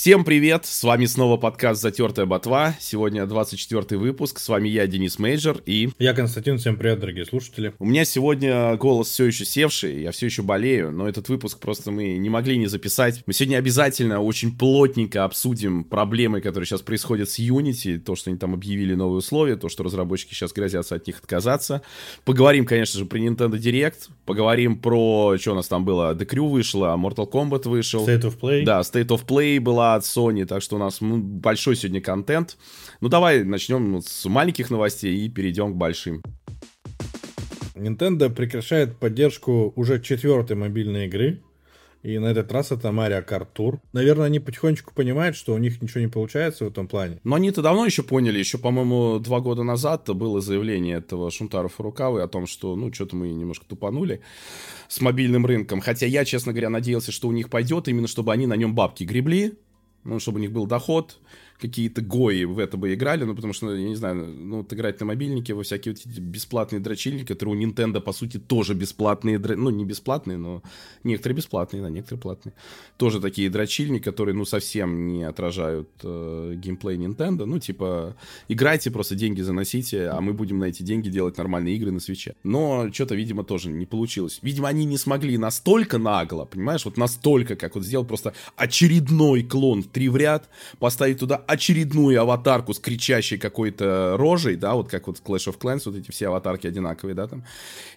Всем привет! С вами снова подкаст «Затертая ботва». Сегодня 24 выпуск. С вами я, Денис Мейджор, и... Я Константин. Всем привет, дорогие слушатели. У меня сегодня голос все еще севший, я все еще болею, но этот выпуск просто мы не могли не записать. Мы сегодня обязательно очень плотненько обсудим проблемы, которые сейчас происходят с Unity, то, что они там объявили новые условия, то, что разработчики сейчас грозятся от них отказаться. Поговорим, конечно же, про Nintendo Direct, поговорим про, что у нас там было, The Crew вышло, Mortal Kombat вышел. State of Play. Да, State of Play была от Sony, так что у нас большой сегодня контент. Ну давай начнем с маленьких новостей и перейдем к большим. Nintendo прекращает поддержку уже четвертой мобильной игры. И на этот раз это Mario Kart Tour. Наверное, они потихонечку понимают, что у них ничего не получается в этом плане. Но они-то давно еще поняли. Еще, по-моему, два года назад было заявление этого Шунтара Фурукавы о том, что, ну, что-то мы немножко тупанули с мобильным рынком. Хотя я, честно говоря, надеялся, что у них пойдет именно, чтобы они на нем бабки гребли, ну, чтобы у них был доход, какие-то гои в это бы играли, ну, потому что, я не знаю, ну, вот играть на мобильнике во всякие вот эти бесплатные дрочильники, которые у Nintendo, по сути, тоже бесплатные, ну, не бесплатные, но некоторые бесплатные, да, некоторые платные. Тоже такие дрочильники, которые, ну, совсем не отражают э, геймплей Nintendo, ну, типа, играйте, просто деньги заносите, а мы будем на эти деньги делать нормальные игры на свече. Но что-то, видимо, тоже не получилось. Видимо, они не смогли настолько нагло, понимаешь, вот настолько, как вот сделал просто очередной клон три в ряд, поставить туда очередную аватарку с кричащей какой-то рожей, да, вот как вот Clash of Clans, вот эти все аватарки одинаковые, да, там.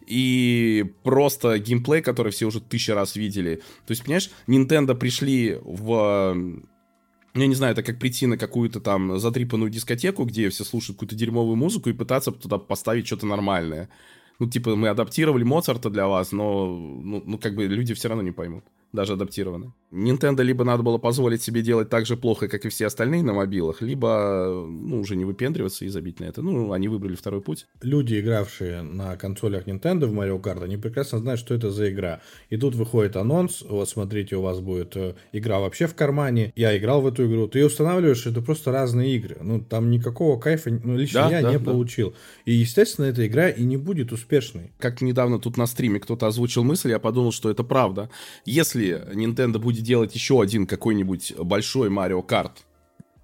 И просто геймплей, который все уже тысячи раз видели. То есть, понимаешь, Nintendo пришли в я не знаю, это как прийти на какую-то там затрипанную дискотеку, где все слушают какую-то дерьмовую музыку и пытаться туда поставить что-то нормальное. Ну, типа, мы адаптировали Моцарта для вас, но, ну, ну как бы люди все равно не поймут даже адаптированы. Nintendo либо надо было позволить себе делать так же плохо, как и все остальные на мобилах, либо, ну, уже не выпендриваться и забить на это. Ну, они выбрали второй путь. Люди, игравшие на консолях Nintendo в Mario Kart, они прекрасно знают, что это за игра. И тут выходит анонс, вот смотрите, у вас будет э, игра вообще в кармане, я играл в эту игру, ты устанавливаешь, это просто разные игры. Ну, там никакого кайфа, ну, лично да, я да, не да. получил. И, естественно, эта игра и не будет успешной. Как недавно тут на стриме кто-то озвучил мысль, я подумал, что это правда. Если если Nintendo будет делать еще один какой-нибудь большой Mario Kart,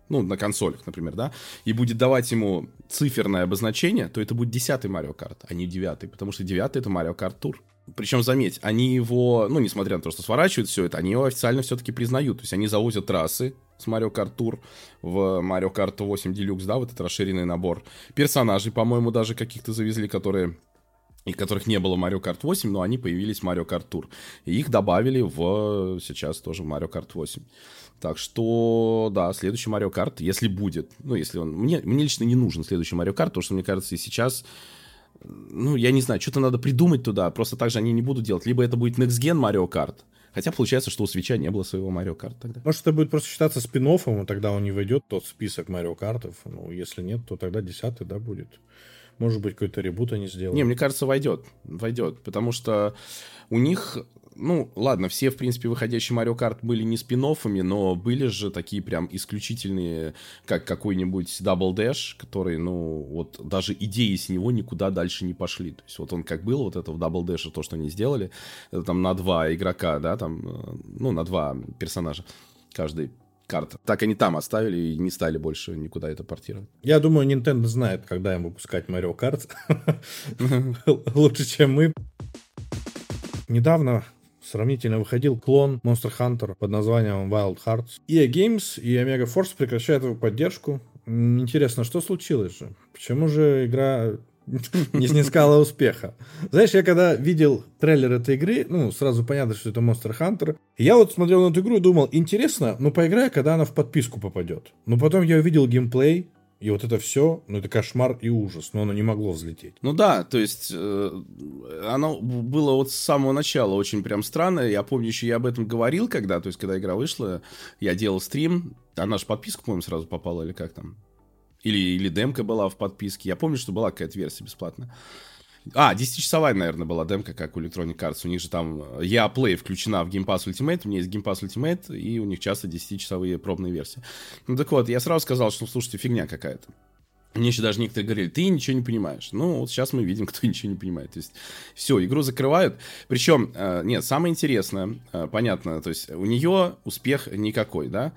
ну, на консолях, например, да, и будет давать ему циферное обозначение, то это будет десятый Mario Kart, а не девятый, потому что девятый это Mario Kart Tour. Причем, заметь, они его, ну, несмотря на то, что сворачивают все это, они его официально все-таки признают. То есть они завозят трассы с Mario Kart Tour в Mario Kart 8 Deluxe, да, вот этот расширенный набор. Персонажей, по-моему, даже каких-то завезли, которые и которых не было Mario Kart 8, но они появились в Mario Kart Tour. И их добавили в сейчас тоже Mario Kart 8. Так что, да, следующий Mario Kart, если будет, ну, если он... Мне, мне лично не нужен следующий Mario Kart, потому что, мне кажется, и сейчас ну, я не знаю, что-то надо придумать туда, просто так же они не будут делать. Либо это будет Next Gen Mario Kart, хотя получается, что у Свеча не было своего Mario Kart тогда. Может, это будет просто считаться спин и тогда он не войдет в тот список Mario Картов. Ну, если нет, то тогда десятый, да, будет. Может быть, какой-то ребут они сделают. Не, мне кажется, войдет. Войдет. Потому что у них ну, ладно, все, в принципе, выходящие Mario Kart были не спин но были же такие прям исключительные, как какой-нибудь Double Dash, который, ну, вот даже идеи с него никуда дальше не пошли. То есть вот он как был, вот это в Double Dash, то, что они сделали, это там на два игрока, да, там, э, ну, на два персонажа каждый карт. Так они там оставили и не стали больше никуда это портировать. Я думаю, Nintendo знает, когда им выпускать Mario Kart. Лучше, чем мы. Недавно сравнительно выходил клон Monster Hunter под названием Wild Hearts. EA Games и Omega Force прекращают его поддержку. Интересно, что случилось же? Почему же игра не снискала успеха. Знаешь, я когда видел трейлер этой игры, ну, сразу понятно, что это Monster Hunter, я вот смотрел на эту игру и думал, интересно, ну, поиграю, когда она в подписку попадет. Но потом я увидел геймплей, и вот это все, ну это кошмар и ужас, но оно не могло взлететь. Ну да, то есть э, оно было вот с самого начала очень прям странно. Я помню, еще я об этом говорил когда, то есть когда игра вышла, я делал стрим, она же подписку, по-моему, сразу попала или как там? Или, или демка была в подписке. Я помню, что была какая-то версия бесплатная. А, 10-часовая, наверное, была демка, как у Electronic Arts. У них же там EA Play включена в Game Pass Ultimate. У меня есть Game Pass Ultimate, и у них часто 10-часовые пробные версии. Ну так вот, я сразу сказал, что, слушайте, фигня какая-то. Мне еще даже некоторые говорили, ты ничего не понимаешь. Ну, вот сейчас мы видим, кто ничего не понимает. То есть, все, игру закрывают. Причем, э, нет, самое интересное, э, понятно, то есть, у нее успех никакой, да.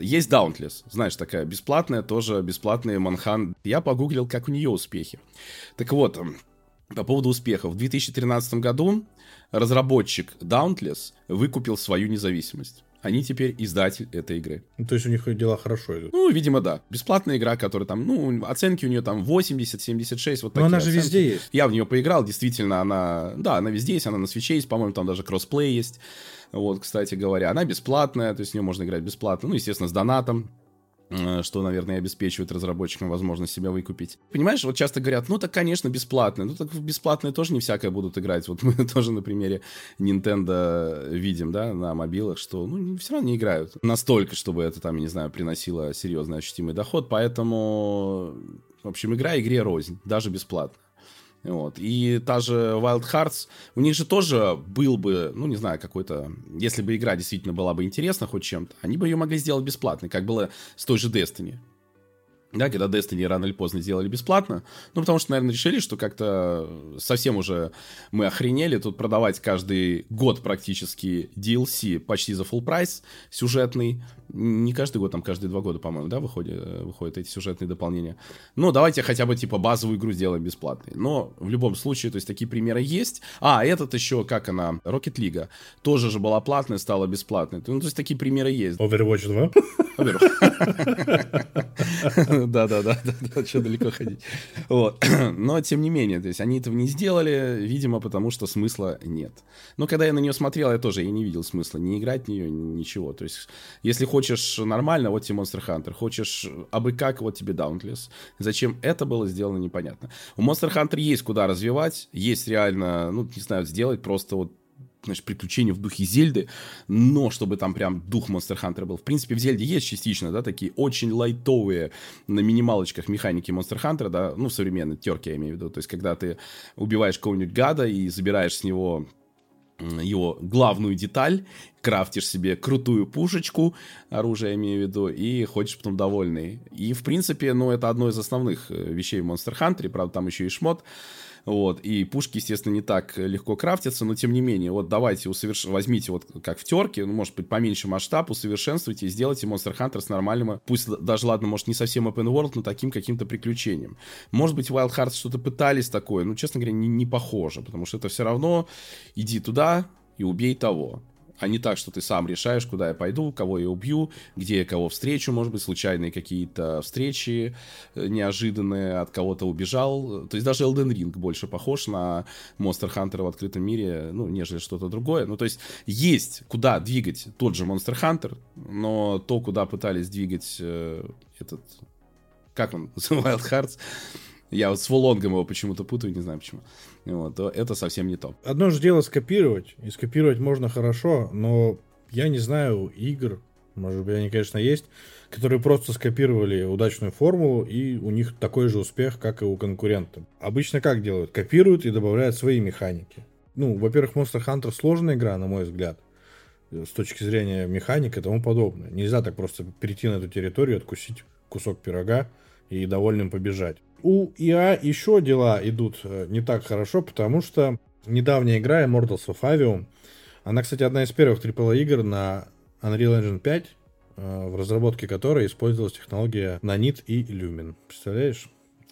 Есть Dauntless, знаешь, такая бесплатная, тоже бесплатная Манхан. Я погуглил, как у нее успехи. Так вот, по поводу успехов. В 2013 году разработчик Dauntless выкупил свою независимость. Они теперь издатель этой игры. Ну, то есть у них дела хорошо идут. Ну, видимо, да. Бесплатная игра, которая там, ну, оценки у нее там 80, 76, вот такие. Но она же оценки. везде есть. Я в нее поиграл, действительно, она, да, она везде есть, она на свече есть, по-моему, там даже кроссплей есть. Вот, кстати говоря, она бесплатная, то есть в нее можно играть бесплатно, ну, естественно, с донатом. Э, что, наверное, обеспечивает разработчикам возможность себя выкупить. Понимаешь, вот часто говорят, ну так, конечно, бесплатно. Ну так бесплатные тоже не всякое будут играть. Вот мы тоже на примере Nintendo видим, да, на мобилах, что, ну, все равно не играют. Настолько, чтобы это там, я не знаю, приносило серьезный ощутимый доход. Поэтому, в общем, игра игре рознь, даже бесплатно. Вот. И та же Wild Hearts, у них же тоже был бы, ну, не знаю, какой-то... Если бы игра действительно была бы интересна хоть чем-то, они бы ее могли сделать бесплатной, как было с той же Destiny. Да, когда Destiny рано или поздно сделали бесплатно. Ну, потому что, наверное, решили, что как-то совсем уже мы охренели тут продавать каждый год практически DLC почти за full прайс сюжетный. Не каждый год, там каждые два года, по-моему, да, выходят, выходят эти сюжетные дополнения. Ну, давайте хотя бы, типа, базовую игру сделаем бесплатной. Но в любом случае, то есть такие примеры есть. А, этот еще, как она, Rocket League, тоже же была платная, стала бесплатной. Ну, то есть такие примеры есть. Overwatch 2? Да-да-да, что далеко ходить. Вот. Но, тем не менее, то есть они этого не сделали, видимо, потому что смысла нет. Но когда я на нее смотрел, я тоже я не видел смысла не играть в нее, ничего. То есть, если хочешь нормально, вот тебе Monster Hunter. Хочешь абы как, вот тебе Dauntless. Зачем это было сделано, непонятно. У Monster Hunter есть куда развивать, есть реально, ну, не знаю, сделать просто вот значит, приключения в духе Зельды, но чтобы там прям дух Monster Hunter был. В принципе, в Зельде есть частично, да, такие очень лайтовые на минималочках механики Monster Hunter, да, ну, современные терки, я имею в виду. То есть, когда ты убиваешь кого-нибудь гада и забираешь с него его главную деталь, крафтишь себе крутую пушечку, оружие я имею в виду, и ходишь потом довольный. И, в принципе, ну, это одно из основных э, вещей в Monster Hunter, правда, там еще и шмот, вот, и пушки, естественно, не так легко крафтятся, но тем не менее, вот давайте усоверш... возьмите вот как в терке, ну, может быть, поменьше масштаб, усовершенствуйте и сделайте Monster Hunter с нормальным, пусть даже, ладно, может, не совсем open world, но таким каким-то приключением. Может быть, Wild Hearts что-то пытались такое, но, честно говоря, не, не похоже, потому что это все равно иди туда и убей того а не так, что ты сам решаешь, куда я пойду, кого я убью, где я кого встречу, может быть, случайные какие-то встречи э, неожиданные, от кого-то убежал. То есть даже Elden Ring больше похож на Monster Hunter в открытом мире, ну, нежели что-то другое. Ну, то есть есть куда двигать тот же Monster Hunter, но то, куда пытались двигать э, этот... Как он? Wild Hearts я вот с Волонгом его почему-то путаю, не знаю почему. Вот, то это совсем не то. Одно же дело скопировать, и скопировать можно хорошо, но я не знаю игр, может быть, они, конечно, есть, которые просто скопировали удачную формулу, и у них такой же успех, как и у конкурентов. Обычно как делают? Копируют и добавляют свои механики. Ну, во-первых, Monster Hunter сложная игра, на мой взгляд, с точки зрения механик и тому подобное. Нельзя так просто перейти на эту территорию, откусить кусок пирога и довольным побежать. У ИА еще дела идут э, не так хорошо, потому что недавняя игра Immortals of Avium, она, кстати, одна из первых AAA игр на Unreal Engine 5, э, в разработке которой использовалась технология Nanit и Lumen. Представляешь?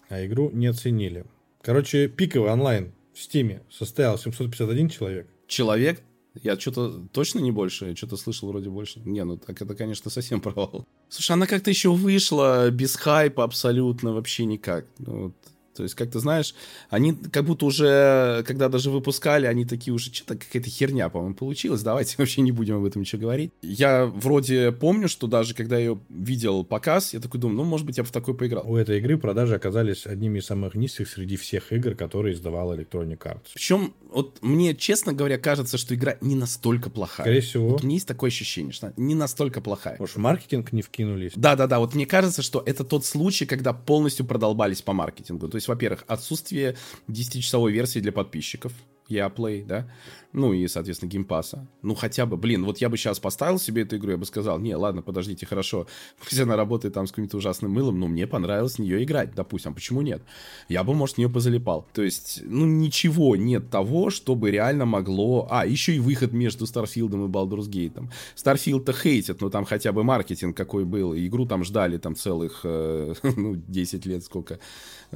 А игру не оценили. Короче, пиковый онлайн в Стиме состоял 751 человек. Человек? Я что-то точно не больше, я что-то слышал вроде больше. Не, ну так это, конечно, совсем провал. Слушай, она как-то еще вышла без хайпа абсолютно вообще никак. Ну, вот то есть, как ты знаешь, они как будто уже, когда даже выпускали, они такие уже, что-то какая-то херня, по-моему, получилась, давайте вообще не будем об этом ничего говорить. Я вроде помню, что даже когда я видел показ, я такой думаю, ну, может быть, я бы в такой поиграл. У этой игры продажи оказались одними из самых низких среди всех игр, которые издавала Electronic Arts. Причем, вот мне, честно говоря, кажется, что игра не настолько плохая. Скорее всего. Вот у меня есть такое ощущение, что она не настолько плохая. Может, маркетинг не вкинулись? Да-да-да, вот мне кажется, что это тот случай, когда полностью продолбались по маркетингу. То есть есть, во-первых, отсутствие 10-часовой версии для подписчиков. EA Play, да, ну и, соответственно, геймпаса. Ну хотя бы, блин, вот я бы сейчас поставил себе эту игру, я бы сказал, не, ладно, подождите, хорошо, пусть она работает там с каким-то ужасным мылом, но мне понравилось в нее играть, допустим, а почему нет? Я бы, может, в нее позалипал. То есть, ну ничего нет того, чтобы реально могло... А, еще и выход между Старфилдом и Baldur's Gate. Старфилд-то хейтят, но там хотя бы маркетинг какой был, игру там ждали там целых, э, ну, 10 лет сколько,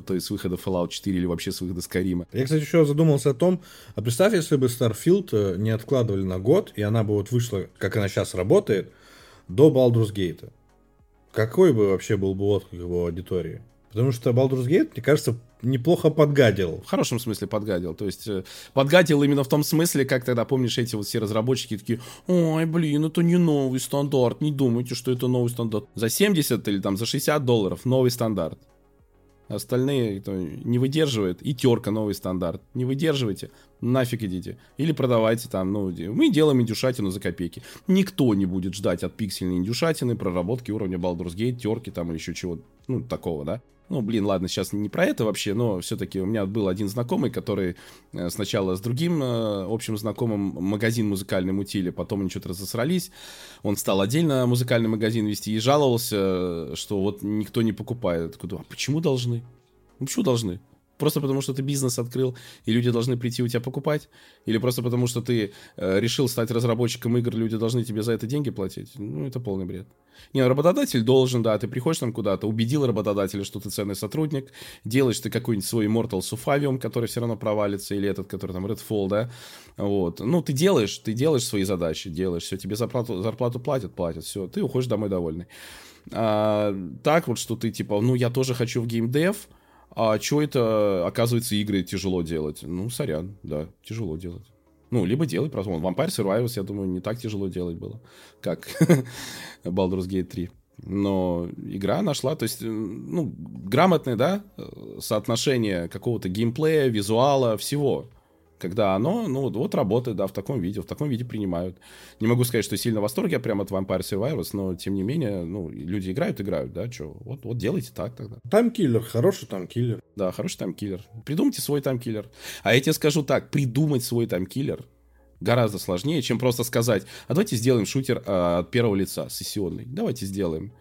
то есть с выхода Fallout 4 или вообще с выхода Скарима. Я, кстати, еще задумался о том, а представь, если бы Starfield э, не откладывали на год, и она бы вот вышла, как она сейчас работает, до Baldur's Gate. Какой бы вообще был бы отклик его аудитории? Потому что Baldur's Gate, мне кажется, неплохо подгадил. В хорошем смысле подгадил. То есть э, подгадил именно в том смысле, как тогда, помнишь, эти вот все разработчики такие, ой, блин, это не новый стандарт, не думайте, что это новый стандарт. За 70 или там за 60 долларов новый стандарт. Остальные это не выдерживает. И терка новый стандарт. Не выдерживайте, нафиг идите. Или продавайте там, ну, мы делаем индюшатину за копейки. Никто не будет ждать от пиксельной индюшатины проработки уровня Baldur's Gate, терки там или еще чего, ну, такого, да. Ну, блин, ладно, сейчас не про это вообще, но все-таки у меня был один знакомый, который э, сначала с другим э, общим знакомым магазин музыкальный мутили, потом они что-то разосрались. Он стал отдельно музыкальный магазин вести и жаловался, что вот никто не покупает. Я а почему должны? Ну, почему должны? Просто потому, что ты бизнес открыл, и люди должны прийти у тебя покупать? Или просто потому, что ты э, решил стать разработчиком игр, люди должны тебе за это деньги платить? Ну, это полный бред. Не, работодатель должен, да, ты приходишь там куда-то, убедил работодателя, что ты ценный сотрудник, делаешь ты какой-нибудь свой Immortal Суфавиум, который все равно провалится, или этот, который там Redfall, да, вот. Ну, ты делаешь, ты делаешь свои задачи, делаешь, все, тебе зарплату, зарплату платят, платят, все, ты уходишь домой довольный. А, так вот, что ты типа, ну, я тоже хочу в геймдев, а что это, оказывается, игры тяжело делать? Ну, сорян, да, тяжело делать. Ну, либо делай просто. Vampire Survivors, я думаю, не так тяжело делать было, как Baldur's Gate 3. Но игра нашла, то есть, ну, грамотное, да, соотношение какого-то геймплея, визуала, всего когда оно, ну, вот работает, да, в таком виде, в таком виде принимают. Не могу сказать, что сильно в восторге прям от Vampire Survivors, но, тем не менее, ну, люди играют, играют, да, что, вот, вот делайте так тогда. Таймкиллер, хороший таймкиллер. Да, хороший таймкиллер. Придумайте свой таймкиллер. А я тебе скажу так, придумать свой таймкиллер гораздо сложнее, чем просто сказать, а давайте сделаем шутер а, от первого лица, сессионный. Давайте сделаем.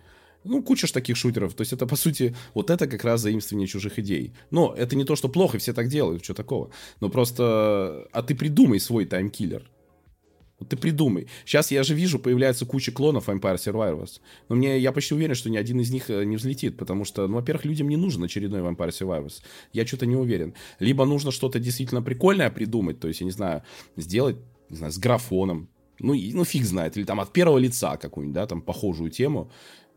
Ну, куча ж таких шутеров. То есть это, по сути, вот это как раз заимствование чужих идей. Но это не то, что плохо, все так делают, что такого. Но просто, а ты придумай свой таймкиллер. Вот ты придумай. Сейчас я же вижу, появляется куча клонов Empire Survivors. Но мне, я почти уверен, что ни один из них э, не взлетит, потому что, ну, во-первых, людям не нужен очередной Vampire Survivors. Я что-то не уверен. Либо нужно что-то действительно прикольное придумать, то есть, я не знаю, сделать, не знаю, с графоном, ну, ну, фиг знает, или там от первого лица какую-нибудь, да, там похожую тему,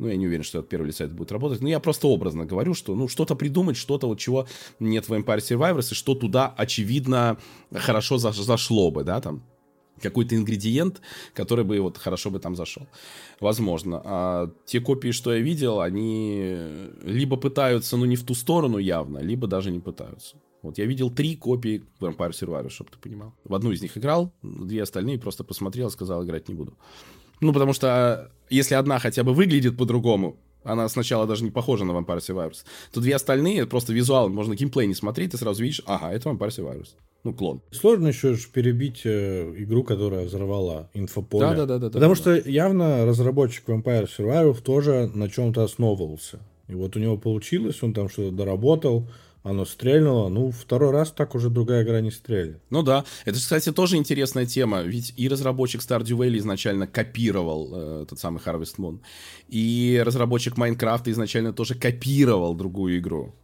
ну, я не уверен, что от первого лица это будет работать. Но я просто образно говорю, что, ну, что-то придумать, что-то вот чего нет в Empire Survivors, и что туда, очевидно, хорошо зашло бы, да, там какой-то ингредиент, который бы вот хорошо бы там зашел. Возможно. А те копии, что я видел, они либо пытаются, ну, не в ту сторону явно, либо даже не пытаются. Вот я видел три копии Vampire Survivor, чтобы ты понимал. В одну из них играл, две остальные просто посмотрел, сказал, играть не буду. Ну, потому что если одна хотя бы выглядит по-другому, она сначала даже не похожа на Vampire Survivors, то две остальные просто визуал, можно геймплей не смотреть, ты сразу видишь, ага, это Vampire Survivors. Ну, клон. Сложно еще перебить э, игру, которая взорвала инфополе. Да, да, да, да. Потому да, что да. явно разработчик Vampire Survivors тоже на чем-то основывался. И вот у него получилось, он там что-то доработал, оно стрельнуло. Ну, второй раз так уже другая игра не стрельнет. Ну да. Это, кстати, тоже интересная тема. Ведь и разработчик Stardew Valley изначально копировал э, тот самый Harvest Moon. И разработчик Майнкрафта изначально тоже копировал другую игру.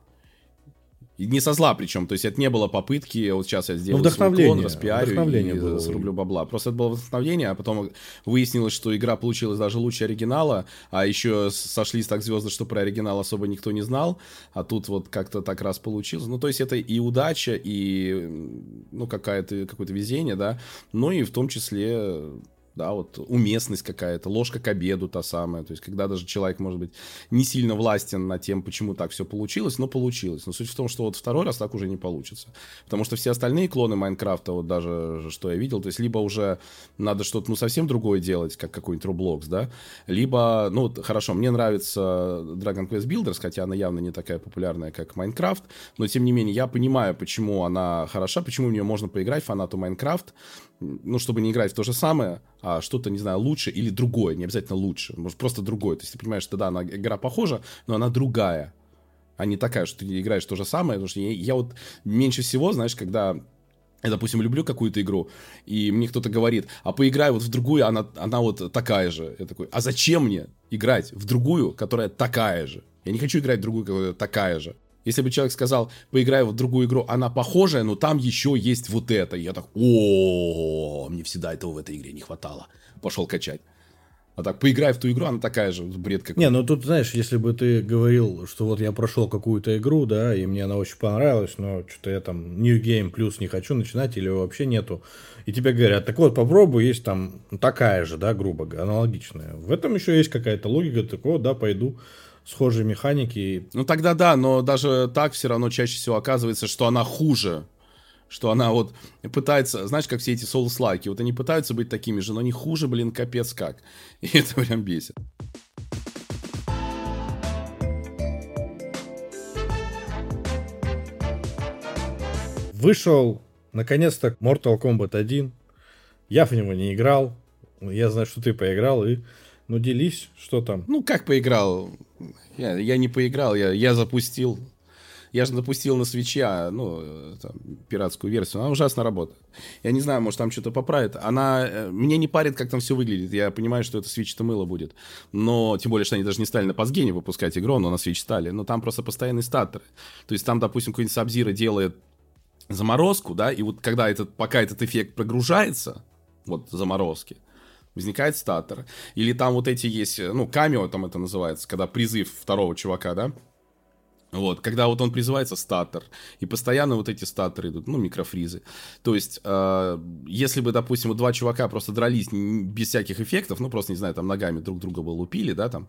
И не со зла причем, то есть это не было попытки, вот сейчас я сделаю ну, вдохновление, клон, распиарю вдохновление и было. срублю бабла. Просто это было вдохновение, а потом выяснилось, что игра получилась даже лучше оригинала, а еще сошлись так звезды, что про оригинал особо никто не знал, а тут вот как-то так раз получилось. Ну, то есть это и удача, и ну, какая-то, какое-то везение, да, но и в том числе да, вот уместность какая-то, ложка к обеду та самая, то есть когда даже человек, может быть, не сильно властен над тем, почему так все получилось, но получилось. Но суть в том, что вот второй раз так уже не получится. Потому что все остальные клоны Майнкрафта, вот даже что я видел, то есть либо уже надо что-то, ну, совсем другое делать, как какой-нибудь Roblox, да, либо, ну, хорошо, мне нравится Dragon Quest Builders, хотя она явно не такая популярная, как Майнкрафт, но, тем не менее, я понимаю, почему она хороша, почему в нее можно поиграть фанату Майнкрафт, ну, чтобы не играть в то же самое, а что-то, не знаю, лучше или другое, не обязательно лучше, может, просто другое. То есть ты понимаешь, что да, она, игра похожа, но она другая, а не такая, что ты играешь то же самое, потому что я, я вот меньше всего, знаешь, когда я, допустим, люблю какую-то игру, и мне кто-то говорит, а поиграй вот в другую, она, она вот такая же. Я такой, а зачем мне играть в другую, которая такая же? Я не хочу играть в другую, которая такая же. Если бы человек сказал, поиграй в другую игру, она похожая, но там еще есть вот это. Я так, о, мне всегда этого в этой игре не хватало. Пошел качать. А так, поиграй в ту игру, она такая же, бред какой. Не, ну тут, знаешь, если бы ты говорил, что вот я прошел какую-то игру, да, и мне она очень понравилась, но что-то я там New Game Plus не хочу начинать или вообще нету, и тебе говорят, так вот, попробуй, есть там такая же, да, грубо говоря, аналогичная. В этом еще есть какая-то логика, такого, да, пойду схожие механики. Ну тогда да, но даже так все равно чаще всего оказывается, что она хуже. Что она вот пытается, знаешь, как все эти соус-лайки, вот они пытаются быть такими же, но они хуже, блин, капец как. И это прям бесит. Вышел, наконец-то, Mortal Kombat 1. Я в него не играл. Я знаю, что ты поиграл, и ну, делись, что там? Ну, как поиграл? Я, я не поиграл, я, я запустил. Я же запустил на свече, а, ну, там, пиратскую версию. Она ужасно работает. Я не знаю, может, там что-то поправит. Она... Э, мне не парит, как там все выглядит. Я понимаю, что это свеч-то мыло будет. Но, тем более, что они даже не стали на Пасгене выпускать игру, но на свеч стали. Но там просто постоянные статоры. То есть там, допустим, какой-нибудь Сабзира делает заморозку, да, и вот когда этот, пока этот эффект прогружается, вот заморозки, возникает статор. Или там вот эти есть, ну, камео там это называется, когда призыв второго чувака, да, вот, когда вот он призывается статор, и постоянно вот эти статоры идут, ну, микрофризы. То есть, э, если бы, допустим, вот два чувака просто дрались без всяких эффектов, ну, просто, не знаю, там ногами друг друга бы лупили, да, там,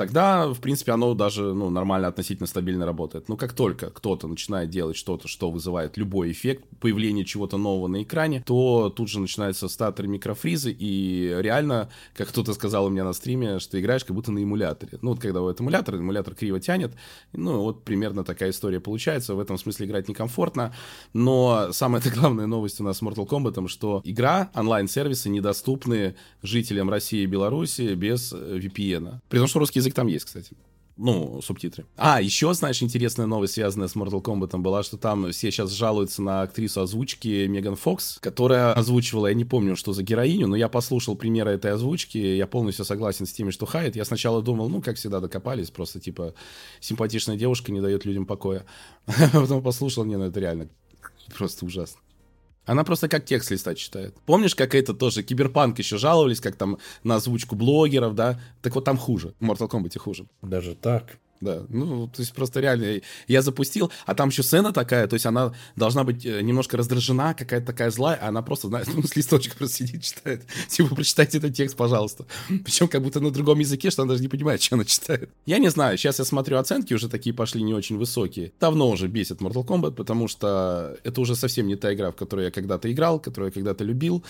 тогда, в принципе, оно даже ну, нормально, относительно стабильно работает. Но как только кто-то начинает делать что-то, что вызывает любой эффект, появление чего-то нового на экране, то тут же начинаются статоры микрофризы, и реально, как кто-то сказал у меня на стриме, что играешь как будто на эмуляторе. Ну, вот когда вот эмулятор, эмулятор криво тянет, ну, вот примерно такая история получается. В этом смысле играть некомфортно, но самая главная новость у нас с Mortal Kombat, что игра, онлайн-сервисы недоступны жителям России и Беларуси без VPN. При том, что русский язык язык там есть, кстати. Ну, субтитры. А, еще, знаешь, интересная новость, связанная с Mortal Kombat, была, что там все сейчас жалуются на актрису озвучки Меган Фокс, которая озвучивала, я не помню, что за героиню, но я послушал примеры этой озвучки, я полностью согласен с теми, что хает. Я сначала думал, ну, как всегда, докопались, просто, типа, симпатичная девушка не дает людям покоя. Потом послушал, не, ну, это реально просто ужасно. Она просто как текст листать читает. Помнишь, как это тоже, Киберпанк еще жаловались, как там на озвучку блогеров, да? Так вот там хуже, в Mortal Kombat хуже. Даже так? Да, ну, то есть просто реально я запустил, а там еще сцена такая, то есть она должна быть э, немножко раздражена, какая-то такая злая, а она просто, знаешь, ну, с листочка просто сидит, читает. Типа, прочитайте этот текст, пожалуйста. Причем как будто на другом языке, что она даже не понимает, что она читает. Я не знаю, сейчас я смотрю оценки, уже такие пошли не очень высокие. Давно уже бесит Mortal Kombat, потому что это уже совсем не та игра, в которую я когда-то играл, которую я когда-то любил.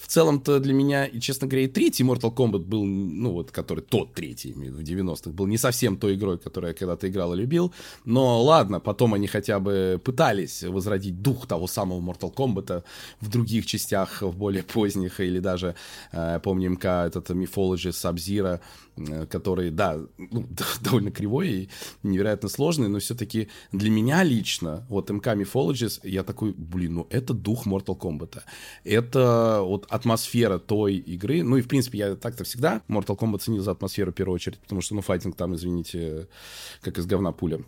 В целом-то для меня, и, честно говоря, и третий Mortal Kombat был, ну, вот, который тот третий, в 90-х, был не совсем той игрой, которую я когда-то играл и любил. Но ладно, потом они хотя бы пытались возродить дух того самого Mortal Kombat в других частях, в более поздних, или даже, э, помним, МК, этот Mythology Sub-Zero, э, который, да, ну, довольно кривой и невероятно сложный, но все-таки для меня лично, вот МК Mythologies, я такой, блин, ну это дух Mortal Kombat. Это вот атмосфера той игры, ну и в принципе я так-то всегда Mortal Kombat ценил за атмосферу в первую очередь, потому что, ну, файтинг там, извините, как из говна пуля.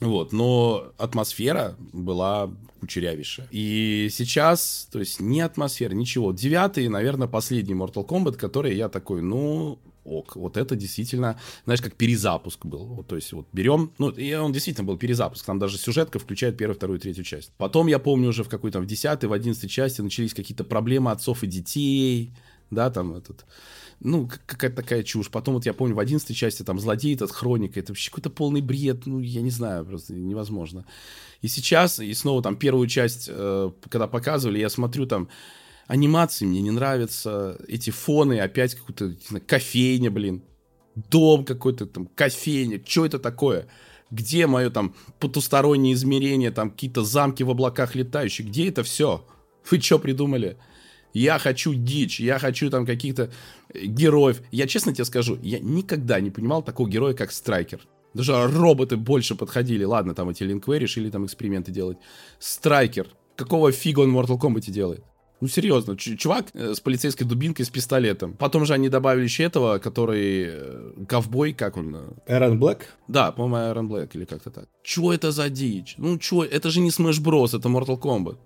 Вот, но атмосфера была кучерявейшая. И сейчас, то есть, ни атмосфера, ничего. Девятый, наверное, последний Mortal Kombat, который я такой, ну, ок, вот это действительно, знаешь, как перезапуск был. Вот, то есть вот берем, ну, и он действительно был перезапуск, там даже сюжетка включает первую, вторую, третью часть. Потом, я помню, уже в какой-то, в десятой, в одиннадцатой части начались какие-то проблемы отцов и детей, да, там этот, ну, какая-то такая чушь. Потом вот я помню, в одиннадцатой части там злодей этот, хроника, это вообще какой-то полный бред, ну, я не знаю, просто невозможно. И сейчас, и снова там первую часть, э, когда показывали, я смотрю там, анимации мне не нравятся, эти фоны, опять какую-то, кофейня, блин, дом какой-то там, кофейня, что это такое? Где мое там потустороннее измерение, там какие-то замки в облаках летающие, где это все? Вы что придумали? Я хочу дичь, я хочу там каких-то э, героев. Я честно тебе скажу, я никогда не понимал такого героя, как Страйкер. Даже роботы больше подходили. Ладно, там эти линквы решили там эксперименты делать. Страйкер. Какого фига он в Mortal Kombat делает? Ну, серьезно, чувак э, с полицейской дубинкой, с пистолетом. Потом же они добавили еще этого, который... Э, ковбой, как он? Эрон Блэк? Да, по-моему, Эрон Блэк или как-то так. Чего это за дичь? Ну, чё, это же не Smash Bros, это Mortal Kombat.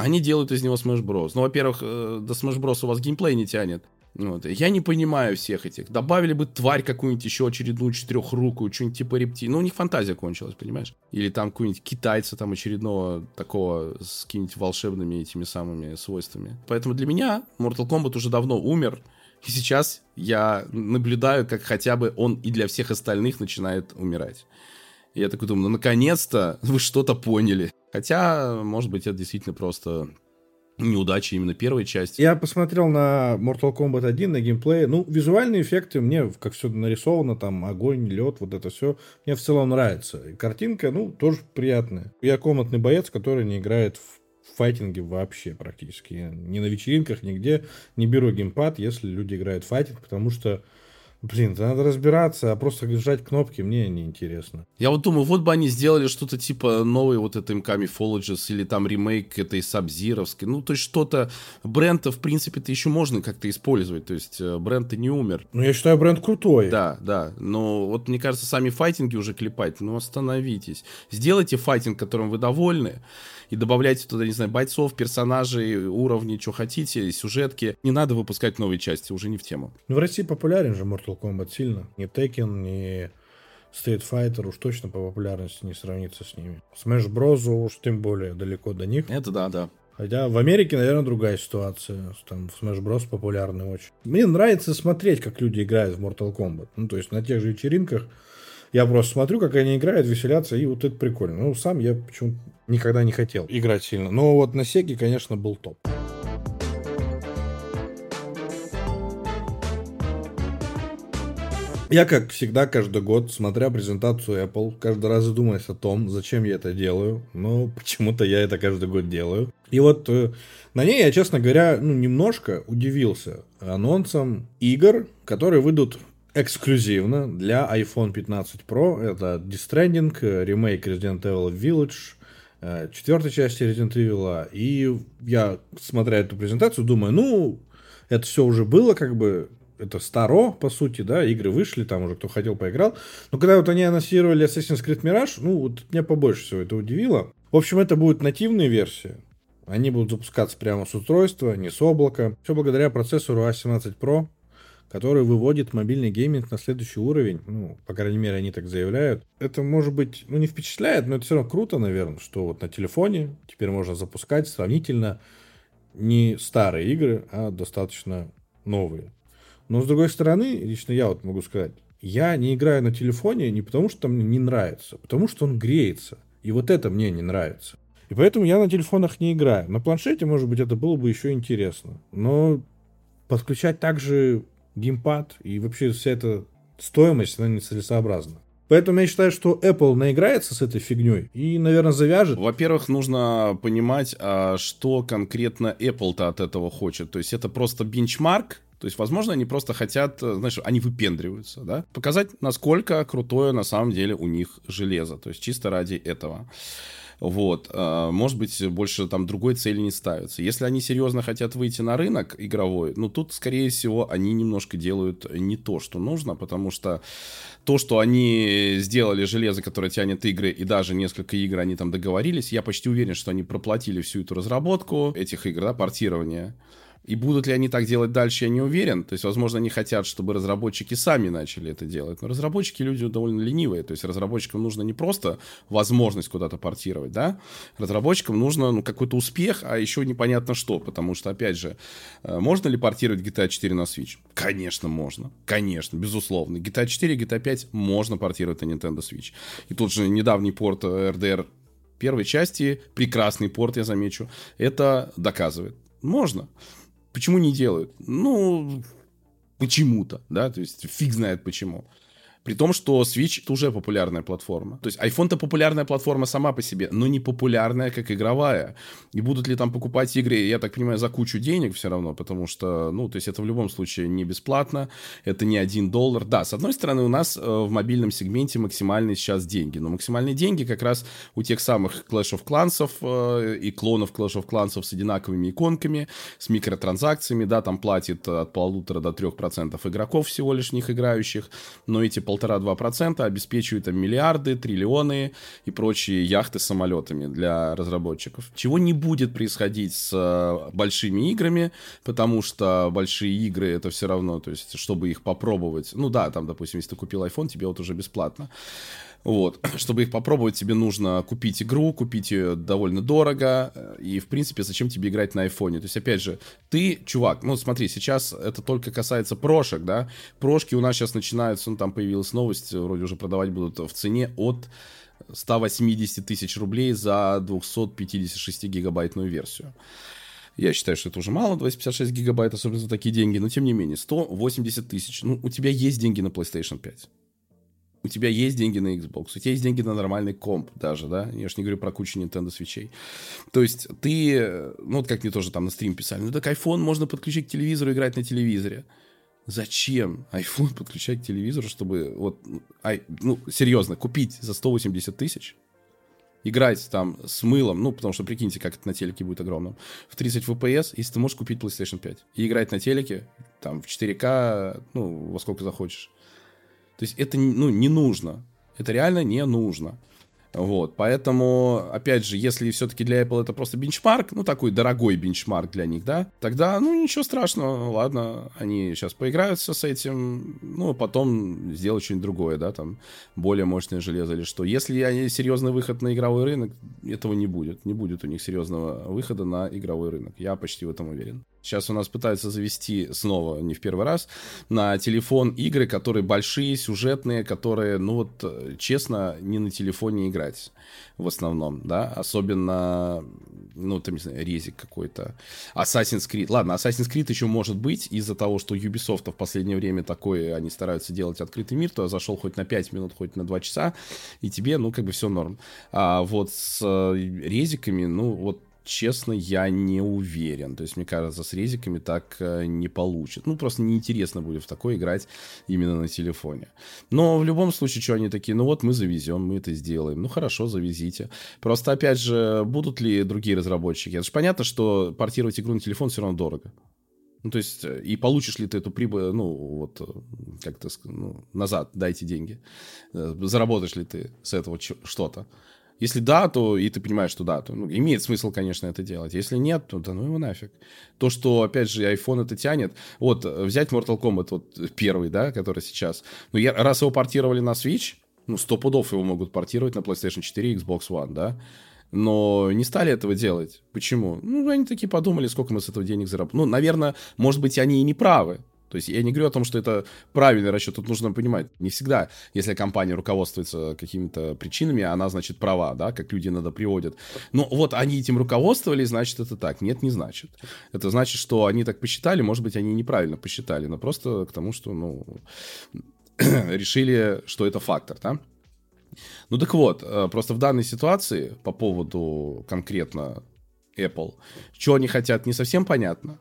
Они делают из него Smash Bros. Ну, во-первых, э, до Smash Bros у вас геймплей не тянет. Вот. Я не понимаю всех этих. Добавили бы тварь какую-нибудь еще очередную четырехрукую, что-нибудь типа рептилии. Ну, у них фантазия кончилась, понимаешь? Или там какую-нибудь китайца там очередного такого с какими-нибудь волшебными этими самыми свойствами. Поэтому для меня Mortal Kombat уже давно умер. И сейчас я наблюдаю, как хотя бы он и для всех остальных начинает умирать. И я такой думаю, ну наконец-то вы что-то поняли. Хотя, может быть, это действительно просто неудачи именно первой части. Я посмотрел на Mortal Kombat 1, на геймплей. Ну, визуальные эффекты мне, как все нарисовано, там, огонь, лед, вот это все, мне в целом нравится. И картинка, ну, тоже приятная. Я комнатный боец, который не играет в файтинге вообще практически. Я ни на вечеринках, нигде не беру геймпад, если люди играют в файтинг, потому что Блин, да надо разбираться, а просто жать кнопки мне не интересно. Я вот думаю, вот бы они сделали что-то типа новый вот это МК Mythologies или там ремейк этой Сабзировской. Ну, то есть что-то... Бренд-то, в принципе-то еще можно как-то использовать. То есть э, бренд-то не умер. Ну, я считаю, бренд крутой. Да, да. Но вот мне кажется, сами файтинги уже клепать. Ну, остановитесь. Сделайте файтинг, которым вы довольны и добавляйте туда, не знаю, бойцов, персонажей, уровни, что хотите, сюжетки. Не надо выпускать новые части, уже не в тему. Ну, в России популярен же Mortal Kombat сильно. Ни Tekken, ни Street Fighter уж точно по популярности не сравнится с ними. Smash Bros. уж тем более далеко до них. Это да, да. Хотя в Америке, наверное, другая ситуация. Там в Smash Bros. популярный очень. Мне нравится смотреть, как люди играют в Mortal Kombat. Ну, то есть на тех же вечеринках я просто смотрю, как они играют, веселятся, и вот это прикольно. Ну, сам я почему-то никогда не хотел играть сильно. Но вот на Сеге, конечно, был топ. Я, как всегда, каждый год, смотря презентацию Apple, каждый раз задумаюсь о том, зачем я это делаю. Но почему-то я это каждый год делаю. И вот э, на ней я, честно говоря, ну, немножко удивился анонсом игр, которые выйдут эксклюзивно для iPhone 15 Pro. Это Death Stranding, ремейк Resident Evil Village, э, четвертой части Resident Evil. И я, смотря эту презентацию, думаю, ну, это все уже было, как бы, это старо, по сути, да, игры вышли, там уже кто хотел, поиграл. Но когда вот они анонсировали Assassin's Creed Mirage, ну, вот меня побольше всего это удивило. В общем, это будет нативная версия. Они будут запускаться прямо с устройства, не с облака. Все благодаря процессору A17 Pro, который выводит мобильный гейминг на следующий уровень. Ну, по крайней мере, они так заявляют. Это, может быть, ну, не впечатляет, но это все равно круто, наверное, что вот на телефоне теперь можно запускать сравнительно не старые игры, а достаточно новые. Но, с другой стороны, лично я вот могу сказать, я не играю на телефоне не потому, что мне не нравится, а потому что он греется. И вот это мне не нравится. И поэтому я на телефонах не играю. На планшете, может быть, это было бы еще интересно. Но подключать также геймпад и вообще вся эта стоимость, она нецелесообразна. Поэтому я считаю, что Apple наиграется с этой фигней и, наверное, завяжет. Во-первых, нужно понимать, а что конкретно Apple-то от этого хочет. То есть это просто бенчмарк, то есть, возможно, они просто хотят, знаешь, они выпендриваются, да, показать, насколько крутое на самом деле у них железо. То есть, чисто ради этого. Вот. А, может быть, больше там другой цели не ставится. Если они серьезно хотят выйти на рынок игровой, ну, тут, скорее всего, они немножко делают не то, что нужно, потому что то, что они сделали железо, которое тянет игры, и даже несколько игр они там договорились, я почти уверен, что они проплатили всю эту разработку этих игр, да, портирование И будут ли они так делать дальше, я не уверен. То есть, возможно, они хотят, чтобы разработчики сами начали это делать. Но разработчики люди довольно ленивые. То есть, разработчикам нужно не просто возможность куда-то портировать, да? Разработчикам нужно ну, какой-то успех, а еще непонятно что. Потому что, опять же, э, можно ли портировать GTA 4 на Switch? Конечно, можно. Конечно, безусловно. GTA 4 и GTA 5 можно портировать на Nintendo Switch. И тут же недавний порт RDR первой части, прекрасный порт, я замечу, это доказывает. Можно. Почему не делают? Ну, почему-то, да, то есть фиг знает почему. При том, что Switch это уже популярная платформа. То есть iPhone-то популярная платформа сама по себе, но не популярная как игровая. И будут ли там покупать игры, я так понимаю, за кучу денег все равно, потому что, ну, то есть это в любом случае не бесплатно, это не один доллар. Да, с одной стороны, у нас э, в мобильном сегменте максимальные сейчас деньги, но максимальные деньги как раз у тех самых Clash of Clans э, и клонов Clash of Clans с одинаковыми иконками, с микротранзакциями, да, там платит от полутора до трех процентов игроков всего лишь них играющих, но эти полтора полтора-два процента обеспечивают там миллиарды, триллионы и прочие яхты с самолетами для разработчиков. Чего не будет происходить с э, большими играми, потому что большие игры это все равно, то есть, чтобы их попробовать, ну да, там, допустим, если ты купил iPhone, тебе вот уже бесплатно. Вот. Чтобы их попробовать, тебе нужно купить игру, купить ее довольно дорого. И, в принципе, зачем тебе играть на айфоне? То есть, опять же, ты, чувак, ну смотри, сейчас это только касается прошек, да? Прошки у нас сейчас начинаются, ну там появилась новость, вроде уже продавать будут в цене от 180 тысяч рублей за 256 гигабайтную версию. Я считаю, что это уже мало, 256 гигабайт, особенно за такие деньги, но тем не менее, 180 тысяч. Ну, у тебя есть деньги на PlayStation 5 у тебя есть деньги на Xbox, у тебя есть деньги на нормальный комп даже, да, я же не говорю про кучу Nintendo свечей. То есть ты, ну вот как мне тоже там на стрим писали, ну так iPhone можно подключить к телевизору, играть на телевизоре. Зачем iPhone подключать к телевизору, чтобы вот, ай, ну, серьезно, купить за 180 тысяч, играть там с мылом, ну, потому что прикиньте, как это на телеке будет огромным, в 30 FPS, если ты можешь купить PlayStation 5 и играть на телеке, там, в 4К, ну, во сколько захочешь. То есть это ну, не нужно. Это реально не нужно. Вот, поэтому, опять же, если все-таки для Apple это просто бенчмарк, ну, такой дорогой бенчмарк для них, да, тогда, ну, ничего страшного, ладно, они сейчас поиграются с этим, ну, а потом сделают что-нибудь другое, да, там, более мощное железо или что. Если они серьезный выход на игровой рынок, этого не будет, не будет у них серьезного выхода на игровой рынок, я почти в этом уверен. Сейчас у нас пытаются завести снова, не в первый раз, на телефон игры, которые большие, сюжетные, которые, ну вот, честно, не на телефоне играть в основном, да, особенно, ну, там, не знаю, резик какой-то. Assassin's Creed. Ладно, Assassin's Creed еще может быть из-за того, что Ubisoft в последнее время такое, они стараются делать открытый мир, то зашел хоть на 5 минут, хоть на 2 часа, и тебе, ну, как бы все норм. А вот с э, резиками, ну, вот честно, я не уверен. То есть, мне кажется, с резиками так э, не получит. Ну, просто неинтересно будет в такой играть именно на телефоне. Но в любом случае, что они такие, ну вот мы завезем, мы это сделаем. Ну, хорошо, завезите. Просто, опять же, будут ли другие разработчики? Это же понятно, что портировать игру на телефон все равно дорого. Ну, то есть, э, и получишь ли ты эту прибыль, ну, вот, э, как-то, ну, назад, дайте деньги. Заработаешь ли ты с этого что-то. Если да, то и ты понимаешь, что да, то ну, имеет смысл, конечно, это делать. Если нет, то да ну его нафиг. То, что, опять же, iPhone это тянет. Вот, взять Mortal Kombat, вот первый, да, который сейчас. Ну, я, раз его портировали на Switch, ну, сто пудов его могут портировать на PlayStation 4 и Xbox One, да. Но не стали этого делать. Почему? Ну, они такие подумали, сколько мы с этого денег заработали. Ну, наверное, может быть, они и не правы. То есть я не говорю о том, что это правильный расчет. Тут нужно понимать, не всегда, если компания руководствуется какими-то причинами, она, значит, права, да, как люди иногда приводят. Но вот они этим руководствовались, значит, это так. Нет, не значит. Это значит, что они так посчитали, может быть, они неправильно посчитали, но просто к тому, что, ну, решили, что это фактор, да. Ну так вот, э, просто в данной ситуации по поводу конкретно Apple, что они хотят, не совсем понятно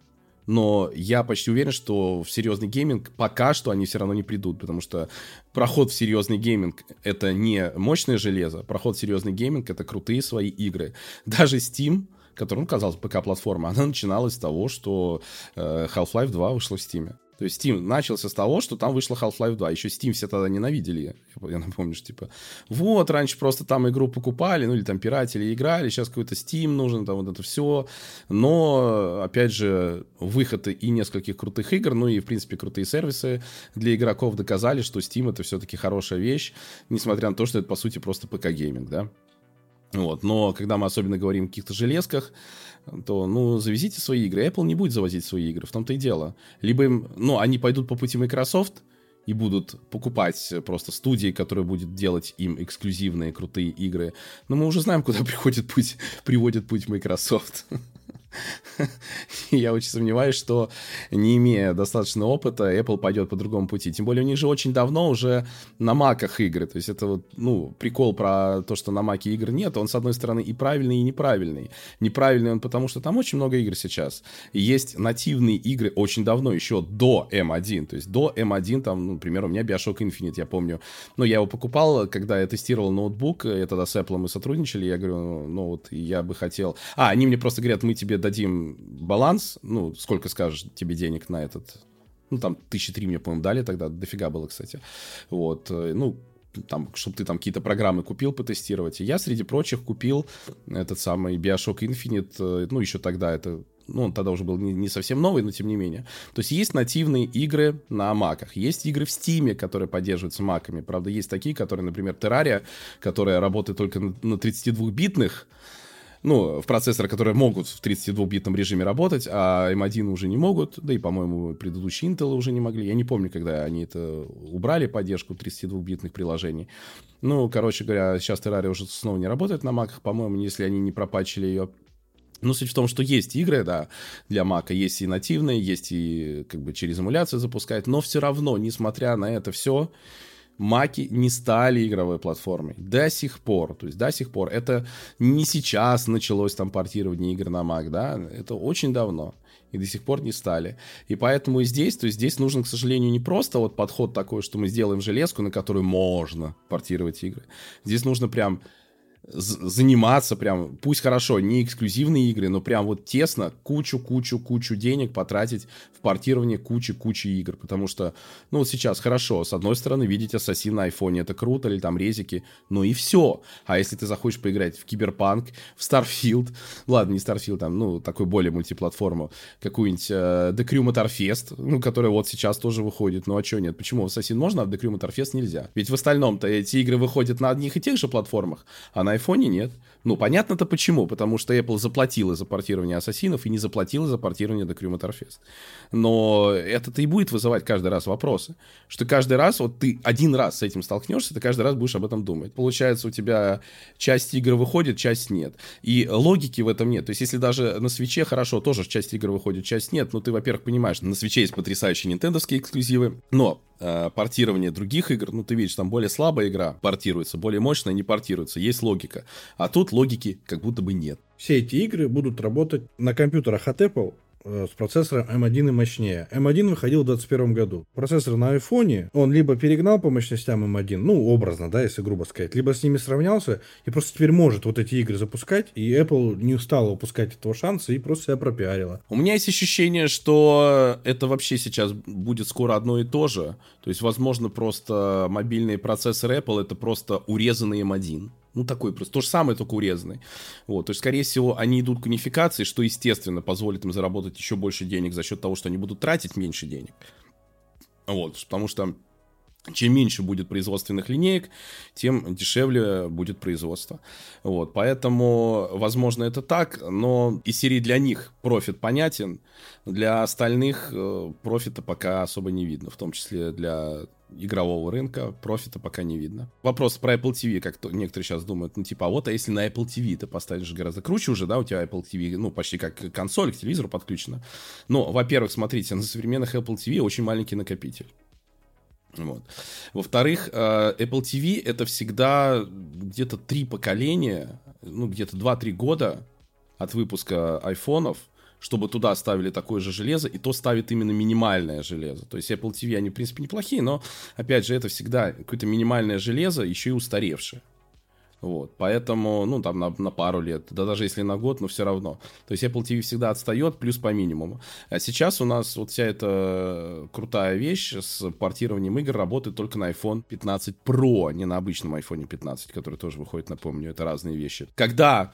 но я почти уверен, что в серьезный гейминг пока что они все равно не придут, потому что проход в серьезный гейминг — это не мощное железо, проход в серьезный гейминг — это крутые свои игры. Даже Steam, который, ну, казалось, ПК-платформа, она начиналась с того, что э, Half-Life 2 вышла в Steam. То есть Steam начался с того, что там вышла Half-Life 2. Еще Steam все тогда ненавидели. Я, напомню, что типа, вот, раньше просто там игру покупали, ну или там пиратели играли, сейчас какой-то Steam нужен, там вот это все. Но, опять же, выход и нескольких крутых игр, ну и, в принципе, крутые сервисы для игроков доказали, что Steam это все-таки хорошая вещь, несмотря на то, что это, по сути, просто ПК-гейминг, да. Вот, но когда мы особенно говорим о каких-то железках, то, ну, завезите свои игры. Apple не будет завозить свои игры, в том-то и дело. Либо им, ну, они пойдут по пути Microsoft и будут покупать просто студии, которые будут делать им эксклюзивные крутые игры. Но мы уже знаем, куда приходит путь, приводит путь Microsoft. Я очень сомневаюсь, что не имея достаточного опыта, Apple пойдет по другому пути. Тем более у них же очень давно уже на маках игры. То есть это вот, ну, прикол про то, что на маке игр нет. Он, с одной стороны, и правильный, и неправильный. Неправильный он потому, что там очень много игр сейчас. Есть нативные игры очень давно, еще до M1. То есть до M1, там, ну, например, у меня Bioshock Infinite, я помню. Но я его покупал, когда я тестировал ноутбук, я тогда с Apple мы сотрудничали, я говорю, ну, ну вот я бы хотел... А, они мне просто говорят, мы тебе дадим баланс, ну, сколько скажешь тебе денег на этот, ну, там, тысячи три мне, по-моему, дали тогда, дофига было, кстати, вот, э, ну, там, чтобы ты там какие-то программы купил потестировать. И я, среди прочих, купил этот самый Bioshock Infinite, э, ну, еще тогда это ну, он тогда уже был не, не совсем новый, но тем не менее. То есть есть нативные игры на маках, есть игры в Стиме, которые поддерживаются маками. Правда, есть такие, которые, например, Terraria, которая работает только на 32-битных, ну, в процессоры, которые могут в 32-битном режиме работать, а M1 уже не могут, да и, по-моему, предыдущие Intel уже не могли. Я не помню, когда они это убрали, поддержку 32-битных приложений. Ну, короче говоря, сейчас Terraria уже снова не работает на маках, по-моему, если они не пропачили ее. Но суть в том, что есть игры, да, для Мака, есть и нативные, есть и как бы через эмуляцию запускать, но все равно, несмотря на это все, Маки не стали игровой платформой. До сих пор. То есть до сих пор. Это не сейчас началось там портирование игр на Mac, да. Это очень давно. И до сих пор не стали. И поэтому здесь, то есть здесь нужен, к сожалению, не просто вот подход такой, что мы сделаем железку, на которую можно портировать игры. Здесь нужно прям заниматься прям, пусть хорошо, не эксклюзивные игры, но прям вот тесно кучу-кучу-кучу денег потратить в портирование кучи-кучи игр, потому что, ну вот сейчас хорошо, с одной стороны, видеть Ассасин на айфоне, это круто, или там резики, ну и все. А если ты захочешь поиграть в Киберпанк, в Starfield, ладно, не Starfield, там, ну, такой более мультиплатформу, какую-нибудь э, The Crew Motorfest, ну, которая вот сейчас тоже выходит, ну а что нет, почему в Ассасин можно, а в The Crew Motorfest нельзя? Ведь в остальном-то эти игры выходят на одних и тех же платформах, а на айфоне нет. Ну, понятно-то почему. Потому что Apple заплатила за портирование ассасинов и не заплатила за портирование до Crew Motorfest. Но это-то и будет вызывать каждый раз вопросы. Что каждый раз, вот ты один раз с этим столкнешься, ты каждый раз будешь об этом думать. Получается, у тебя часть игр выходит, часть нет. И логики в этом нет. То есть, если даже на свече хорошо, тоже часть игр выходит, часть нет, но ты, во-первых, понимаешь, на свече есть потрясающие нинтендовские эксклюзивы, но э, портирование других игр, ну, ты видишь, там более слабая игра портируется, более мощная не портируется, есть логика. А тут логики как будто бы нет. Все эти игры будут работать на компьютерах от Apple с процессором M1 и мощнее. M1 выходил в 2021 году. Процессор на iPhone, он либо перегнал по мощностям M1, ну, образно, да, если грубо сказать, либо с ними сравнялся и просто теперь может вот эти игры запускать, и Apple не устала упускать этого шанса и просто себя пропиарила. У меня есть ощущение, что это вообще сейчас будет скоро одно и то же. То есть, возможно, просто мобильный процессор Apple это просто урезанный M1. Ну, такой просто. То же самое, только урезанный. Вот. То есть, скорее всего, они идут к унификации, что, естественно, позволит им заработать еще больше денег за счет того, что они будут тратить меньше денег. Вот. Потому что чем меньше будет производственных линеек, тем дешевле будет производство. Вот, поэтому, возможно, это так, но из серии для них профит понятен, для остальных э, профита пока особо не видно, в том числе для игрового рынка профита пока не видно. Вопрос про Apple TV, как то, некоторые сейчас думают, ну типа, а вот, а если на Apple TV ты поставишь гораздо круче уже, да, у тебя Apple TV, ну, почти как консоль к телевизору подключена. Но, во-первых, смотрите, на современных Apple TV очень маленький накопитель. Вот. Во-вторых, э, Apple TV это всегда где-то три поколения, ну, где-то 2-3 года от выпуска айфонов, чтобы туда ставили такое же железо, и то ставит именно минимальное железо. То есть Apple TV, они, в принципе, неплохие, но, опять же, это всегда какое-то минимальное железо, еще и устаревшее. Вот, поэтому, ну, там, на, на пару лет, да даже если на год, но все равно. То есть Apple TV всегда отстает, плюс по минимуму. А сейчас у нас вот вся эта крутая вещь с портированием игр работает только на iPhone 15 Pro, не на обычном iPhone 15, который тоже выходит, напомню, это разные вещи. Когда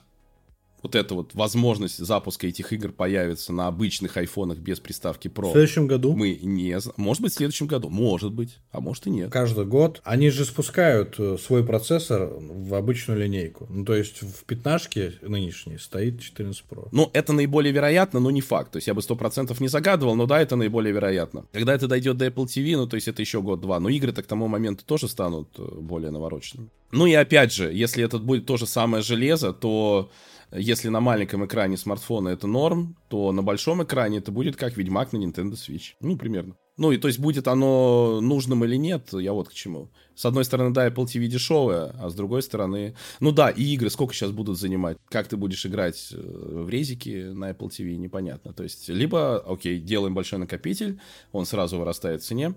вот эта вот возможность запуска этих игр появится на обычных айфонах без приставки Pro. В следующем году? Мы не Может быть, в следующем году. Может быть. А может и нет. Каждый год. Они же спускают э, свой процессор в обычную линейку. Ну, то есть, в пятнашке нынешней стоит 14 Pro. Ну, это наиболее вероятно, но не факт. То есть, я бы 100% не загадывал, но да, это наиболее вероятно. Когда это дойдет до Apple TV, ну, то есть, это еще год-два. Но игры-то к тому моменту тоже станут э, более навороченными. Ну и опять же, если это будет то же самое железо, то если на маленьком экране смартфона это норм, то на большом экране это будет как Ведьмак на Nintendo Switch. Ну, примерно. Ну, и то есть будет оно нужным или нет, я вот к чему. С одной стороны, да, Apple TV дешевая, а с другой стороны... Ну да, и игры сколько сейчас будут занимать? Как ты будешь играть э, в резики на Apple TV, непонятно. То есть, либо, окей, делаем большой накопитель, он сразу вырастает в цене,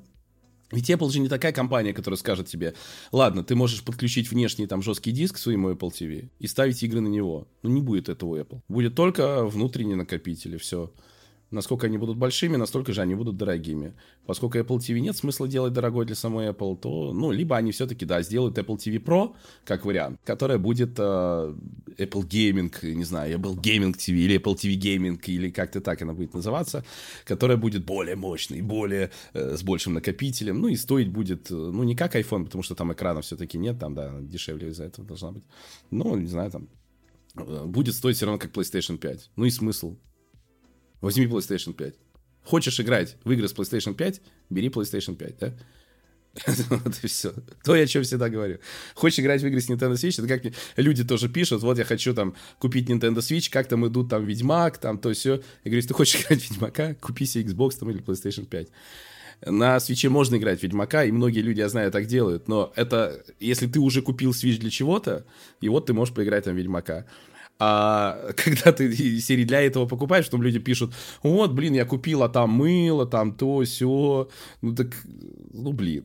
ведь Apple же не такая компания, которая скажет тебе, ладно, ты можешь подключить внешний там жесткий диск к своему Apple TV и ставить игры на него. Ну, не будет этого Apple. Будет только внутренний накопитель, и все. Насколько они будут большими, настолько же они будут дорогими. Поскольку Apple TV нет смысла делать дорогой для самой Apple, то, ну, либо они все-таки, да, сделают Apple TV Pro, как вариант, которая будет э, Apple Gaming, не знаю, Apple Gaming TV или Apple TV Gaming, или как-то так она будет называться, которая будет более мощной, более, э, с большим накопителем, ну, и стоить будет, э, ну, не как iPhone, потому что там экрана все-таки нет, там, да, дешевле из-за этого должна быть. Ну, не знаю, там, э, будет стоить все равно как PlayStation 5. Ну и смысл. Возьми PlayStation 5. Хочешь играть в игры с PlayStation 5, бери PlayStation 5, да? вот и все. То, о чем всегда говорю. Хочешь играть в игры с Nintendo Switch, это как люди тоже пишут, вот я хочу там купить Nintendo Switch, как там идут там Ведьмак, там то все. Я говорю, если ты хочешь играть в Ведьмака, купи себе Xbox там или PlayStation 5. На свече можно играть в Ведьмака, и многие люди, я знаю, так делают, но это, если ты уже купил Switch для чего-то, и вот ты можешь поиграть там в Ведьмака. А когда ты серии для этого покупаешь, потом люди пишут, вот, блин, я купила там мыло, там то, все. Ну так, ну блин.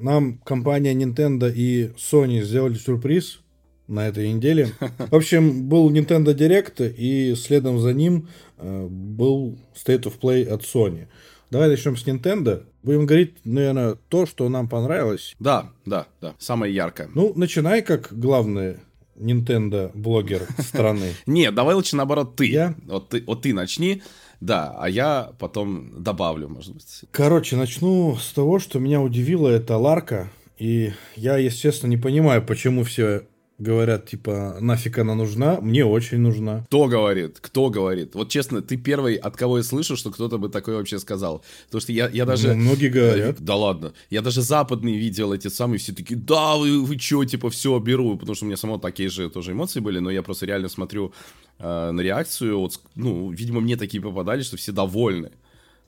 Нам компания Nintendo и Sony сделали сюрприз на этой неделе. В общем, был Nintendo Direct, и следом за ним э, был State of Play от Sony. Давай начнем с Nintendo. Будем говорить, наверное, то, что нам понравилось. Да, да, да. Самое яркое. Ну, начинай как главный Nintendo блогер страны. Нет, давай лучше наоборот ты. Я? Вот ты, вот ты начни. Да, а я потом добавлю, может быть. Короче, начну с того, что меня удивило, это Ларка. И я, естественно, не понимаю, почему все говорят, типа, нафиг она нужна, мне очень нужна. Кто говорит? Кто говорит? Вот честно, ты первый, от кого я слышу, что кто-то бы такое вообще сказал. Потому что я, я даже... Ну, многие говорят. Да ладно. Я даже западные видел эти самые, все такие, да, вы, вы чё, типа, все, беру. Потому что у меня само такие же тоже эмоции были, но я просто реально смотрю э, на реакцию. Вот, ну, видимо, мне такие попадали, что все довольны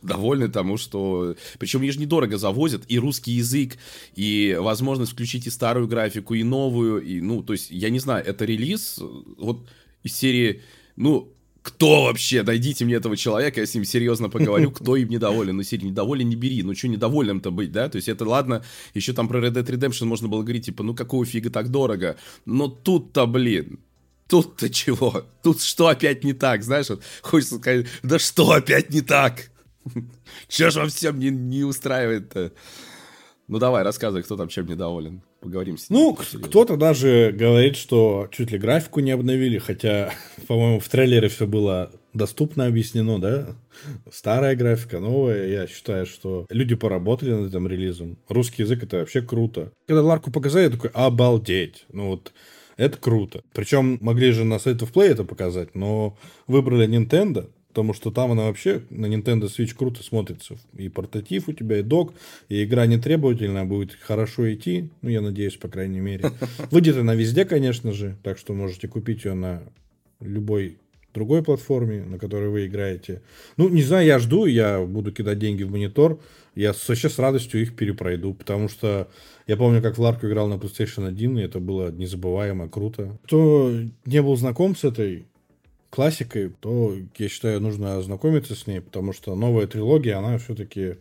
довольны тому, что... Причем они же недорого завозят, и русский язык, и возможность включить и старую графику, и новую, и, ну, то есть, я не знаю, это релиз, вот, из серии, ну, кто вообще? Найдите мне этого человека, я с ним серьезно поговорю, кто им недоволен. Ну, серии недоволен, не бери. Ну, что недовольным-то быть, да? То есть, это ладно, еще там про Red Dead Redemption можно было говорить, типа, ну, какого фига так дорого? Но тут-то, блин, тут-то чего? Тут что опять не так, знаешь? Вот хочется сказать, да что опять не так? Че ж вам всем не, не устраивает-то? Ну давай, рассказывай, кто там чем недоволен. Поговорим с ним. Ну, кто-то даже говорит, что чуть ли графику не обновили, хотя, по-моему, в трейлере все было доступно объяснено, да? Старая графика, новая. Я считаю, что люди поработали над этим релизом. Русский язык это вообще круто. Когда Ларку показали, я такой, обалдеть. Ну вот, это круто. Причем могли же на State of Play это показать, но выбрали Nintendo, потому что там она вообще на Nintendo Switch круто смотрится. И портатив у тебя, и док, и игра не требовательная, будет хорошо идти, ну, я надеюсь, по крайней мере. Выйдет она везде, конечно же, так что можете купить ее на любой другой платформе, на которой вы играете. Ну, не знаю, я жду, я буду кидать деньги в монитор, я вообще с радостью их перепройду, потому что я помню, как в Ларку играл на PlayStation 1, и это было незабываемо круто. Кто не был знаком с этой классикой, то, я считаю, нужно ознакомиться с ней, потому что новая трилогия, она все-таки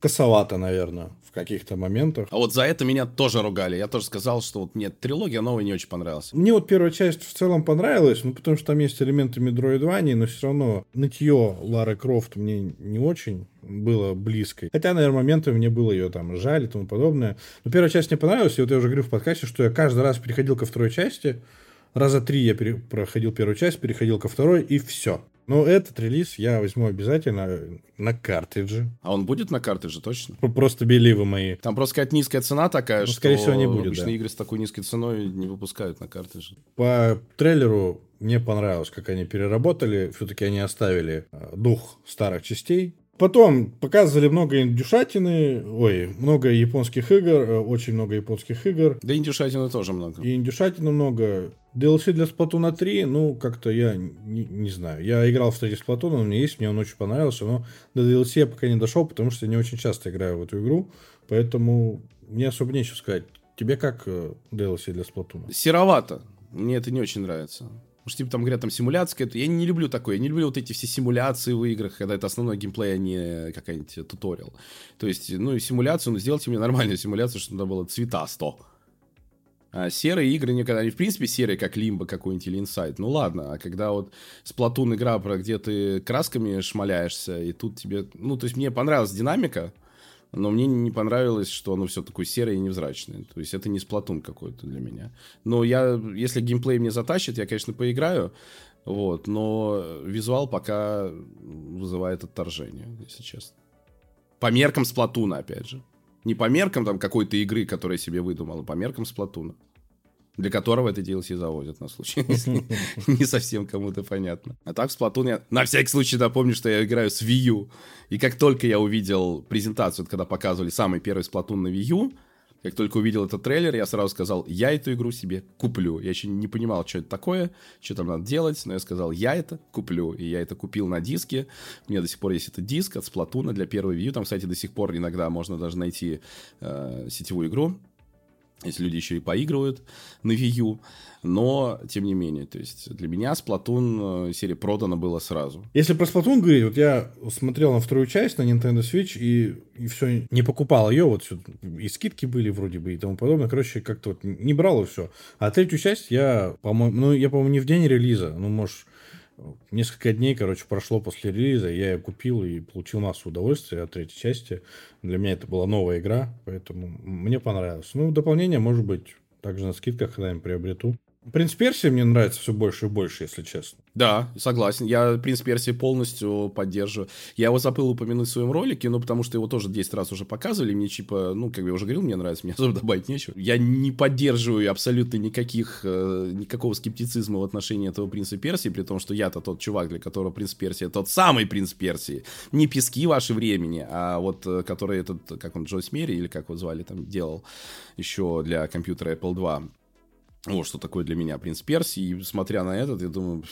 косовата, наверное, в каких-то моментах. А вот за это меня тоже ругали. Я тоже сказал, что вот мне трилогия новая не очень понравилась. Мне вот первая часть в целом понравилась, ну, потому что там есть элементы Metroidvania, но все равно нытье Лары Крофт мне не очень было близко. Хотя, наверное, моментами мне было ее там жаль и тому подобное. Но первая часть мне понравилась, и вот я уже говорю в подкасте, что я каждый раз переходил ко второй части, раза три я пере- проходил первую часть, переходил ко второй, и все. Но этот релиз я возьму обязательно на картридже. А он будет на картридже, точно? Просто беливы мои. Там просто какая-то низкая цена такая, ну, что скорее всего, не будет, обычно да. игры с такой низкой ценой не выпускают на картридже. По трейлеру мне понравилось, как они переработали. Все-таки они оставили э, дух старых частей. Потом показывали много индюшатины, ой, много японских игр, э, очень много японских игр. Да индюшатины тоже много. И индюшатины много. DLC для Splatoon 3, ну, как-то я не, не знаю. Я играл в третий Splatoon, он у меня есть, мне он очень понравился, но до DLC я пока не дошел, потому что я не очень часто играю в эту игру, поэтому мне особо нечего сказать. Тебе как э, DLC для Splatoon? Серовато. Мне это не очень нравится. Потому что, типа, там говорят, там симуляция какая-то. Я не люблю такое. Я не люблю вот эти все симуляции в играх, когда это основной геймплей, а не какая-нибудь туториал. То есть, ну, и симуляцию, ну, сделайте мне нормальную симуляцию, чтобы она была цветасто. А серые игры никогда не, в принципе, серые, как Лимба какой-нибудь или Inside. Ну ладно, а когда вот Splatoon игра, про где ты красками шмаляешься, и тут тебе... Ну, то есть мне понравилась динамика, но мне не понравилось, что оно все такое серое и невзрачное. То есть это не сплатун какой-то для меня. Но я, если геймплей мне затащит, я, конечно, поиграю, вот, но визуал пока вызывает отторжение, если честно. По меркам сплатуна, опять же. Не по меркам там какой-то игры, которую я себе выдумал, а по меркам сплатуна. Для которого это DLC заводят на случай, если не совсем кому-то понятно. А так в Splatoon я на всякий случай напомню, что я играю с Wii U. И как только я увидел презентацию, когда показывали самый первый Splatoon на Wii U, как только увидел этот трейлер, я сразу сказал, я эту игру себе куплю. Я еще не понимал, что это такое, что там надо делать, но я сказал, я это куплю. И я это купил на диске. У меня до сих пор есть этот диск от Splatoon для первой Wii. Там, кстати, до сих пор иногда можно даже найти э, сетевую игру если люди еще и поигрывают на Wii U. Но, тем не менее, то есть для меня Splatoon серия продана была сразу. Если про Splatoon говорить, вот я смотрел на вторую часть на Nintendo Switch и, и все, не покупал ее, вот и скидки были вроде бы и тому подобное. Короче, как-то вот не брал и все. А третью часть я, по-моему, ну, я, по-моему, не в день релиза, ну, может, несколько дней, короче, прошло после релиза, я ее купил и получил массу удовольствия от третьей части. Для меня это была новая игра, поэтому мне понравилось. Ну, дополнение, может быть, также на скидках когда-нибудь приобрету. Принц Персии мне нравится все больше и больше, если честно. Да, согласен. Я Принц Персии полностью поддерживаю. Я его забыл упомянуть в своем ролике, но потому что его тоже 10 раз уже показывали. Мне типа, ну, как я уже говорил, мне нравится, мне особо добавить нечего. Я не поддерживаю абсолютно никаких, э, никакого скептицизма в отношении этого Принца Персии, при том, что я-то тот чувак, для которого Принц Персии тот самый Принц Персии. Не пески ваши времени, а вот э, который этот, как он, Джойс Мери, или как его звали, там делал еще для компьютера Apple 2 вот что такое для меня принц Персии. И смотря на этот, я думаю,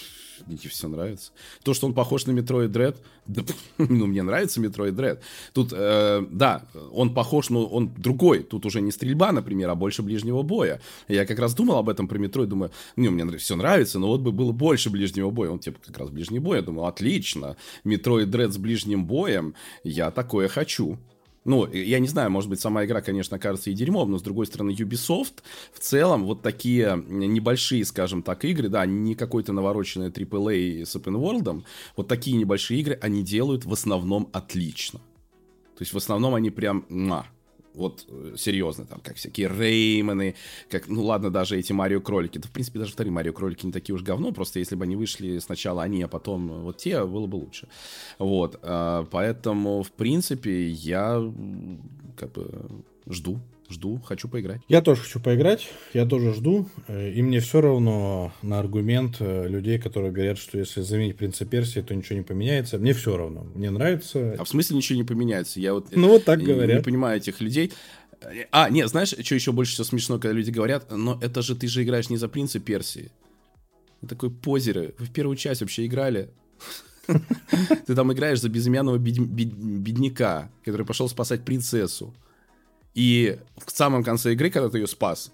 мне все нравится. То, что он похож на Metroid Dread, да, ну, мне нравится Metroid Dread. Тут, э, да, он похож, но он другой. Тут уже не стрельба, например, а больше ближнего боя. Я как раз думал об этом про Metroid, думаю, ну, мне все нравится, но вот бы было больше ближнего боя. Он типа как раз ближний бой. Я думаю, отлично. Metroid Dread с ближним боем, я такое хочу. Ну, я не знаю, может быть, сама игра, конечно, кажется и дерьмом, но, с другой стороны, Ubisoft в целом вот такие небольшие, скажем так, игры, да, не какой-то навороченный AAA с open world, вот такие небольшие игры они делают в основном отлично. То есть, в основном они прям... Муа, вот э, серьезно, там, как всякие Реймоны, как, ну ладно, даже эти Марио Кролики. Да, в принципе, даже вторые Марио Кролики не такие уж говно, просто если бы они вышли сначала они, а потом вот те, было бы лучше. Вот, а, поэтому, в принципе, я как бы жду жду, хочу поиграть. Я тоже хочу поиграть, я тоже жду, и мне все равно на аргумент э, людей, которые говорят, что если заменить принца Персии, то ничего не поменяется. Мне все равно, мне нравится. А в смысле ничего не поменяется? Я вот, ну вот так говорят. не понимаю этих людей. А, нет, знаешь, что еще больше всего смешно, когда люди говорят, но это же ты же играешь не за принца Персии. Такой позеры. Вы в первую часть вообще играли. Ты там играешь за безымянного бедняка, который пошел спасать принцессу. И в самом конце игры, когда ты ее спас,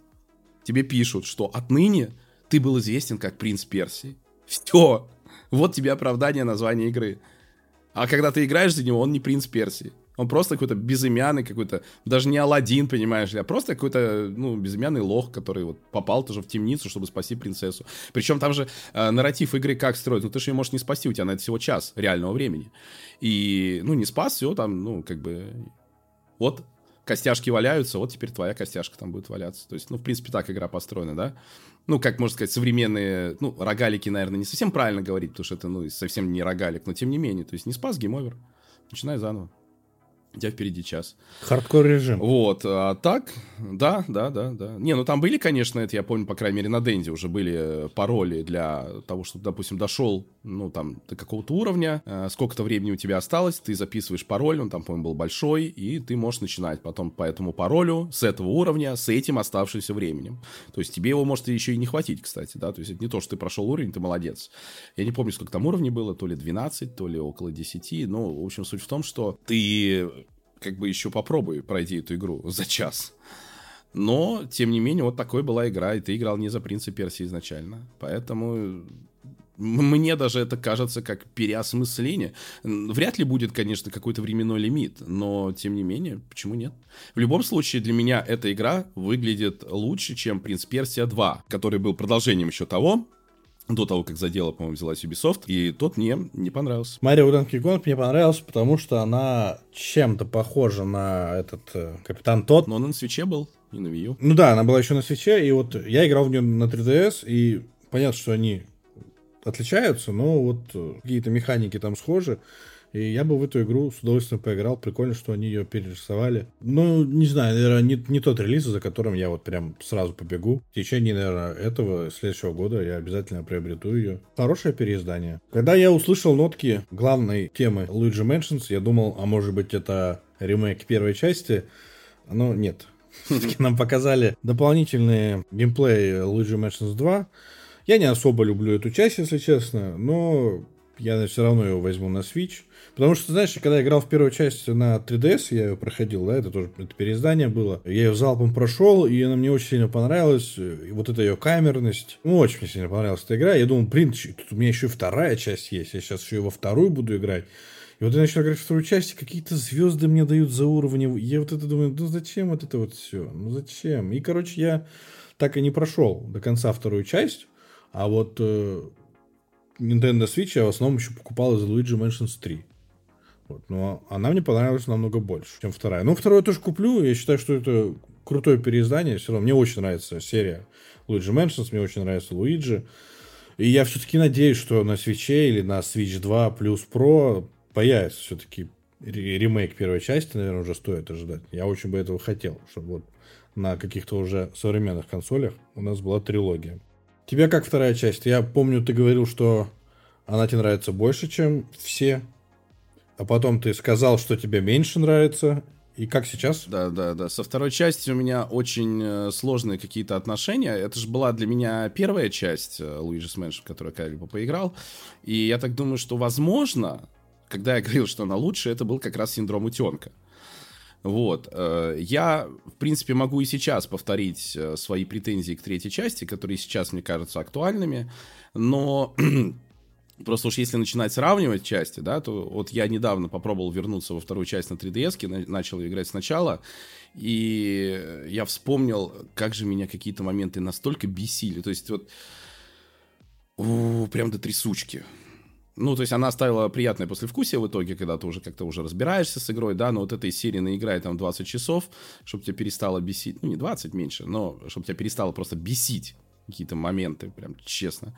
тебе пишут, что отныне ты был известен как принц Персии. Все. Вот тебе оправдание названия игры. А когда ты играешь за него, он не принц Персии. Он просто какой-то безымянный, какой-то, даже не Алладин, понимаешь ли, а просто какой-то, ну, безымянный лох, который вот попал тоже в темницу, чтобы спасти принцессу. Причем там же э, нарратив игры как строить, ну, ты же ее можешь не спасти, у тебя на это всего час реального времени. И, ну, не спас, все там, ну, как бы, вот, костяшки валяются, вот теперь твоя костяшка там будет валяться. То есть, ну, в принципе, так игра построена, да? Ну, как можно сказать, современные, ну, рогалики, наверное, не совсем правильно говорить, потому что это, ну, совсем не рогалик, но тем не менее, то есть не спас, game over. Начинай заново. У тебя впереди час. Хардкор режим. Вот, а так, да, да, да, да. Не, ну там были, конечно, это я помню, по крайней мере, на Денде уже были э, пароли для того, чтобы, допустим, дошел, ну, там, до какого-то уровня, э, сколько-то времени у тебя осталось, ты записываешь пароль, он там, по-моему, был большой, и ты можешь начинать потом по этому паролю с этого уровня, с этим оставшимся временем. То есть тебе его может еще и не хватить, кстати, да, то есть это не то, что ты прошел уровень, ты молодец. Я не помню, сколько там уровней было, то ли 12, то ли около 10, ну, в общем, суть в том, что ты как бы еще попробуй пройти эту игру за час. Но, тем не менее, вот такой была игра, и ты играл не за принца Персии изначально. Поэтому мне даже это кажется как переосмысление. Вряд ли будет, конечно, какой-то временной лимит, но тем не менее, почему нет? В любом случае, для меня эта игра выглядит лучше, чем Принц Персия 2, который был продолжением еще того, до того, как за дело, по-моему, взялась Ubisoft, и тот мне не понравился. Марио Donkey Kong мне понравился, потому что она чем-то похожа на этот э, Капитан Тот. Но он на свече был, и на Wii U. Ну да, она была еще на свече, и вот я играл в нее на 3DS, и понятно, что они отличаются, но вот э, какие-то механики там схожи. И я бы в эту игру с удовольствием поиграл. Прикольно, что они ее перерисовали. Ну, не знаю, наверное, не, не тот релиз, за которым я вот прям сразу побегу. В течение, наверное, этого следующего года я обязательно приобрету ее. Хорошее переиздание. Когда я услышал нотки главной темы Luigi Mansions, я думал, а может быть это ремейк первой части. Но нет. Все-таки нам показали дополнительные геймплей Luigi Mansions 2. Я не особо люблю эту часть, если честно, но я все равно его возьму на Switch. Потому что, знаешь, когда я играл в первую часть на 3DS, я ее проходил, да, это тоже это переиздание было. Я ее залпом прошел, и она мне очень сильно понравилась. И вот эта ее камерность. Ну, очень мне сильно понравилась эта игра. Я думал, блин, тут у меня еще и вторая часть есть. Я сейчас еще и во вторую буду играть. И вот я начал играть вторую часть, какие-то звезды мне дают за уровни. Я вот это думаю, ну зачем вот это вот все? Ну зачем? И, короче, я так и не прошел до конца вторую часть. А вот э, Nintendo Switch я в основном еще покупал из Luigi Mansions 3. Вот, но она мне понравилась намного больше, чем вторая. Ну, вторую я тоже куплю. Я считаю, что это крутое переиздание. Все равно мне очень нравится серия Luigi Mansions, мне очень нравится Луиджи. И я все-таки надеюсь, что на свече или на Switch 2 Plus Pro появится все-таки ремейк первой части, наверное, уже стоит ожидать. Я очень бы этого хотел, чтобы вот на каких-то уже современных консолях у нас была трилогия. Тебе как вторая часть? Я помню, ты говорил, что она тебе нравится больше, чем все а потом ты сказал, что тебе меньше нравится. И как сейчас? Да, да, да. Со второй частью у меня очень э, сложные какие-то отношения. Это же была для меня первая часть Luigi's Mansion, в которую я когда-либо поиграл. И я так думаю, что, возможно, когда я говорил, что она лучше, это был как раз синдром утенка. Вот. Э, я, в принципе, могу и сейчас повторить э, свои претензии к третьей части, которые сейчас мне кажутся актуальными, но Просто уж если начинать сравнивать части, да, то вот я недавно попробовал вернуться во вторую часть на 3DS, начал играть сначала, и я вспомнил, как же меня какие-то моменты настолько бесили. То есть вот у, прям до трясучки. Ну, то есть она оставила приятное послевкусие в итоге, когда ты уже как-то уже разбираешься с игрой, да, но вот этой серии наиграй там 20 часов, чтобы тебя перестало бесить, ну, не 20 меньше, но чтобы тебя перестало просто бесить какие-то моменты, прям честно.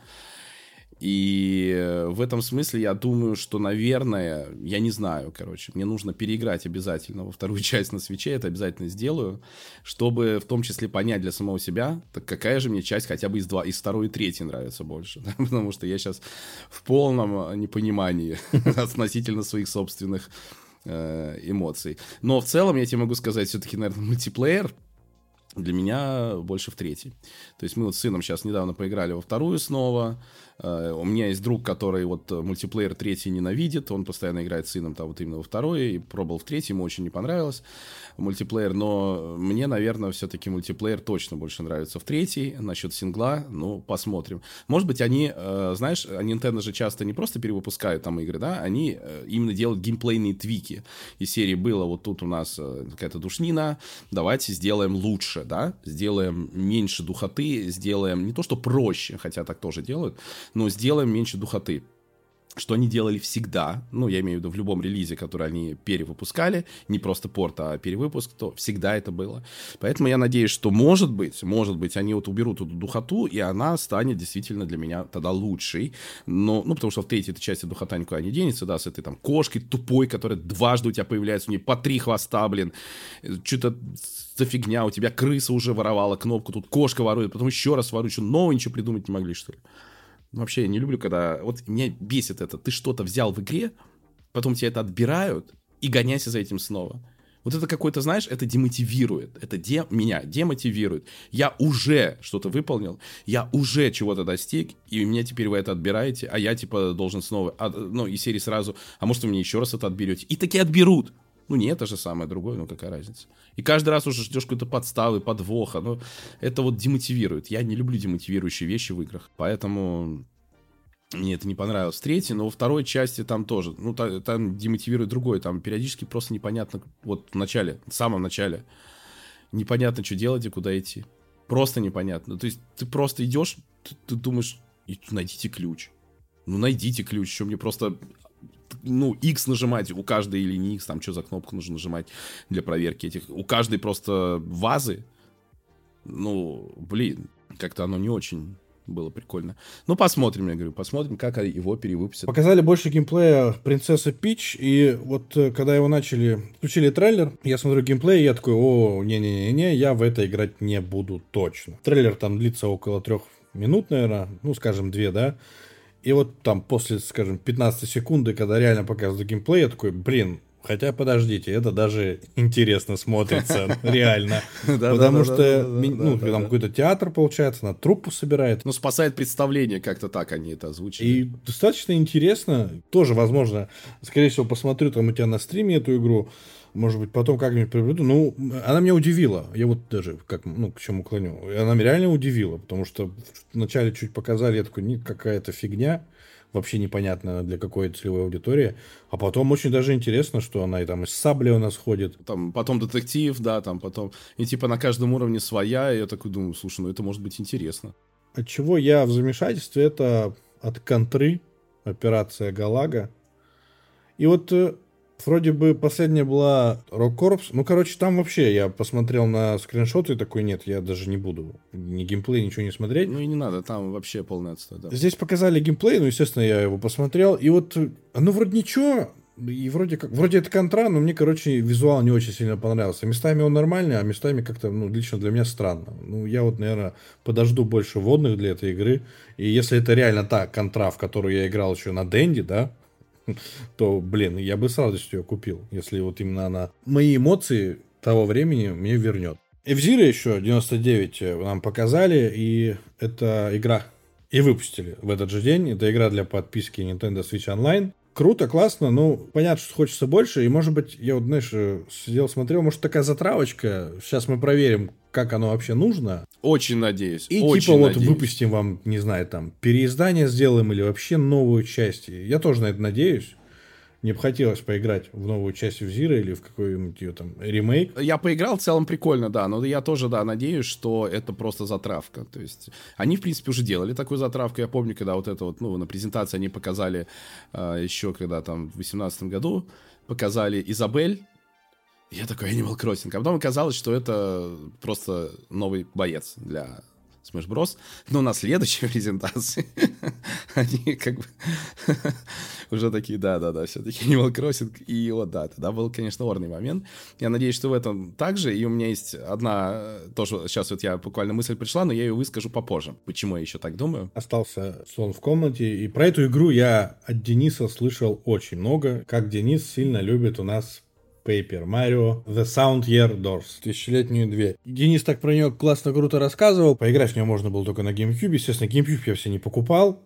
И э, в этом смысле я думаю, что, наверное, я не знаю, короче, мне нужно переиграть обязательно во вторую часть на свече, это обязательно сделаю, чтобы в том числе понять для самого себя, так какая же мне часть хотя бы из, два, из второй и третьей нравится больше, да? потому что я сейчас в полном э, непонимании относительно своих собственных э, эмоций. Но в целом я тебе могу сказать, все-таки, наверное, мультиплеер Для меня больше в третий. То есть мы вот с сыном сейчас недавно поиграли во вторую снова. Э, у меня есть друг, который вот мультиплеер третий ненавидит, он постоянно играет с сыном там вот именно во второй, и пробовал в третий, ему очень не понравилось мультиплеер, но мне, наверное, все-таки мультиплеер точно больше нравится в третий. Насчет сингла, ну, посмотрим. Может быть, они, э, знаешь, Nintendo же часто не просто перевыпускают там игры, да, они э, именно делают геймплейные твики. Из серии было вот тут у нас какая-то душнина, давайте сделаем лучше, да, сделаем меньше духоты, сделаем не то, что проще, хотя так тоже делают, но сделаем меньше духоты что они делали всегда, ну, я имею в виду в любом релизе, который они перевыпускали, не просто порт, а перевыпуск, то всегда это было. Поэтому я надеюсь, что, может быть, может быть, они вот уберут эту духоту, и она станет действительно для меня тогда лучшей. Но, ну, потому что в третьей части духота никуда не денется, да, с этой там кошкой тупой, которая дважды у тебя появляется, у нее по три хвоста, блин, что-то за фигня, у тебя крыса уже воровала кнопку, тут кошка ворует, потом еще раз ворует, что нового ничего придумать не могли, что ли? Вообще, я не люблю, когда... Вот меня бесит это. Ты что-то взял в игре, потом тебе это отбирают, и гоняйся за этим снова. Вот это какой-то, знаешь, это демотивирует. Это де, меня демотивирует. Я уже что-то выполнил, я уже чего-то достиг, и меня теперь вы это отбираете, а я, типа, должен снова... А, ну, и серии сразу, а может, вы мне еще раз это отберете? И таки отберут. Ну, не это же самое, другое, ну какая разница. И каждый раз уже ждешь какой-то подставы, подвоха. Ну, это вот демотивирует. Я не люблю демотивирующие вещи в играх. Поэтому мне это не понравилось. Третий, но во второй части там тоже. Ну, та, там демотивирует другое. Там периодически просто непонятно, вот в начале, в самом начале, непонятно, что делать и куда идти. Просто непонятно. То есть ты просто идешь, ты, ты думаешь, найдите ключ. Ну, найдите ключ, что мне просто ну, X нажимать у каждой или не X, там что за кнопку нужно нажимать для проверки этих. У каждой просто вазы. Ну, блин, как-то оно не очень было прикольно. Ну, посмотрим, я говорю, посмотрим, как его перевыпустят. Показали больше геймплея Принцесса Пич, и вот э, когда его начали, включили трейлер, я смотрю геймплей, и я такой, о, не-не-не, я в это играть не буду точно. Трейлер там длится около трех минут, наверное, ну, скажем, две, да, и вот там после, скажем, 15 секунды, когда реально показывают геймплей, я такой, блин, Хотя, подождите, это даже интересно смотрится, реально. Потому что, ну, там какой-то театр, получается, на труппу собирает. Ну, спасает представление, как-то так они это озвучили. И достаточно интересно. Тоже, возможно, скорее всего, посмотрю там у тебя на стриме эту игру. Может быть, потом как-нибудь приведу. Ну, она меня удивила. Я вот даже как, ну, к чему клоню. Она меня реально удивила, потому что вначале чуть показали, я такой, нет, какая-то фигня вообще непонятно для какой целевой аудитории. А потом очень даже интересно, что она и там из сабли у нас ходит. Там потом детектив, да, там потом... И типа на каждом уровне своя, и я такой думаю, слушай, ну это может быть интересно. От чего я в замешательстве, это от контры, операция Галага. И вот э, Вроде бы последняя была Rock Corps. Ну, короче, там вообще я посмотрел на скриншоты и такой, нет, я даже не буду ни геймплей, ничего не смотреть. Ну и не надо, там вообще полный отстой, да. Здесь показали геймплей, ну, естественно, я его посмотрел. И вот, ну, вроде ничего, и вроде как, вроде это контра, но мне, короче, визуал не очень сильно понравился. Местами он нормальный, а местами как-то, ну, лично для меня странно. Ну, я вот, наверное, подожду больше водных для этой игры. И если это реально та контра, в которую я играл еще на Денди, да, то, блин, я бы с радостью ее купил, если вот именно она мои эмоции того времени мне вернет. F-Zero еще 99 э, нам показали, и это игра и выпустили в этот же день. Это игра для подписки Nintendo Switch Online. Круто, классно, ну, понятно, что хочется больше, и, может быть, я вот, знаешь, э, сидел, смотрел, может, такая затравочка, сейчас мы проверим, как оно вообще нужно. Очень надеюсь. И очень типа надеюсь. вот выпустим вам, не знаю, там, переиздание сделаем или вообще новую часть. Я тоже на это надеюсь. Мне бы хотелось поиграть в новую часть в Зира или в какой-нибудь ее там ремейк. Я поиграл, в целом прикольно, да, но я тоже, да, надеюсь, что это просто затравка. То есть они, в принципе, уже делали такую затравку. Я помню, когда вот это вот, ну, на презентации они показали э, еще, когда там в 2018 году, показали Изабель, я такой Animal Crossing. А потом оказалось, что это просто новый боец для Smash Bros. Но на следующей презентации они как бы уже такие, да-да-да, все-таки Animal Crossing. И вот, да, тогда был, конечно, орный момент. Я надеюсь, что в этом также. И у меня есть одна, тоже сейчас вот я буквально мысль пришла, но я ее выскажу попозже. Почему я еще так думаю? Остался сон в комнате. И про эту игру я от Дениса слышал очень много. Как Денис сильно любит у нас Paper Mario The Sound Year Doors. Тысячелетнюю дверь. Денис так про нее классно, круто рассказывал. Поиграть в нее можно было только на GameCube. Естественно, GameCube я все не покупал.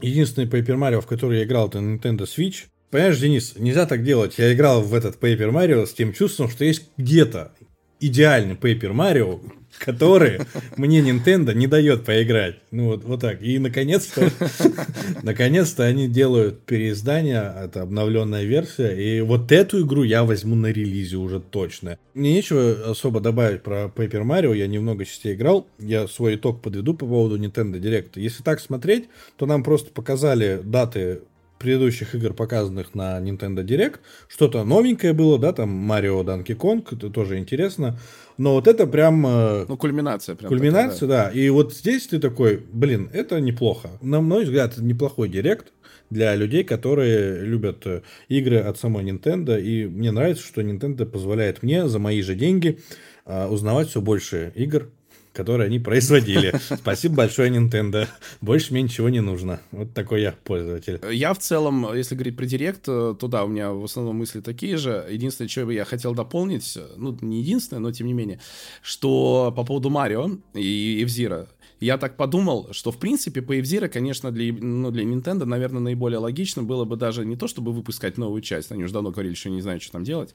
Единственный Paper Mario, в который я играл, это Nintendo Switch. Понимаешь, Денис, нельзя так делать. Я играл в этот Paper Mario с тем чувством, что есть где-то идеальный Paper Mario, который мне Nintendo не дает поиграть. Ну вот, вот так. И наконец-то, наконец-то они делают переиздание, это обновленная версия, и вот эту игру я возьму на релизе уже точно. Мне нечего особо добавить про Paper Mario, я немного частей играл, я свой итог подведу по поводу Nintendo Direct. Если так смотреть, то нам просто показали даты предыдущих игр, показанных на Nintendo Direct. Что-то новенькое было, да, там Марио Donkey Kong, это тоже интересно. Но вот это прям... Э, ну, кульминация. Прям кульминация, такая, да. да. И вот здесь ты такой, блин, это неплохо. На мой взгляд, неплохой директ для людей, которые любят э, игры от самой Nintendo. И мне нравится, что Nintendo позволяет мне за мои же деньги э, узнавать все больше игр, которые они производили. Спасибо большое, Nintendo. Больше мне ничего не нужно. Вот такой я пользователь. Я в целом, если говорить про Директ, то да, у меня в основном мысли такие же. Единственное, что бы я хотел дополнить, ну, не единственное, но тем не менее, что по поводу Марио и Эвзира, я так подумал, что в принципе по Эвзира, конечно, для, ну, для Nintendo, наверное, наиболее логично было бы даже не то, чтобы выпускать новую часть, они уже давно говорили, что не знают, что там делать,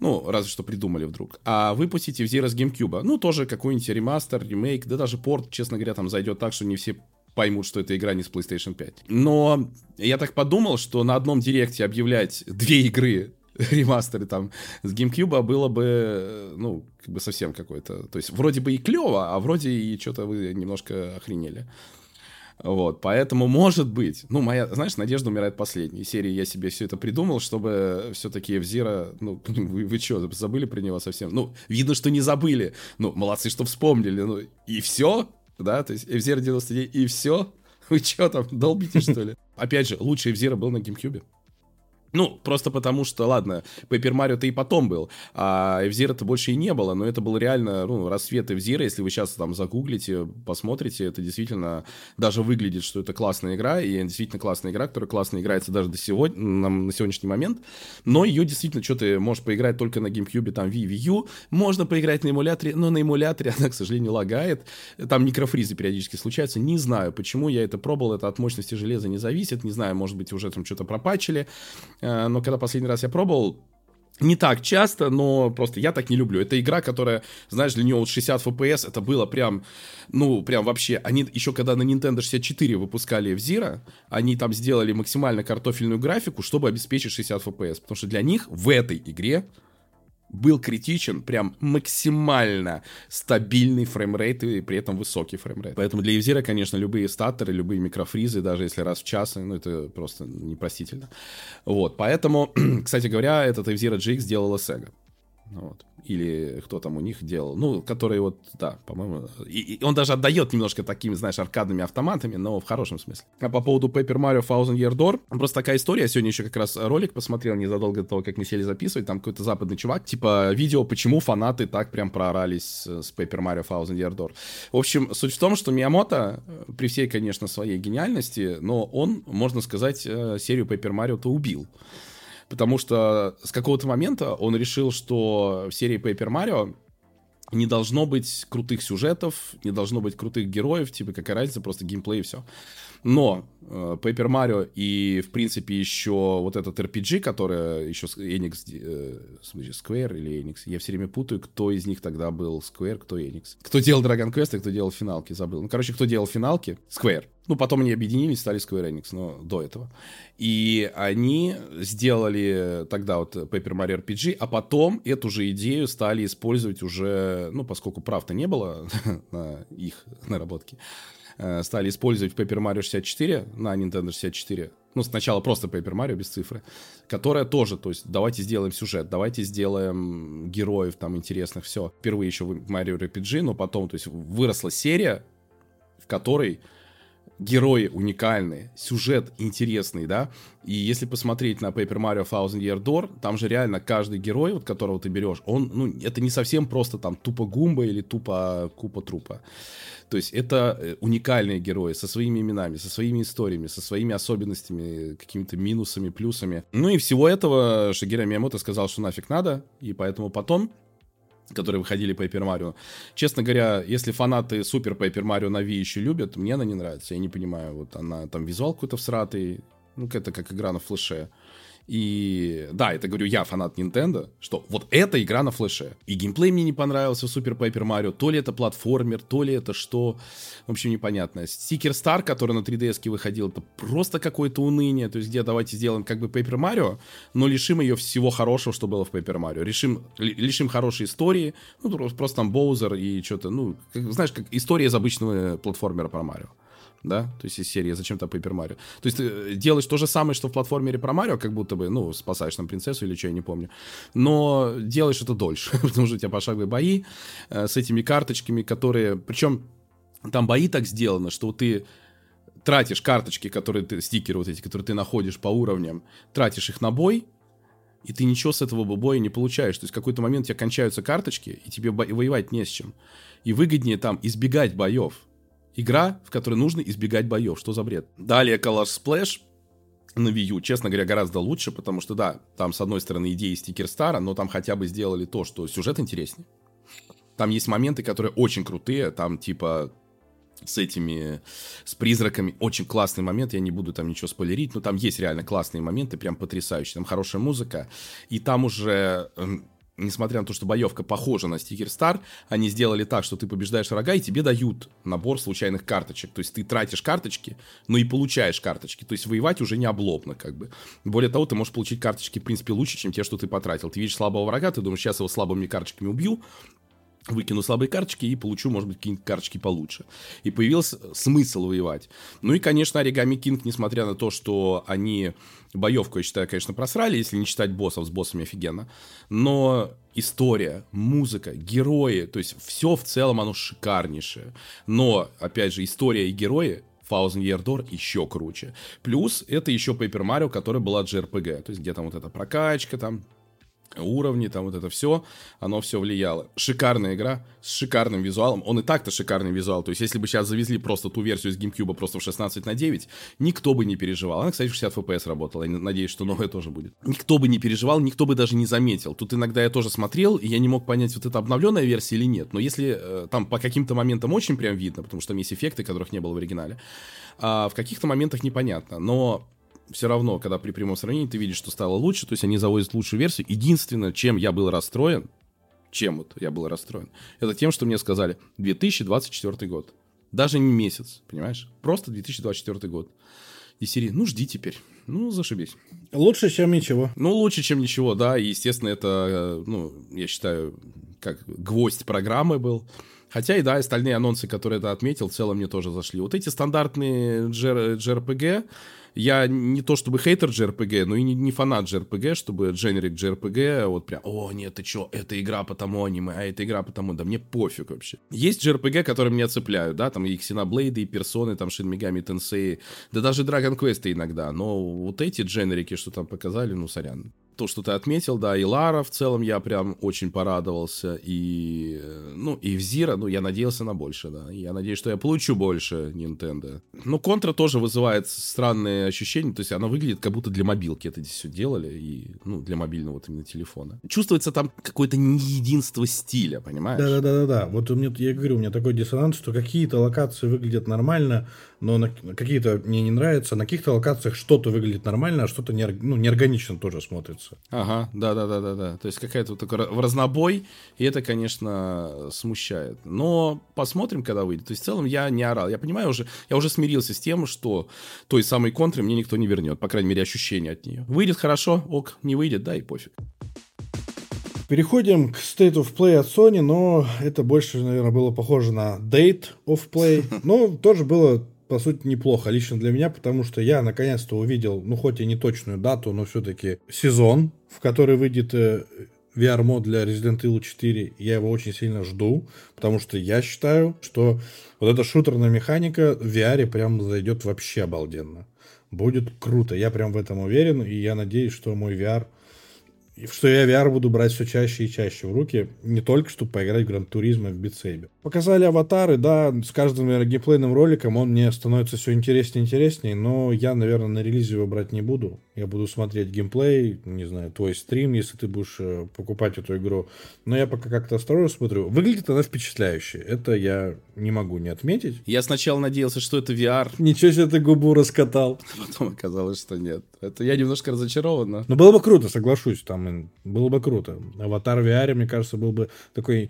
ну, разве что придумали вдруг. А выпустите в Zero с GameCube. Ну, тоже какой-нибудь ремастер, ремейк, да даже порт, честно говоря, там зайдет так, что не все поймут, что это игра не с PlayStation 5. Но я так подумал, что на одном директе объявлять две игры ремастеры там с GameCube было бы, ну, как бы совсем какой-то... То есть вроде бы и клево, а вроде и что-то вы немножко охренели. Вот, поэтому, может быть, ну, моя, знаешь, надежда умирает последней. серии я себе все это придумал, чтобы все-таки Эвзира, ну, вы, вы что, забыли про него совсем? Ну, видно, что не забыли. Ну, молодцы, что вспомнили. Ну, и все, да, то есть Эвзира 99, и все. Вы что там, долбите, что ли? Опять же, лучший Эвзира был на GameCube. Ну, просто потому что, ладно, Paper Mario-то и потом был, а Эвзира-то больше и не было, но это был реально, ну, рассвет Эвзира, если вы сейчас там загуглите, посмотрите, это действительно даже выглядит, что это классная игра, и действительно классная игра, которая классно играется даже до сегодня, на, на сегодняшний момент, но ее действительно, что ты можешь поиграть только на GameCube, там, Wii, Wii U, можно поиграть на эмуляторе, но на эмуляторе она, к сожалению, лагает, там микрофризы периодически случаются, не знаю, почему я это пробовал, это от мощности железа не зависит, не знаю, может быть, уже там что-то пропачили, но когда последний раз я пробовал, не так часто, но просто я так не люблю. Это игра, которая, знаешь, для нее вот 60 FPS, это было прям, ну, прям вообще. Они еще когда на Nintendo 64 выпускали F-Zero, они там сделали максимально картофельную графику, чтобы обеспечить 60 FPS. Потому что для них в этой игре был критичен, прям максимально стабильный фреймрейт и при этом высокий фреймрейт. Поэтому для F-Zero, конечно, любые статтеры, любые микрофризы, даже если раз в час, ну, это просто непростительно. Вот, поэтому, кстати говоря, этот F-Zero GX сделала Sega. Вот. Или кто там у них делал, ну, который вот, да, по-моему, и, и он даже отдает немножко такими, знаешь, аркадными автоматами, но в хорошем смысле. А по поводу Paper Mario Thousand Year Door, просто такая история, я сегодня еще как раз ролик посмотрел незадолго до того, как мы сели записывать, там какой-то западный чувак, типа, видео, почему фанаты так прям проорались с Paper Mario Thousand Year Door. В общем, суть в том, что Миямото, при всей, конечно, своей гениальности, но он, можно сказать, э, серию Paper Mario-то убил потому что с какого-то момента он решил, что в серии Paper Mario не должно быть крутых сюжетов, не должно быть крутых героев, типа какая разница, просто геймплей и все. Но э, Paper Mario и, в принципе, еще вот этот RPG, который еще Enix, э, Square или Enix, я все время путаю, кто из них тогда был Square, кто Enix. Кто делал Dragon Quest, а кто делал финалки, забыл. Ну, короче, кто делал финалки? Square. Ну, потом они объединились, стали Square Enix, но до этого. И они сделали тогда вот Paper Mario RPG, а потом эту же идею стали использовать уже, ну, поскольку прав-то не было на их наработки, э, стали использовать Paper Mario 64 на Nintendo 64. Ну, сначала просто Paper Mario без цифры, которая тоже, то есть, давайте сделаем сюжет, давайте сделаем героев там интересных, все. Впервые еще в Mario RPG, но потом, то есть, выросла серия, в которой герои уникальные, сюжет интересный, да, и если посмотреть на Paper Mario Thousand Year Door, там же реально каждый герой, вот которого ты берешь, он, ну, это не совсем просто там тупо гумба или тупо купа трупа. То есть это э, уникальные герои со своими именами, со своими историями, со своими особенностями, какими-то минусами, плюсами. Ну и всего этого Шигера Миямото сказал, что нафиг надо, и поэтому потом которые выходили по Paper Mario. Честно говоря, если фанаты Супер Paper Mario на Wii еще любят, мне она не нравится. Я не понимаю, вот она там визуал какой-то всратый, ну, это как игра на флеше. И да, это говорю я, фанат Nintendo, что вот эта игра на флеше. И геймплей мне не понравился в Super Paper Mario. То ли это платформер, то ли это что. В общем, непонятно. Sticker Star, который на 3DS выходил, это просто какое-то уныние. То есть где давайте сделаем как бы Paper Mario, но лишим ее всего хорошего, что было в Paper Mario. Решим, лишим хорошей истории. Ну, просто там Боузер и что-то, ну, как, знаешь, как история из обычного платформера про Марио да, то есть из серии «Зачем-то Paper Mario». То есть ты э, делаешь то же самое, что в платформере про Марио, как будто бы, ну, спасаешь там принцессу или что, я не помню, но делаешь это дольше, потому что у тебя пошаговые бои э, с этими карточками, которые, причем там бои так сделаны, что ты тратишь карточки, которые ты, стикеры вот эти, которые ты находишь по уровням, тратишь их на бой, и ты ничего с этого боя не получаешь. То есть в какой-то момент у тебя кончаются карточки, и тебе воевать не с чем. И выгоднее там избегать боев. Игра, в которой нужно избегать боев. Что за бред? Далее Color Splash на Wii U, честно говоря, гораздо лучше, потому что, да, там, с одной стороны, идеи стикер Стара, но там хотя бы сделали то, что сюжет интереснее. Там есть моменты, которые очень крутые, там, типа, с этими, с призраками. Очень классный момент, я не буду там ничего спойлерить, но там есть реально классные моменты, прям потрясающие. Там хорошая музыка, и там уже эм, несмотря на то, что боевка похожа на Sticker Star, они сделали так, что ты побеждаешь врага, и тебе дают набор случайных карточек. То есть ты тратишь карточки, но и получаешь карточки. То есть воевать уже не облобно, как бы. Более того, ты можешь получить карточки, в принципе, лучше, чем те, что ты потратил. Ты видишь слабого врага, ты думаешь, сейчас его слабыми карточками убью, выкину слабые карточки и получу, может быть, какие-нибудь карточки получше. И появился смысл воевать. Ну и, конечно, Оригами Кинг, несмотря на то, что они боевку, я считаю, конечно, просрали, если не считать боссов, с боссами офигенно. Но история, музыка, герои, то есть все в целом оно шикарнейшее. Но, опять же, история и герои Thousand Year Door еще круче. Плюс это еще Paper Mario, которая была JRPG. То есть где там вот эта прокачка, там уровни, там вот это все, оно все влияло. Шикарная игра с шикарным визуалом. Он и так-то шикарный визуал. То есть, если бы сейчас завезли просто ту версию из GameCube просто в 16 на 9, никто бы не переживал. Она, кстати, в 60 FPS работала. Я надеюсь, что новая тоже будет. Никто бы не переживал, никто бы даже не заметил. Тут иногда я тоже смотрел, и я не мог понять, вот это обновленная версия или нет. Но если э, там по каким-то моментам очень прям видно, потому что там есть эффекты, которых не было в оригинале, а в каких-то моментах непонятно. Но все равно, когда при прямом сравнении ты видишь, что стало лучше, то есть они завозят лучшую версию. Единственное, чем я был расстроен, чем вот я был расстроен, это тем, что мне сказали 2024 год. Даже не месяц, понимаешь? Просто 2024 год. И серии, ну, жди теперь. Ну, зашибись. Лучше, чем ничего. Ну, лучше, чем ничего, да. И, естественно, это, э, ну, я считаю, как гвоздь программы был. Хотя и да, остальные анонсы, которые я отметил, в целом мне тоже зашли. Вот эти стандартные JRPG, я не то чтобы хейтер JRPG, но и не, не фанат JRPG, чтобы дженерик JRPG, вот прям, о, нет, ты чё, это игра по тому аниме, а это игра по тому, да мне пофиг вообще. Есть JRPG, которые меня цепляют, да, там и Xenoblade, и Персоны, там Shin Megami Tensei, да даже Dragon Quest иногда, но вот эти дженерики, что там показали, ну, сорян то, что ты отметил, да, и Лара в целом я прям очень порадовался, и, ну, и в Зира, ну, я надеялся на больше, да, я надеюсь, что я получу больше Nintendo. Но Контра тоже вызывает странные ощущения, то есть она выглядит, как будто для мобилки это здесь все делали, и, ну, для мобильного вот именно телефона. Чувствуется там какое-то неединство стиля, понимаешь? Да-да-да-да, вот у меня, я говорю, у меня такой диссонанс, что какие-то локации выглядят нормально, но на, какие-то мне не нравятся, на каких-то локациях что-то выглядит нормально, а что-то не, ну, неорганично тоже смотрится. Ага, да-да-да-да-да. То есть какая-то вот такая в разнобой, и это, конечно, смущает. Но посмотрим, когда выйдет. То есть в целом я не орал. Я понимаю уже, я уже смирился с тем, что той самой контры мне никто не вернет. По крайней мере, ощущение от нее. Выйдет хорошо, ок, не выйдет, да и пофиг. Переходим к State of Play от Sony, но это больше, наверное, было похоже на Date of Play. Но тоже было по сути, неплохо лично для меня, потому что я наконец-то увидел, ну, хоть и не точную дату, но все-таки сезон, в который выйдет э, VR-мод для Resident Evil 4. Я его очень сильно жду, потому что я считаю, что вот эта шутерная механика в VR прям зайдет вообще обалденно. Будет круто. Я прям в этом уверен, и я надеюсь, что мой VR что я VR буду брать все чаще и чаще в руки, не только чтобы поиграть в Гран Туризма в битсейбе. Показали аватары, да, с каждым наверное, геймплейным роликом он мне становится все интереснее и интереснее, но я, наверное, на релизе его брать не буду. Я буду смотреть геймплей, не знаю, твой стрим, если ты будешь э, покупать эту игру. Но я пока как-то осторожно смотрю. Выглядит она впечатляюще. Это я не могу не отметить. Я сначала надеялся, что это VR. Ничего себе ты губу раскатал. Потом оказалось, что нет. Это я немножко разочарован. Ну, было бы круто, соглашусь. Там было бы круто. Аватар VR, мне кажется, был бы такой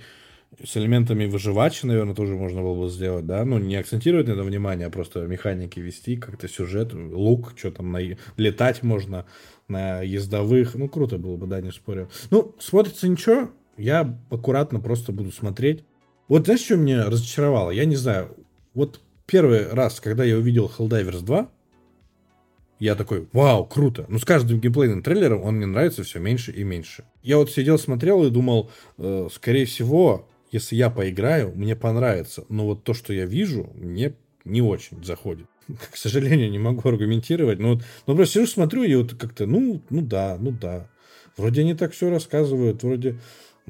с элементами выживачи, наверное, тоже можно было бы сделать, да, ну, не акцентировать на это внимание, а просто механики вести, как-то сюжет, лук, что там, на... летать можно на ездовых, ну, круто было бы, да, не спорю. Ну, смотрится ничего, я аккуратно просто буду смотреть. Вот знаешь, что меня разочаровало? Я не знаю, вот первый раз, когда я увидел Helldivers 2, я такой, вау, круто. Но с каждым геймплейным трейлером он мне нравится все меньше и меньше. Я вот сидел, смотрел и думал, э, скорее всего, если я поиграю, мне понравится. Но вот то, что я вижу, мне не очень заходит. К сожалению, не могу аргументировать. Но, вот, но просто сижу, смотрю, и вот как-то, ну, ну да, ну да. Вроде они так все рассказывают, вроде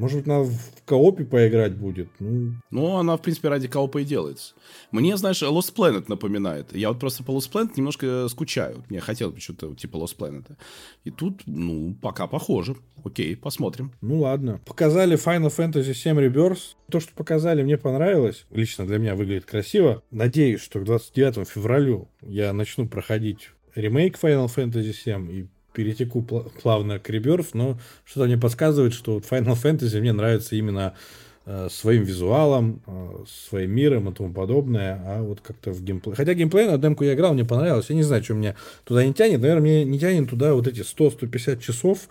может быть, надо в коопе поиграть будет. Ну... ну, она, в принципе, ради коопа и делается. Мне, знаешь, Lost Planet напоминает. Я вот просто по Lost Planet немножко скучаю. Мне хотелось бы что-то типа Lost Planet. И тут, ну, пока похоже. Окей, посмотрим. Ну, ладно. Показали Final Fantasy VII Rebirth. То, что показали, мне понравилось. Лично для меня выглядит красиво. Надеюсь, что к 29 февралю я начну проходить ремейк Final Fantasy VII и перетеку плавно к Rebirth, но что-то мне подсказывает, что Final Fantasy мне нравится именно э, своим визуалом, э, своим миром и тому подобное, а вот как-то в геймплей... Хотя геймплей на демку я играл, мне понравилось, я не знаю, что меня туда не тянет, наверное, мне не тянет туда вот эти 100-150 часов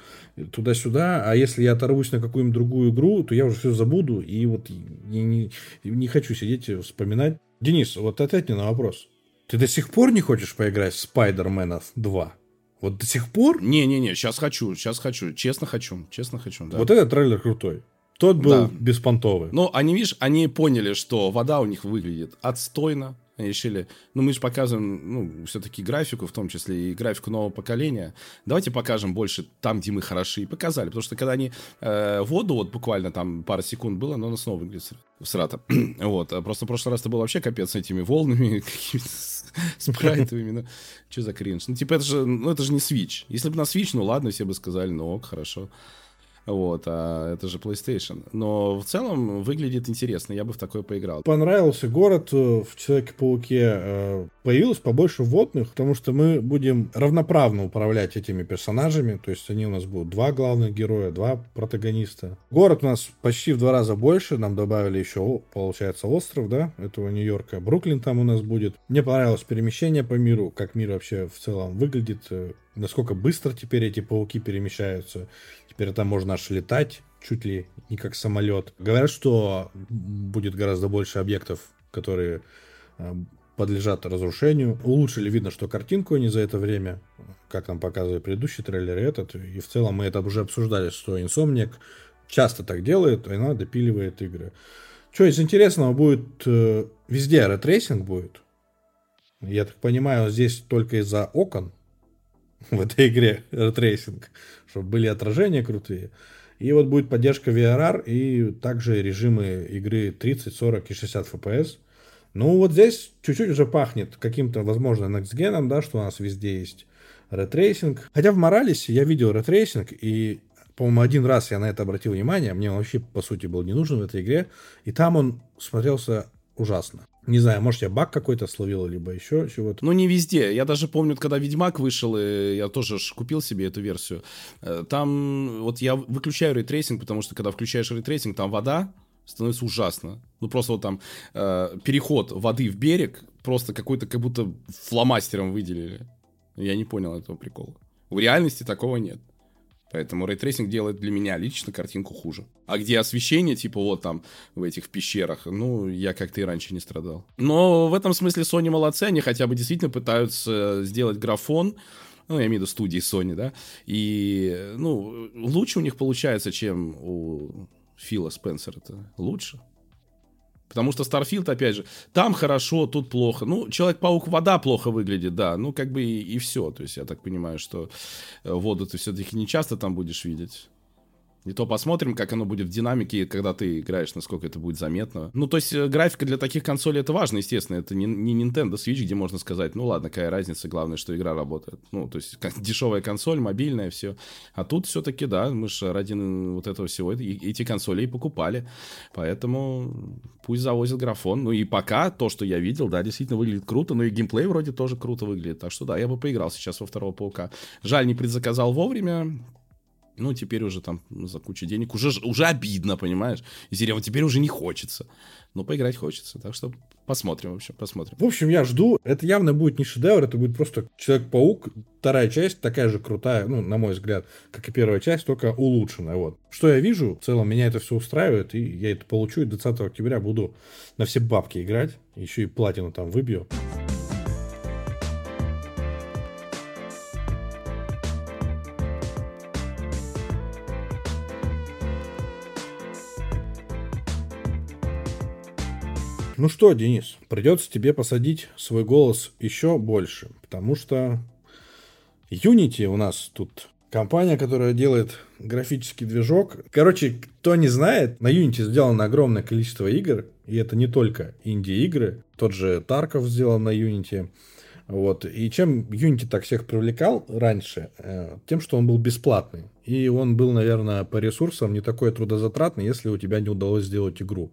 туда-сюда, а если я оторвусь на какую-нибудь другую игру, то я уже все забуду, и вот не, не, не хочу сидеть и вспоминать. Денис, вот ответь мне на вопрос. Ты до сих пор не хочешь поиграть в Spider-Man 2? Вот до сих пор? Не-не-не, сейчас хочу, сейчас хочу, честно хочу, честно хочу. Да. Вот этот трейлер крутой. Тот был да. беспонтовый. Ну, они, видишь, они поняли, что вода у них выглядит отстойно. Они решили, ну, мы же показываем, ну, все-таки графику, в том числе и графику нового поколения. Давайте покажем больше там, где мы хороши. И показали, потому что когда они э, воду, вот буквально там пара секунд было, но она снова выглядит срата. вот, а просто в прошлый раз это был вообще капец с этими волнами, какими-то спрайтовыми. Ну, что за кринж? Ну, типа, это же, ну, это же не Switch. Если бы на Switch, ну, ладно, все бы сказали, ну, ок, хорошо. Вот, а это же PlayStation. Но в целом выглядит интересно, я бы в такое поиграл. Понравился город э, в Человеке-пауке. Э, появилось побольше водных, потому что мы будем равноправно управлять этими персонажами. То есть они у нас будут два главных героя, два протагониста. Город у нас почти в два раза больше. Нам добавили еще, получается, остров, да, этого Нью-Йорка. Бруклин там у нас будет. Мне понравилось перемещение по миру, как мир вообще в целом выглядит э, насколько быстро теперь эти пауки перемещаются. Теперь там можно аж летать, чуть ли не как самолет. Говорят, что будет гораздо больше объектов, которые э, подлежат разрушению. Улучшили, видно, что картинку они за это время, как нам показывает предыдущий трейлер и этот, и в целом мы это уже обсуждали, что Insomniac часто так делает, и она допиливает игры. Что из интересного будет, э, везде ray tracing будет. Я так понимаю, здесь только из-за окон, в этой игре ray tracing, чтобы были отражения крутые. И вот будет поддержка VRR и также режимы игры 30, 40 и 60 FPS. Ну, вот здесь чуть-чуть уже пахнет каким-то, возможно, Next да, что у нас везде есть ray tracing. Хотя в Моралесе я видел ray tracing, и, по-моему, один раз я на это обратил внимание, мне он вообще, по сути, был не нужен в этой игре, и там он смотрелся ужасно. Не знаю, может, я баг какой-то словил, либо еще чего-то. Ну, не везде. Я даже помню, когда Ведьмак вышел, и я тоже купил себе эту версию. Э, там вот я выключаю ray tracing, потому что когда включаешь ray tracing, там вода, становится ужасно. Ну, просто вот там э, переход воды в берег просто какой-то как будто фломастером выделили. Я не понял этого прикола. В реальности такого нет. Поэтому ray tracing делает для меня лично картинку хуже. А где освещение, типа вот там в этих пещерах, ну, я как-то и раньше не страдал. Но в этом смысле Sony молодцы, они хотя бы действительно пытаются сделать графон, Ну, я имею в виду студии Sony, да. И, ну, лучше у них получается, чем у Фила Спенсера. Это лучше. Потому что Starfield, опять же, там хорошо, тут плохо. Ну, Человек-паук вода плохо выглядит, да. Ну, как бы и, и все. То есть, я так понимаю, что э, воду ты все-таки не часто там будешь видеть. И то посмотрим, как оно будет в динамике, когда ты играешь, насколько это будет заметно. Ну, то есть, э, графика для таких консолей это важно, естественно. Это не, не Nintendo Switch, где можно сказать, ну ладно, какая разница, главное, что игра работает. Ну, то есть, дешевая консоль, мобильная, все. А тут все-таки, да, мы же ради вот этого всего эти консоли и покупали. Поэтому пусть завозят графон. Ну и пока то, что я видел, да, действительно выглядит круто. Ну и геймплей вроде тоже круто выглядит. Так что да, я бы поиграл сейчас во второго паука. Жаль, не предзаказал вовремя ну, теперь уже там за кучу денег уже, уже обидно, понимаешь? И серия, вот теперь уже не хочется. Но поиграть хочется, так что посмотрим, в общем, посмотрим. В общем, я жду. Это явно будет не шедевр, это будет просто Человек-паук. Вторая часть такая же крутая, ну, на мой взгляд, как и первая часть, только улучшенная. Вот. Что я вижу, в целом меня это все устраивает, и я это получу, и 20 октября буду на все бабки играть, еще и платину там выбью. Ну что, Денис, придется тебе посадить свой голос еще больше, потому что Unity у нас тут компания, которая делает графический движок. Короче, кто не знает, на Unity сделано огромное количество игр, и это не только инди-игры. Тот же Тарков сделан на Unity. Вот. И чем Unity так всех привлекал раньше? Э, тем, что он был бесплатный. И он был, наверное, по ресурсам не такой трудозатратный, если у тебя не удалось сделать игру.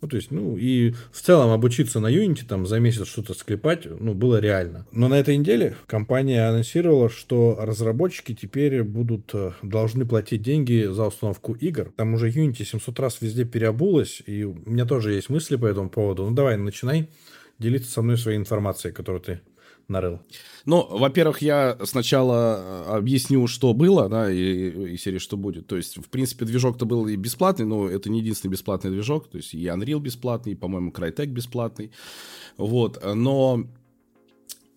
Ну, то есть, ну, и в целом обучиться на Unity, там, за месяц что-то склепать, ну, было реально. Но на этой неделе компания анонсировала, что разработчики теперь будут, э, должны платить деньги за установку игр. Там уже Unity 700 раз везде переобулась, и у меня тоже есть мысли по этому поводу. Ну, давай, начинай делиться со мной своей информацией, которую ты нарыл? Ну, во-первых, я сначала э, объясню, что было, да, и, и серии, что будет. То есть, в принципе, движок-то был и бесплатный, но это не единственный бесплатный движок. То есть, и Unreal бесплатный, и, по-моему, Crytek бесплатный. Вот, но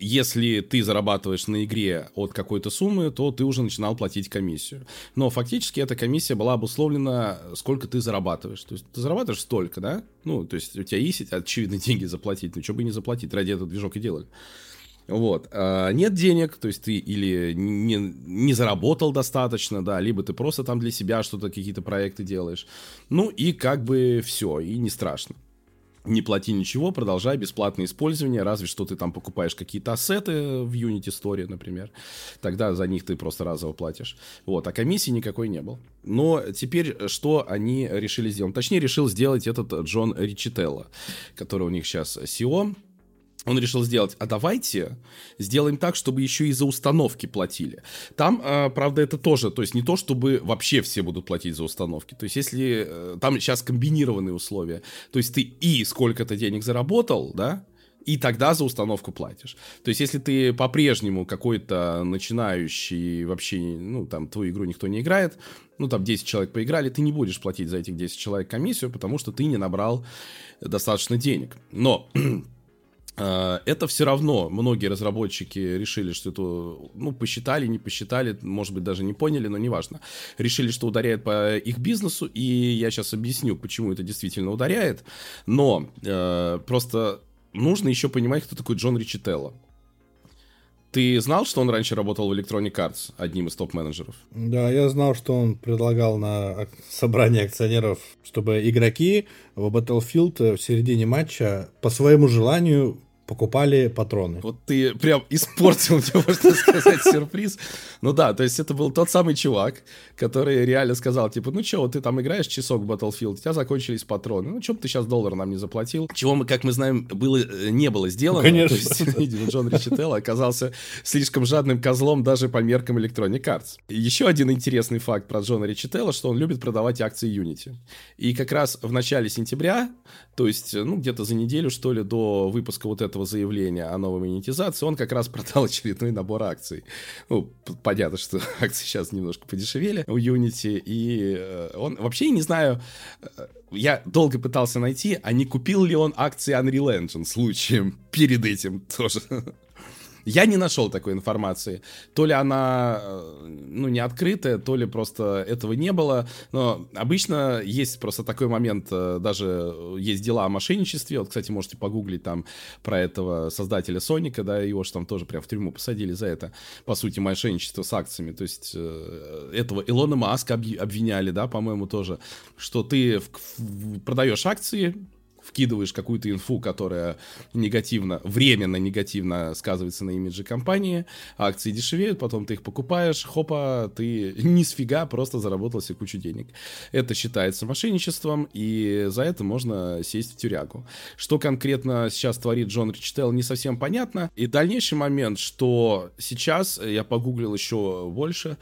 если ты зарабатываешь на игре от какой-то суммы, то ты уже начинал платить комиссию. Но фактически эта комиссия была обусловлена, сколько ты зарабатываешь. То есть ты зарабатываешь столько, да? Ну, то есть у тебя есть, очевидно, деньги заплатить. Ну, что бы и не заплатить, ради этого движок и делали. Вот. А нет денег, то есть ты или не, не заработал достаточно, да, либо ты просто там для себя что-то, какие-то проекты делаешь. Ну и как бы все, и не страшно. Не плати ничего, продолжай бесплатное использование, разве что ты там покупаешь какие-то ассеты в Unity Story, например. Тогда за них ты просто разово платишь. Вот, а комиссии никакой не было. Но теперь что они решили сделать? Точнее, решил сделать этот Джон Ричителло, который у них сейчас SEO он решил сделать, а давайте сделаем так, чтобы еще и за установки платили. Там, э, правда, это тоже, то есть не то, чтобы вообще все будут платить за установки. То есть если э, там сейчас комбинированные условия, то есть ты и сколько-то денег заработал, да, и тогда за установку платишь. То есть, если ты по-прежнему какой-то начинающий, вообще, ну, там, твою игру никто не играет, ну, там, 10 человек поиграли, ты не будешь платить за этих 10 человек комиссию, потому что ты не набрал достаточно денег. Но а, это все равно многие разработчики решили, что это, ну, посчитали, не посчитали, может быть, даже не поняли, но неважно. Решили, что ударяет по их бизнесу, и я сейчас объясню, почему это действительно ударяет. Но э, просто нужно еще понимать, кто такой Джон Ричителло. Ты знал, что он раньше работал в Electronic Arts, одним из топ-менеджеров? Да, я знал, что он предлагал на собрание акционеров, чтобы игроки в Battlefield в середине матча по своему желанию покупали патроны. Вот ты прям испортил мне, можно сказать, сюрприз. Ну да, то есть это был тот самый чувак, который реально сказал, типа, ну что, вот ты там играешь часок в Battlefield, у тебя закончились патроны, ну что бы ты сейчас доллар нам не заплатил? Чего мы, как мы знаем, было, э, не было сделано. Конечно. То есть, видимо, Джон Ричителло оказался слишком жадным козлом даже по меркам Electronic Arts. Еще один интересный факт про Джона Ричителло, что он любит продавать акции Unity. И как раз в начале сентября, то есть, ну, где-то за неделю, что ли, до выпуска вот этого заявления о новой монетизации, он как раз продал очередной набор акций. Ну, понятно, что акции сейчас немножко подешевели у Unity, и э, он вообще не знаю, э, я долго пытался найти, а не купил ли он акции Unreal Engine случаем перед этим тоже. Я не нашел такой информации. То ли она, э, ну, не открытая, то ли просто этого не было. Но обычно есть просто такой момент, э, даже есть дела о мошенничестве. Вот, кстати, можете погуглить там про этого создателя Соника, да, его же там тоже прям в тюрьму посадили за это. По сути, мошенничество с акциями. То есть э, этого Илона Маска обвиняли, да, по-моему, тоже, что ты продаешь акции, вкидываешь какую-то инфу, которая негативно, временно негативно сказывается на имидже компании, акции дешевеют, потом ты их покупаешь, хопа, ты ни с фига просто заработал себе кучу денег. Это считается мошенничеством, и за это можно сесть в тюрягу. Что конкретно сейчас творит Джон Ричтел, не совсем понятно. И дальнейший момент, что сейчас, я погуглил еще больше,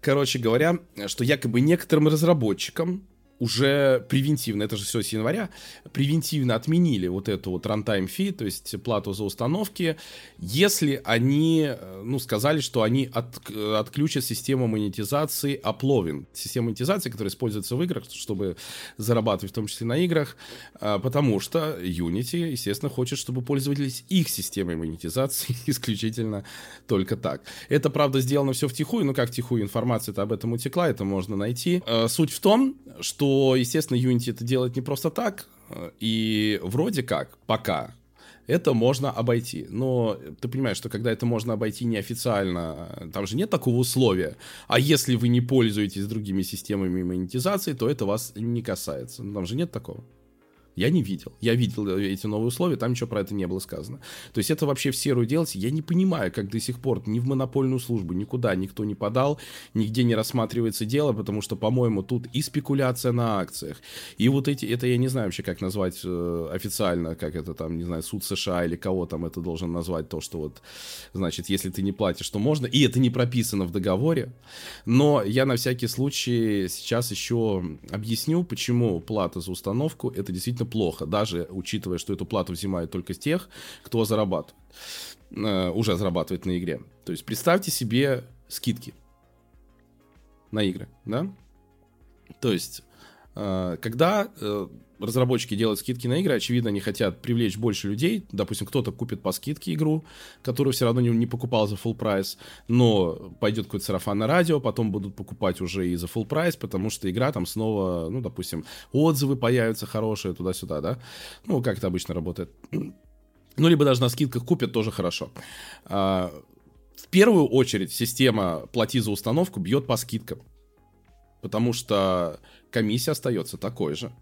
короче говоря, что якобы некоторым разработчикам уже превентивно, это же все с января, превентивно отменили вот эту вот runtime fee, то есть плату за установки, если они, э, ну, сказали, что они от, отключат систему монетизации Uploving, систему монетизации, которая используется в играх, чтобы зарабатывать в том числе на играх, э, потому что Unity, естественно, хочет, чтобы пользовались их системой монетизации исключительно только так. Это, правда, сделано все втихую, ну, как втихую, информация-то об этом утекла, это можно найти. Э, суть в том, что естественно, Unity это делает не просто так, и вроде как, пока, это можно обойти. Но ты понимаешь, что когда это можно обойти неофициально, там же нет такого условия. А если вы не пользуетесь другими системами монетизации, то это вас не касается. Там же нет такого. Я не видел. Я видел эти новые условия, там ничего про это не было сказано. То есть это вообще в серую делать. Я не понимаю, как до сих пор ни в монопольную службу, никуда никто не подал, нигде не рассматривается дело, потому что, по-моему, тут и спекуляция на акциях, и вот эти, это я не знаю вообще, как назвать э, официально, как это там, не знаю, суд США или кого там это должен назвать, то, что вот, значит, если ты не платишь, то можно, и это не прописано в договоре, но я на всякий случай сейчас еще объясню, почему плата за установку это действительно плохо, даже учитывая, что эту плату взимают только с тех, кто зарабатывает, э, уже зарабатывает на игре. То есть представьте себе скидки на игры, да? То есть, э, когда э, разработчики делают скидки на игры, очевидно, они хотят привлечь больше людей. Допустим, кто-то купит по скидке игру, которую все равно не, не покупал за full прайс, но пойдет какой-то сарафан на радио, потом будут покупать уже и за full прайс, потому что игра там снова, ну, допустим, отзывы появятся хорошие туда-сюда, да? Ну, как это обычно работает. Ну, либо даже на скидках купят, тоже хорошо. А, в первую очередь система «плати за установку» бьет по скидкам. Потому что комиссия остается такой же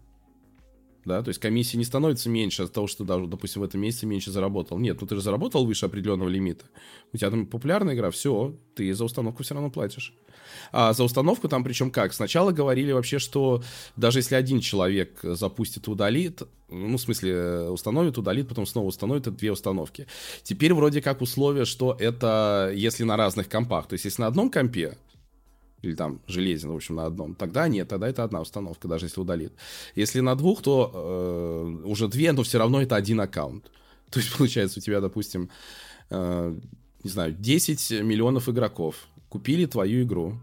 да, то есть комиссия не становится меньше от того, что даже, допустим, в этом месяце меньше заработал. Нет, ну ты же заработал выше определенного лимита. У тебя там популярная игра, все, ты за установку все равно платишь. А за установку там причем как? Сначала говорили вообще, что даже если один человек запустит и удалит, ну, в смысле, установит, удалит, потом снова установит, это две установки. Теперь вроде как условие, что это если на разных компах. То есть если на одном компе или там железен, в общем, на одном, тогда нет, тогда это одна установка, даже если удалит. Если на двух, то э, уже две, но все равно это один аккаунт. То есть, получается, у тебя, допустим, э, не знаю, 10 миллионов игроков купили твою игру,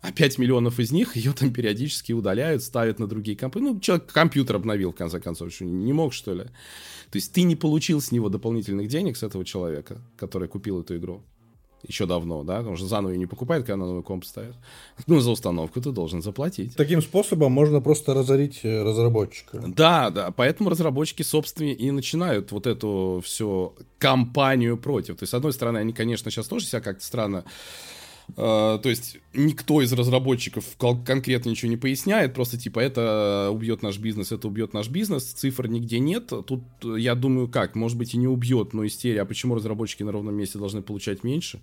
а 5 миллионов из них ее там периодически удаляют, ставят на другие компы. Ну, человек компьютер обновил, в конце концов, что не мог, что ли. То есть ты не получил с него дополнительных денег, с этого человека, который купил эту игру еще давно, да, потому что заново ее не покупает, когда на новый комп ставят. Ну, за установку ты должен заплатить. Таким способом можно просто разорить э, разработчика. Да, да, поэтому разработчики, собственно, и начинают вот эту всю кампанию против. То есть, с одной стороны, они, конечно, сейчас тоже себя как-то странно Uh, то есть никто из разработчиков конкретно ничего не поясняет, просто типа это убьет наш бизнес, это убьет наш бизнес, цифр нигде нет. Тут я думаю, как, может быть и не убьет, но истерия, а почему разработчики на ровном месте должны получать меньше?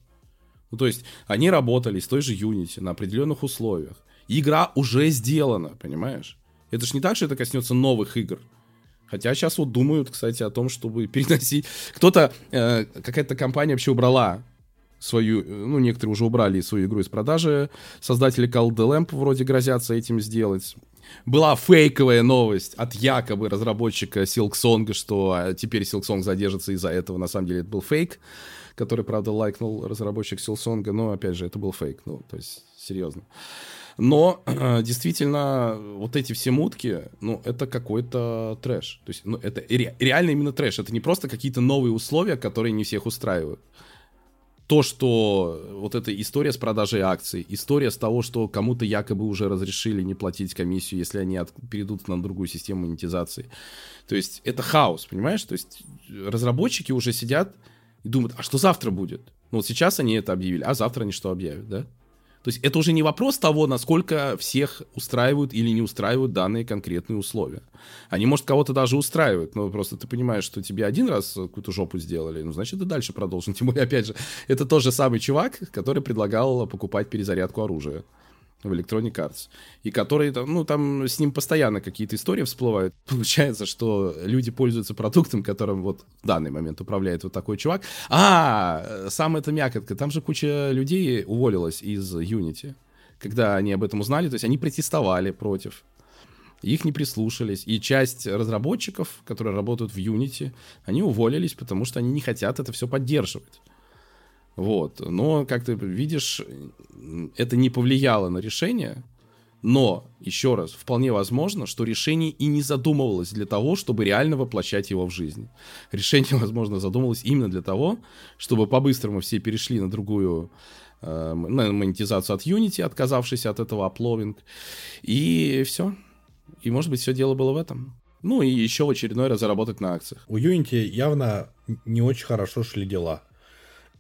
Ну, то есть они работали с той же Unity на определенных условиях. Игра уже сделана, понимаешь? Это же не так, что это коснется новых игр. Хотя сейчас вот думают, кстати, о том, чтобы переносить... Кто-то, э, какая-то компания вообще убрала свою, ну, некоторые уже убрали свою игру из продажи. Создатели Call the Lamp вроде грозятся этим сделать. Была фейковая новость от якобы разработчика Silksong, что а, теперь Silksong задержится из-за этого. На самом деле это был фейк который, правда, лайкнул разработчик Силсонга, но, опять же, это был фейк, ну, то есть, серьезно. Но действительно, вот эти все мутки, ну, это какой-то трэш. То есть, ну, это ре- реально именно трэш. Это не просто какие-то новые условия, которые не всех устраивают. то, что вот эта история с продажей акций, история с того, что кому-то якобы уже разрешили не платить комиссию, если они от, перейдут на другую систему монетизации. То есть это хаос, понимаешь? То есть разработчики уже сидят и думают, а что завтра будет? Ну вот сейчас они это объявили, а завтра они что объявят, да? То есть это уже не вопрос того, насколько всех устраивают или не устраивают данные конкретные условия. Они, может, кого-то даже устраивают, но просто ты понимаешь, что тебе один раз какую-то жопу сделали, ну, значит, и дальше продолжим. Тем более, опять же, это тот же самый чувак, который предлагал покупать перезарядку оружия в Electronic Arts, и который, ну, там с ним постоянно какие-то истории всплывают. Получается, что люди пользуются продуктом, которым вот в данный момент управляет вот такой чувак. А, сам это мякотка, там же куча людей уволилась из Unity, когда они об этом узнали, то есть они протестовали против. Их не прислушались. И часть разработчиков, которые работают в Unity, они уволились, потому что они не хотят это все поддерживать. Вот. Но, как ты видишь, это не повлияло на решение. Но, еще раз, вполне возможно, что решение и не задумывалось для того, чтобы реально воплощать его в жизнь. Решение, возможно, задумывалось именно для того, чтобы по-быстрому все перешли на другую э, на монетизацию от Unity, отказавшись от этого апловинг. И все. И, может быть, все дело было в этом. Ну и еще в очередной раз заработать на акциях. У Unity явно не очень хорошо шли дела.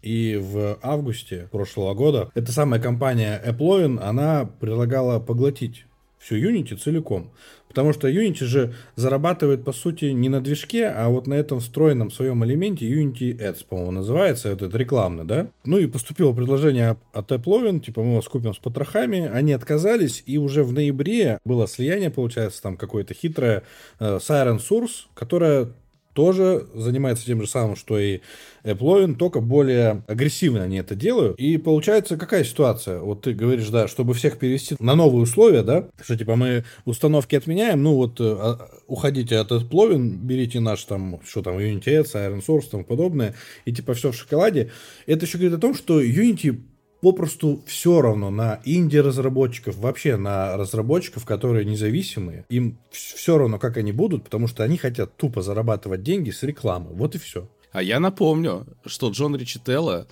И в августе прошлого года эта самая компания Apploin, она предлагала поглотить всю Unity целиком. Потому что Unity же зарабатывает, по сути, не на движке, а вот на этом встроенном своем элементе Unity Ads, по-моему, называется, этот рекламный, да? Ну и поступило предложение от Applovin, типа мы вас купим с потрохами, они отказались, и уже в ноябре было слияние, получается, там какое-то хитрое э, Siren Source, которое тоже занимается тем же самым, что и Apploin, только более агрессивно они это делают. И получается какая ситуация? Вот ты говоришь, да, чтобы всех перевести на новые условия, да, что типа мы установки отменяем, ну вот э, уходите от Apploin, берите наш там, что там, Unity Ads, Iron Source, там подобное, и типа все в шоколаде. Это еще говорит о том, что Unity попросту все равно на инди-разработчиков, вообще на разработчиков, которые независимые. Им все равно, как они будут, потому что они хотят тупо зарабатывать деньги с рекламы. Вот и все. А я напомню, что Джон Ричителло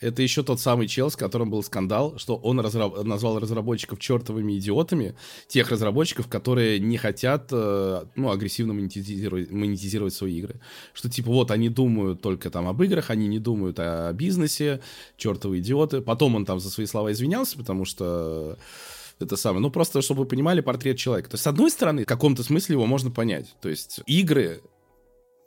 это еще тот самый чел, с которым был скандал, что он разра- назвал разработчиков чертовыми идиотами, тех разработчиков, которые не хотят, э, ну, агрессивно монетизировать, монетизировать свои игры. Что, типа, вот, они думают только там об играх, они не думают о бизнесе, чертовы идиоты. Потом он там за свои слова извинялся, потому что это самое. Ну, просто, чтобы вы понимали портрет человека. То есть, с одной стороны, в каком-то смысле его можно понять. То есть, игры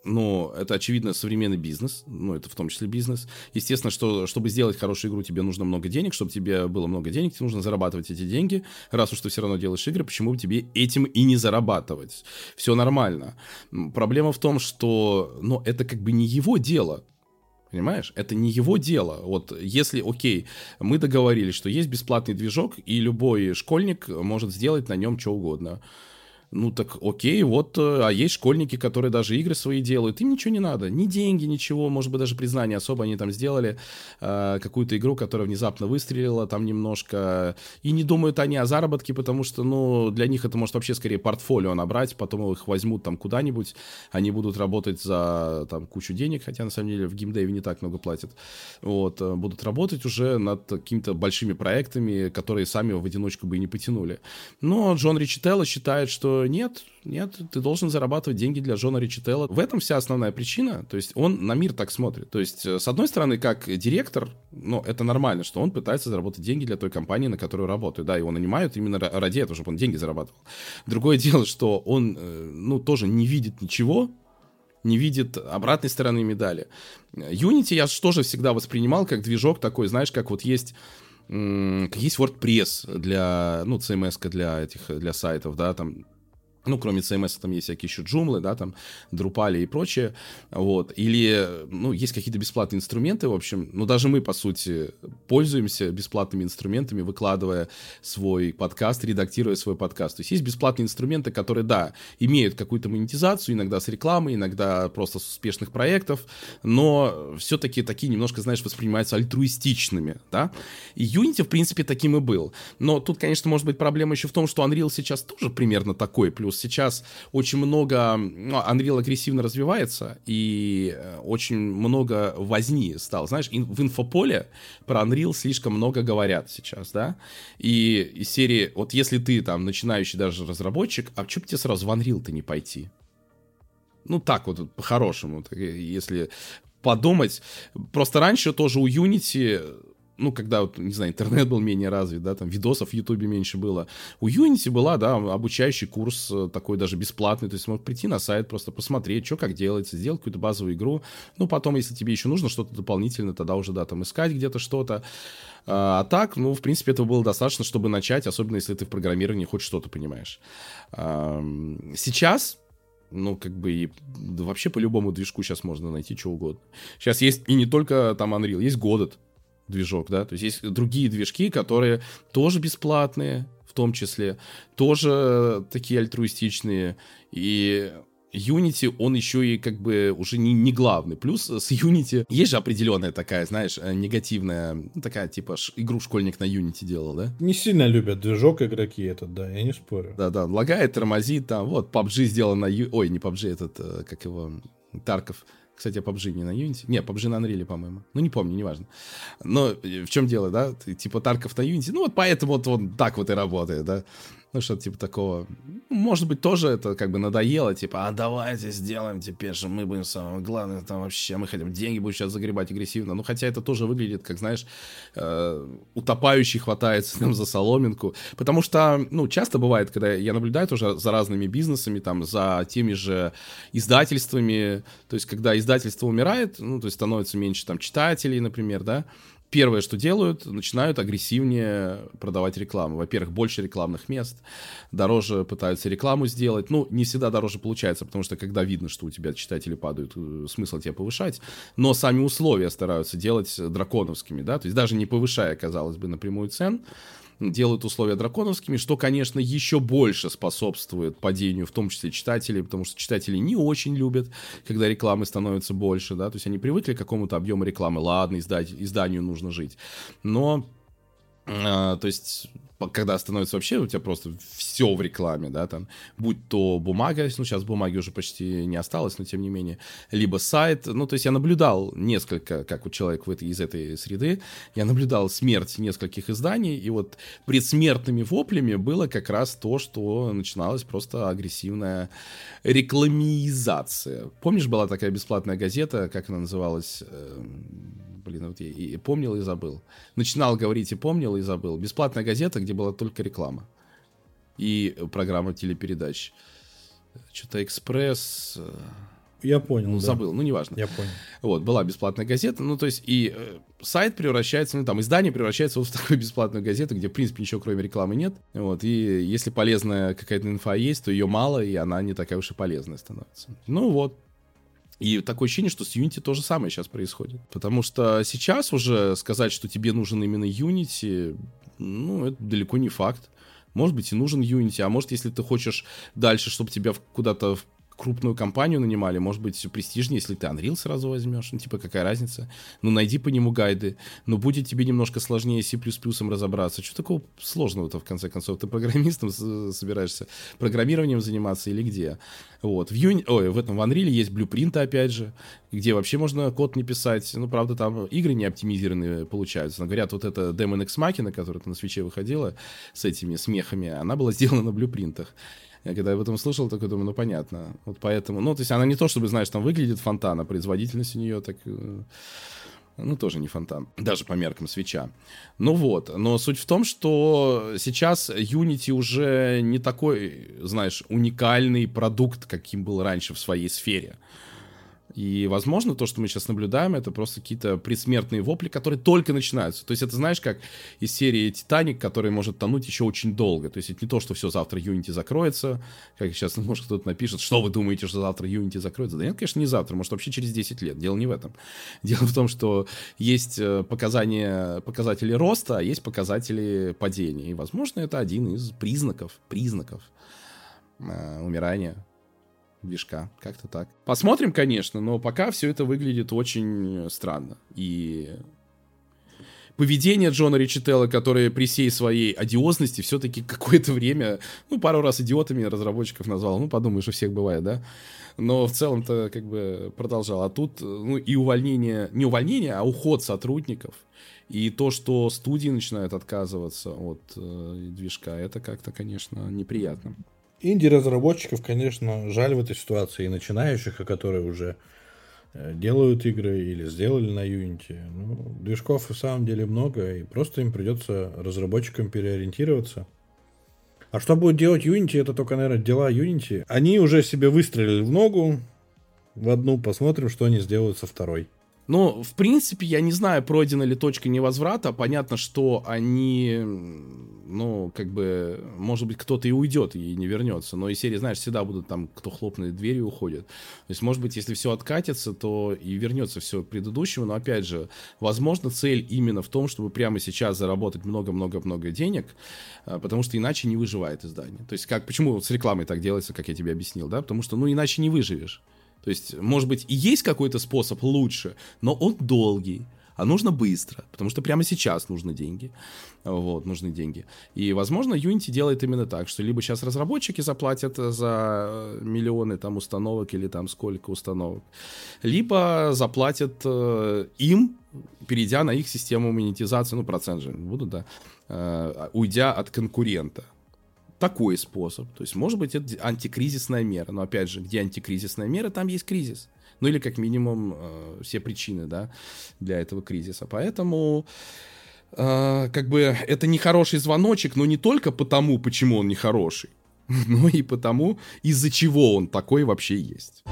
но это, очевидно, современный бизнес, ну, это в том числе бизнес. Естественно, что, чтобы сделать хорошую игру, тебе нужно много денег, чтобы тебе было много денег, тебе нужно зарабатывать эти деньги. Раз уж ты все равно делаешь игры, почему бы тебе этим и не зарабатывать? Все нормально. Проблема в том, что, ну, это как бы не его дело. Понимаешь? Это не его дело. Вот если, окей, мы договорились, что есть бесплатный движок, и любой школьник может сделать на нем что угодно ну так окей, вот, э, а есть школьники, которые даже игры свои делают, им ничего не надо, ни деньги, ничего, может быть, даже признание особо они там сделали, э, какую-то игру, которая внезапно выстрелила там немножко, и не думают они о заработке, потому что, ну, для них это может вообще скорее портфолио набрать, потом их возьмут там куда-нибудь, они будут работать за там кучу денег, хотя на самом деле в геймдеве не так много платят, вот, э, будут работать уже над какими-то большими проектами, которые сами в одиночку бы и не потянули. Но Джон Ричителло считает, что нет, нет, ты должен зарабатывать деньги для Джона Ричителла. В этом вся основная причина. То есть он на мир так смотрит. То есть, э, с одной стороны, как директор, ну, это нормально, что он пытается заработать деньги для той компании, на которой работает. Да, его нанимают именно ради этого, чтобы он деньги зарабатывал. Другое дело, что он, э, ну, тоже не видит ничего, не видит обратной стороны медали. Unity я тоже всегда воспринимал как движок такой, знаешь, как вот есть есть WordPress для, ну, CMS для этих, для сайтов, да, там ну, кроме CMS, там есть всякие еще джумлы, да, там, друпали и прочее, вот, или, ну, есть какие-то бесплатные инструменты, в общем, ну, даже мы, по сути, пользуемся бесплатными инструментами, выкладывая свой подкаст, редактируя свой подкаст, то есть есть бесплатные инструменты, которые, да, имеют какую-то монетизацию, иногда с рекламой, иногда просто с успешных проектов, но все-таки такие немножко, знаешь, воспринимаются альтруистичными, да, и Unity, в принципе, таким и был, но тут, конечно, может быть проблема еще в том, что Unreal сейчас тоже примерно такой, плюс Просто сейчас очень много... Ну, Unreal агрессивно развивается, и э, очень много возни стало. Знаешь, в инфополе про Unreal слишком много говорят сейчас, да? И из серии, вот если ты там начинающий даже разработчик, а что бы тебе сразу в Unreal-то не пойти? Ну, так вот, по-хорошему, если подумать. Просто раньше тоже у Unity ну, когда, вот, не знаю, интернет был менее развит, да, там видосов в Ютубе меньше было. У Unity была, да, обучающий курс э, такой даже бесплатный, то есть мог прийти на сайт, просто посмотреть, что как делается, сделать какую-то базовую игру. Ну, потом, если тебе еще нужно что-то дополнительное, тогда уже, да, там искать где-то что-то. А, а так, ну, в принципе, этого было достаточно, чтобы начать, особенно если ты в программировании хоть что-то понимаешь. Сейчас ну, как бы, и, вообще по любому движку сейчас можно найти что угодно. Сейчас есть и не только там Unreal, есть Godot движок, да, то есть есть другие движки, которые тоже бесплатные, в том числе, тоже такие альтруистичные, и Unity, он еще и как бы уже не, не главный. Плюс с Unity есть же определенная такая, знаешь, э, негативная, ну, такая типа ш, игру школьник на Unity делал, да? Не сильно любят движок игроки этот, да, я не спорю. Да-да, лагает, тормозит, там, вот, PUBG сделан на... Ой, не PUBG, этот, э, как его, Тарков кстати, PUBG не на Unity. Не, PUBG на Unreal, по-моему. Ну, не помню, неважно. Но в чем дело, да? Типа Тарков на Unity. Ну, вот поэтому вот он так вот и работает, да? Ну, что-то типа такого. Может быть, тоже это как бы надоело, типа, а давайте сделаем теперь, что мы будем самым главным, там вообще мы хотим деньги будем сейчас загребать агрессивно. Ну, хотя это тоже выглядит, как, знаешь, э, утопающий хватается там за соломинку. Потому что, ну, часто бывает, когда я наблюдаю тоже за разными бизнесами, там, за теми же издательствами, то есть, когда издательство умирает, ну, то есть, становится меньше там читателей, например, да, первое, что делают, начинают агрессивнее продавать рекламу. Во-первых, больше рекламных мест, дороже пытаются рекламу сделать. Ну, не всегда дороже получается, потому что когда видно, что у тебя читатели падают, э, смысл тебе повышать. Но сами условия стараются делать драконовскими, да, то есть даже не повышая, казалось бы, напрямую цен, делают условия драконовскими, что, конечно, еще больше способствует падению, в том числе читателей, потому что читатели не очень любят, когда рекламы становится больше, да, то есть они привыкли к какому-то объему рекламы, ладно, издать, изданию нужно жить, но, то есть когда становится вообще у тебя просто все в рекламе, да, там, будь то бумага, ну, сейчас бумаги уже почти не осталось, но тем не менее, либо сайт, ну, то есть я наблюдал несколько, как у человека в этой, из этой среды, я наблюдал смерть нескольких изданий, и вот предсмертными воплями было как раз то, что начиналась просто агрессивная рекламизация. Помнишь, была такая бесплатная газета, как она называлась, эм, блин, вот я и помнил и забыл. Начинал говорить и помнил и забыл. Бесплатная газета, где была только реклама. И программа телепередач. Что-то экспресс... Э, я понял. Ну, да. забыл, ну, неважно. Я понял. Вот, была бесплатная газета. Ну, то есть, и э, сайт превращается, ну, там, издание превращается вот в такую бесплатную газету, где, в принципе, ничего кроме рекламы нет. Вот, и если полезная какая-то инфа есть, то ее мало, и она не такая уж и полезная становится. Ну, вот. И такое ощущение, что с Unity то же самое сейчас происходит. Потому что сейчас уже сказать, что тебе нужен именно Unity, ну, это далеко не факт. Может быть, и нужен Unity, а может, если ты хочешь дальше, чтобы тебя куда-то крупную компанию нанимали, может быть, все престижнее, если ты Unreal сразу возьмешь. Ну, типа, какая разница? Ну, найди по нему гайды. Но будет тебе немножко сложнее C++ разобраться. Что такого сложного-то, в конце концов? Ты программистом собираешься программированием заниматься или где? Вот. В, Uni... Ой, в этом в Unreal есть блюпринты, опять же, где вообще можно код не писать. Ну, правда, там игры не оптимизированные получаются. Но говорят, вот эта Demon X Machina, которая на свече выходила с этими смехами, она была сделана на блюпринтах. Я когда об этом слышал, такой думаю, ну понятно. Вот поэтому, ну, то есть она не то, чтобы, знаешь, там выглядит фонтан, а производительность у нее так э, ну, тоже не фонтан, даже по меркам свеча. Ну вот, но суть в том, что сейчас Unity уже не такой, знаешь, уникальный продукт, каким был раньше в своей сфере. И, возможно, то, что мы сейчас наблюдаем, это просто какие-то предсмертные вопли, которые только начинаются. То есть это, знаешь, как из серии «Титаник», который может тонуть еще очень долго. То есть это не то, что все, завтра Unity закроется, как сейчас, может, кто-то напишет, что вы думаете, что завтра Unity закроется. Да нет, конечно, не завтра, может, вообще через 10 лет. Дело не в этом. Дело в том, что есть э, показания, показатели роста, а есть показатели падения. И, возможно, это один из признаков, признаков э, умирания движка. Как-то так. Посмотрим, конечно, но пока все это выглядит очень странно. И поведение Джона Ричителла, который при всей своей одиозности все-таки какое-то время, ну, пару раз идиотами разработчиков назвал. Ну, подумаешь, у всех бывает, да? Но в целом-то как бы продолжал. А тут, ну, и увольнение, не увольнение, а уход сотрудников. И то, что студии начинают отказываться от э, движка, это как-то, конечно, неприятно. Инди-разработчиков, конечно, жаль в этой ситуации, и начинающих, которые уже э, делают игры или сделали на Unity. Ну, движков в самом деле много, и просто им придется разработчикам переориентироваться. А что будет делать Unity, это только, наверное, дела Unity. Они уже себе выстрелили в ногу в одну, посмотрим, что они сделают со второй. Ну, в принципе, я не знаю, пройдена ли точка невозврата. Понятно, что они, ну, как бы, может быть, кто-то и уйдет и не вернется. Но из серии, знаешь, всегда будут там, кто хлопнет дверь и уходит. То есть, может быть, если все откатится, то и вернется все к предыдущему. Но, опять же, возможно, цель именно в том, чтобы прямо сейчас заработать много-много-много денег, а, потому что иначе не выживает издание. То есть, как, почему с рекламой так делается, как я тебе объяснил, да? Потому что, ну, иначе не выживешь. То есть, может быть, и есть какой-то способ лучше, но он долгий, а нужно быстро, потому что прямо сейчас нужны деньги. Вот, нужны деньги. И, возможно, Unity делает именно так, что либо сейчас разработчики заплатят за миллионы там установок или там сколько установок, либо заплатят э, им, перейдя на их систему монетизации, ну, процент же будут, да, э, уйдя от конкурента такой способ. То есть, может быть, это антикризисная мера. Но опять же, где антикризисная мера, там есть кризис. Ну или как минимум э, все причины, да, для этого кризиса. Поэтому э, как бы это не хороший звоночек, но не только потому, почему он не хороший, но и потому, из-за чего он такой вообще есть.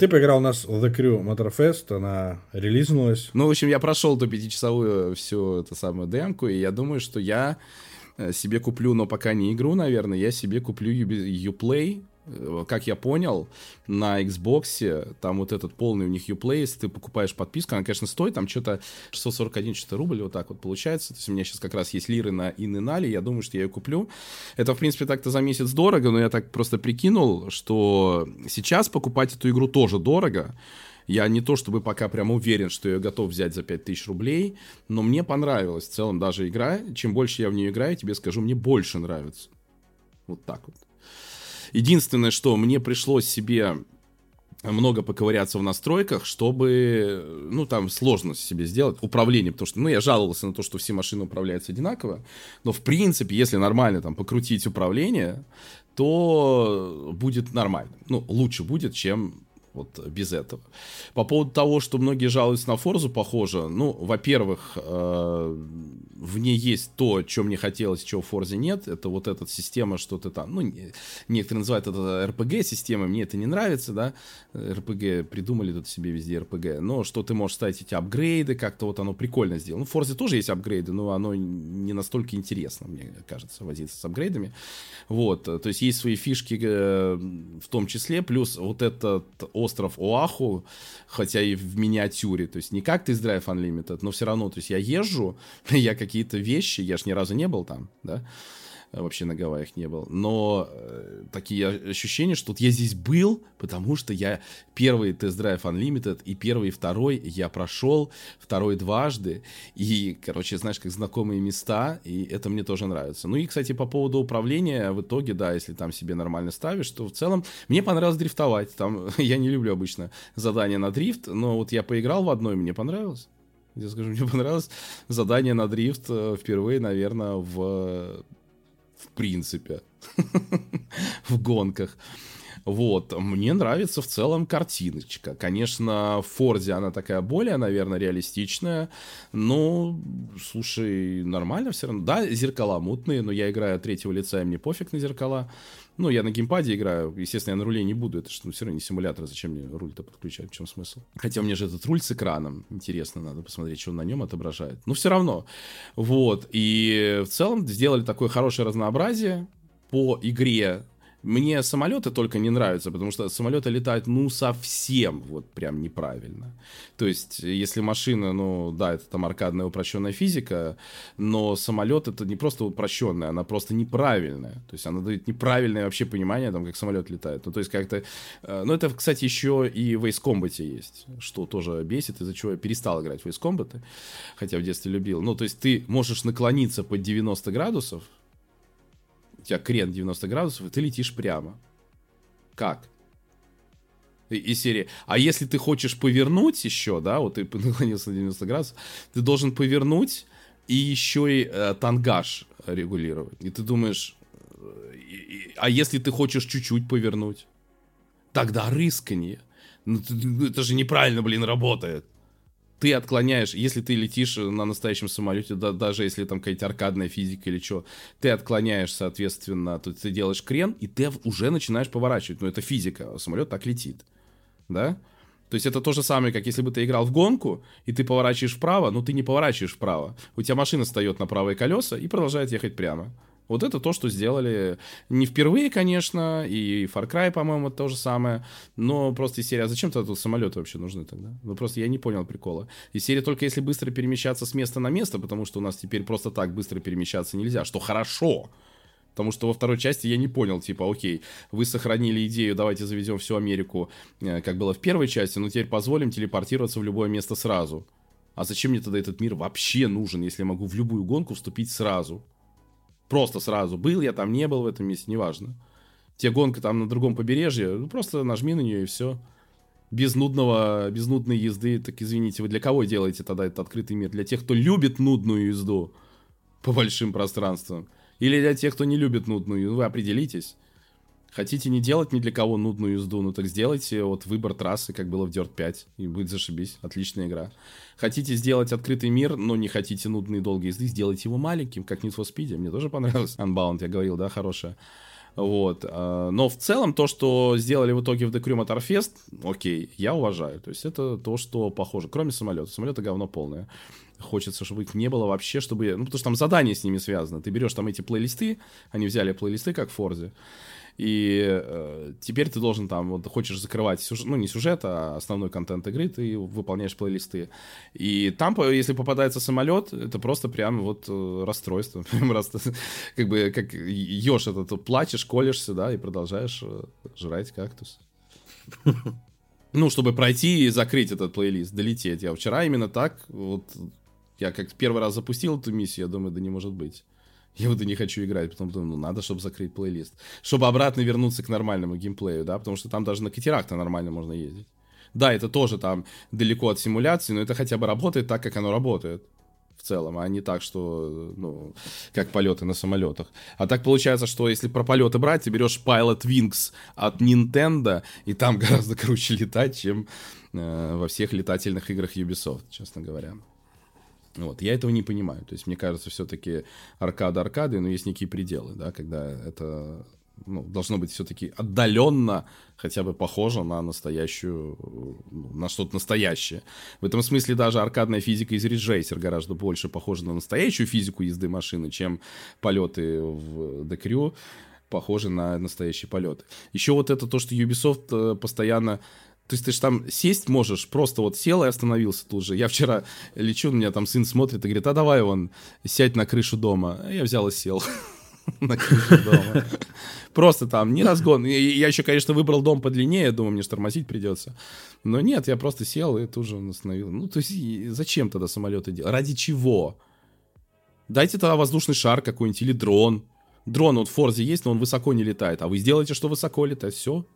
Ты поиграл у нас The Crew Motorfest, она релизнулась. Ну, в общем, я прошел до пятичасовую всю эту самую демку, и я думаю, что я э, себе куплю, но пока не игру, наверное, я себе куплю Uplay, Э, как я понял, на Xbox там вот этот полный у них Uplay, если ты покупаешь подписку, она, конечно, стоит там что-то 641 что-то рубль, вот так вот получается. То есть у меня сейчас как раз есть лиры на Иннали, я думаю, что я ее куплю. Это, в принципе, так-то за месяц дорого, но я так просто прикинул, что сейчас покупать эту игру тоже дорого. Я не то чтобы пока прям уверен, что я готов взять за 5000 рублей, но мне понравилась в целом даже игра. Чем больше я в нее играю, тебе скажу, мне больше нравится. Вот так вот. Единственное, что мне пришлось себе много поковыряться в настройках, чтобы, ну, там сложно себе сделать управление, потому что, ну, я жаловался на то, что все машины управляются одинаково, но, в принципе, если нормально там покрутить управление, то будет нормально. Ну, лучше будет, чем вот без этого. По поводу того, что многие жалуются на Форзу, похоже, ну, во-первых, э, в ней есть то, что мне хотелось, чего в Форзе нет, это вот эта система, что ты там, ну, некоторые называют это RPG-системой, мне это не нравится, да, RPG, придумали тут себе везде RPG, но что ты можешь ставить эти апгрейды, как-то вот оно прикольно сделано. Ну, в Форзе тоже есть апгрейды, но оно не настолько интересно, мне кажется, возиться с апгрейдами. Вот, то есть есть свои фишки э, в том числе, плюс вот этот остров Оаху, хотя и в миниатюре, то есть не как ты Drive Unlimited, но все равно, то есть я езжу, я какие-то вещи, я ж ни разу не был там, да, вообще на Гавайях не был. Но э, такие ощущения, что вот я здесь был, потому что я первый тест-драйв Unlimited и первый и второй я прошел, второй дважды. И, короче, знаешь, как знакомые места, и это мне тоже нравится. Ну и, кстати, по поводу управления, в итоге, да, если там себе нормально ставишь, то в целом мне понравилось дрифтовать. Там я не люблю обычно задания на дрифт, но вот я поиграл в одной, мне понравилось. Я скажу, мне понравилось задание на дрифт э, впервые, наверное, в в принципе, в гонках. Вот, мне нравится в целом картиночка. Конечно, в Форде она такая более, наверное, реалистичная, но, слушай, нормально все равно. Да, зеркала мутные, но я играю от третьего лица, и мне пофиг на зеркала. Ну, я на геймпаде играю, естественно, я на руле не буду, это же ну, все равно не симулятор, зачем мне руль-то подключать, в чем смысл? Хотя мне же этот руль с экраном, интересно, надо посмотреть, что он на нем отображает. Но все равно, вот, и в целом сделали такое хорошее разнообразие по игре, Мне самолеты только не нравятся, потому что самолеты летают, ну, совсем вот прям неправильно. То есть, если машина, ну, да, это там аркадная упрощенная физика, но самолет это не просто упрощенная, она просто неправильная. То есть, она дает неправильное вообще понимание, там, как самолет летает. Ну, то есть, как-то... Э, ну, это, кстати, еще и в Ace Combat есть, что тоже бесит, из-за чего я перестал играть в Ace Combat, хотя в детстве любил. Ну, то есть, ты можешь наклониться под 90 градусов, у тебя крен 90 градусов, и ты летишь прямо. Как? И, серии. А если ты хочешь повернуть еще, да, вот ты наклонился на 90 градусов, ты должен повернуть и еще и э, тангаж регулировать. И ты думаешь, и, и, а если ты хочешь чуть-чуть повернуть? Тогда рысканье. Ну это же неправильно, блин, работает ты отклоняешь, если ты летишь на настоящем самолете, да, даже если там какая-то аркадная физика или что, ты отклоняешь, соответственно, то ты делаешь крен, и ты уже начинаешь поворачивать. Ну, это физика, самолет так летит, да? То есть это то же самое, как если бы ты играл в гонку, и ты поворачиваешь вправо, но ты не поворачиваешь вправо. У тебя машина встает на правые колеса и продолжает ехать прямо. Вот это то, что сделали не впервые, конечно, и Far Cry, по-моему, то же самое, но просто из серии, а зачем тогда тут самолеты вообще нужны тогда? Ну, просто я не понял прикола. Из серии только если быстро перемещаться с места на место, потому что у нас теперь просто так быстро перемещаться нельзя, что хорошо. Потому что во второй части я не понял, типа, окей, вы сохранили идею, давайте заведем всю Америку, э, как было в первой части, но теперь позволим телепортироваться в любое место сразу. А зачем мне тогда этот мир вообще нужен, если я могу в любую гонку вступить сразу? Просто сразу. Был я там, не был в этом месте, неважно. Те гонка там на другом побережье, ну, просто нажми на нее и все. Без нудного, без нудной езды, так извините, вы для кого делаете тогда этот открытый мир? Для тех, кто любит нудную езду по большим пространствам? Или для тех, кто не любит нудную? Ну, вы определитесь. Хотите не делать ни для кого нудную езду, ну так сделайте вот выбор трассы, как было в Dirt 5, и будет зашибись. Отличная игра. Хотите сделать открытый мир, но не хотите нудные долгие езды, сделайте его маленьким, как Need for Speed. Мне тоже понравилось. Unbound, я говорил, да, хорошая. Вот. А, но в целом то, что сделали в итоге в The Crew Motorfest, окей, я уважаю. То есть это то, что похоже. Кроме самолета. Самолеты говно полное. Хочется, чтобы их не было вообще, чтобы... Ну, потому что там задание с ними связано. Ты берешь там эти плейлисты, они взяли плейлисты, как в Форзе, и э, теперь ты должен там, вот хочешь закрывать сюжет, ну не сюжет, а основной контент игры, ты выполняешь плейлисты. И там, если попадается самолет, это просто прям вот э, расстройство. как бы как ешь этот, плачешь, колешься, да, и продолжаешь э, жрать кактус. Ну, чтобы пройти и закрыть этот плейлист, долететь. Я вчера именно так, вот, я как первый раз запустил эту миссию, я думаю, да не может быть. Я вот и не хочу играть, потом думаю, ну надо, чтобы закрыть плейлист. Чтобы обратно вернуться к нормальному геймплею, да, потому что там даже на катерах-то нормально можно ездить. Да, это тоже там далеко от симуляции, но это хотя бы работает так, как оно работает в целом, а не так, что, ну, как полеты на самолетах. А так получается, что если про полеты брать, ты берешь Pilot Wings от Nintendo, и там гораздо круче летать, чем э, во всех летательных играх Ubisoft, честно говоря. Вот, я этого не понимаю. То есть, мне кажется, все-таки аркада аркады, но есть некие пределы, да, когда это ну, должно быть все-таки отдаленно хотя бы похоже на настоящую, ну, на что-то настоящее. В этом смысле даже аркадная физика из Racer гораздо больше похожа на настоящую физику езды машины, чем полеты в Crew похожи на настоящие полеты. Еще вот это то, что Ubisoft э, постоянно то есть ты же там сесть можешь, просто вот сел и остановился тут же. Я вчера лечу, у меня там сын смотрит и говорит, а давай вон, сядь на крышу дома. Я взял и сел на крышу дома. Просто там, не разгон. Я еще, конечно, выбрал дом подлиннее, думаю, мне тормозить придется. Но нет, я просто сел и тут же остановил. Ну, то есть зачем тогда самолеты делать? Ради чего? Дайте тогда воздушный шар какой-нибудь или дрон. Дрон вот в Форзе есть, но он высоко не летает. А вы сделаете, что высоко летает, все.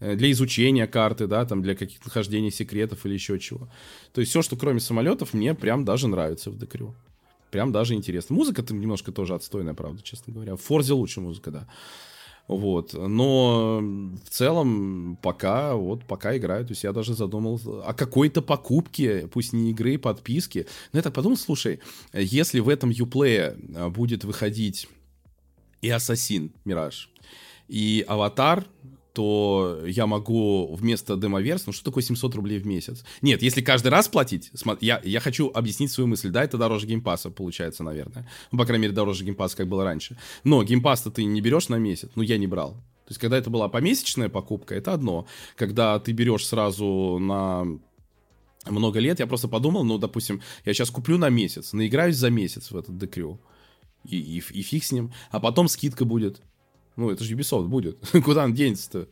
Э, для изучения карты, да, там для каких-то нахождений секретов или еще чего. То есть все, что кроме самолетов, мне прям даже нравится в Декрю. Прям даже интересно. Музыка там немножко тоже отстойная, правда, честно говоря. В Форзе лучше музыка, да. Вот. Но в целом пока, вот, пока играю. То есть я даже задумал о какой-то покупке, пусть не игры, подписки. Но я так подумал, слушай, если в этом Uplay э, будет выходить и Assassin Mirage, и Аватар, то я могу вместо демоверс, ну что такое 700 рублей в месяц? Нет, если каждый раз платить, я, я хочу объяснить свою мысль, да, это дороже геймпаса получается, наверное. Ну, по крайней мере, дороже геймпаса, как было раньше. Но геймпас-то ты не берешь на месяц, ну, я не брал. То есть, когда это была помесячная покупка, это одно. Когда ты берешь сразу на много лет, я просто подумал, ну, допустим, я сейчас куплю на месяц, наиграюсь за месяц в этот декрю, и, и, и фиг с ним, а потом скидка будет. Ну, это же Ubisoft будет. Куда он денется-то?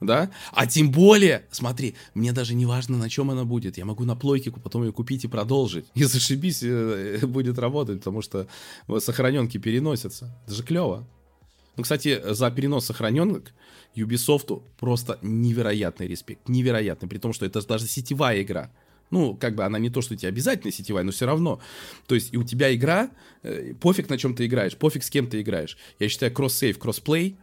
Да? А тем более, смотри, мне даже не важно, на чем она будет. Я могу на плойке потом ее купить и продолжить. И зашибись, э, будет работать, потому что сохраненки переносятся. Это же клево. Ну, кстати, за перенос сохраненок Ubisoft просто невероятный респект. Невероятный. При том, что это даже сетевая игра. Ну, как бы она не то, что тебе обязательно сетевая, но все равно. То есть и у тебя игра, э, пофиг на чем ты играешь, пофиг с кем ты играешь. Я считаю, cross-save, crossplay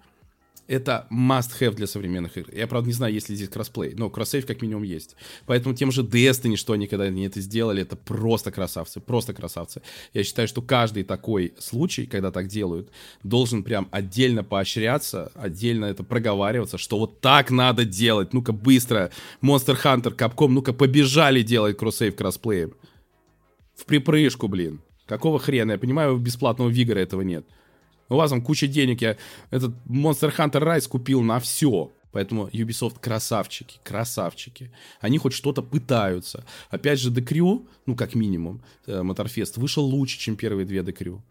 это must-have для современных игр. Я, правда, не знаю, есть ли здесь crossplay, но cross-save как минимум есть. Поэтому тем же Destiny, что они когда они это сделали, это просто красавцы, просто красавцы. Я считаю, что каждый такой случай, когда так делают, должен прям отдельно поощряться, отдельно это проговариваться, что вот так надо делать. Ну-ка быстро, Monster Hunter, Capcom, ну-ка побежали делать кроссейв кроссплеем. В припрыжку, блин. Какого хрена? Я понимаю, бесплатного Вигора этого нет. У вас там куча денег, я этот Monster Hunter Rise купил на все. Поэтому Ubisoft красавчики, красавчики. Они хоть что-то пытаются. Опять же, The Crew, ну, как минимум, э, Motorfest вышел лучше, чем первые две The Crew.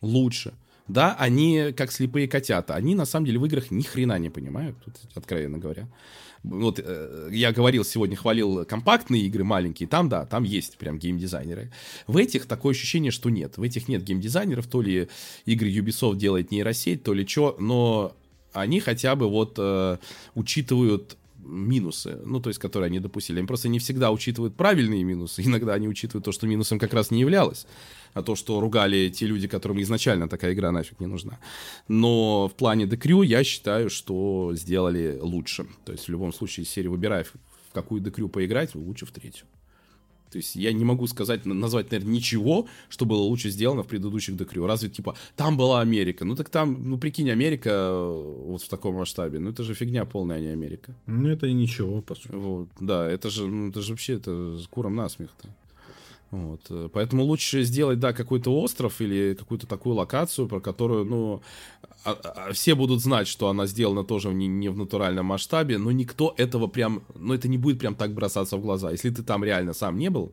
Лучше. Да, они как слепые котята. Они, на самом деле, в играх ни хрена не понимают, тут, откровенно говоря вот э, я говорил сегодня, хвалил компактные игры маленькие, там, да, там есть прям геймдизайнеры. В этих такое ощущение, что нет. В этих нет геймдизайнеров, то ли игры Ubisoft делает нейросеть, то ли что, но они хотя бы вот э, учитывают минусы, ну, то есть, которые они допустили. Они просто не всегда учитывают правильные минусы, иногда они учитывают то, что минусом как раз не являлось, а то, что ругали те люди, которым изначально такая игра нафиг не нужна. Но в плане The Crew я считаю, что сделали лучше. То есть, в любом случае, серию выбирай, в какую The Crew поиграть, лучше в третью. То есть я не могу сказать, назвать, наверное, ничего, что было лучше сделано в предыдущих Декрю. Разве, типа, там была Америка. Ну так там, ну прикинь, Америка э, вот в таком масштабе. Ну это же фигня полная, а не Америка. Ну это и ничего, по сути. Вот, да, это же, ну, это же вообще, это с куром насмех-то. Вот. Э, поэтому лучше сделать, да, какой-то остров или какую-то такую локацию, про которую, ну, а, а, все будут знать, что она сделана тоже не, не в натуральном масштабе, но никто этого прям, ну, это не будет прям так бросаться в глаза. Если ты там реально сам не был,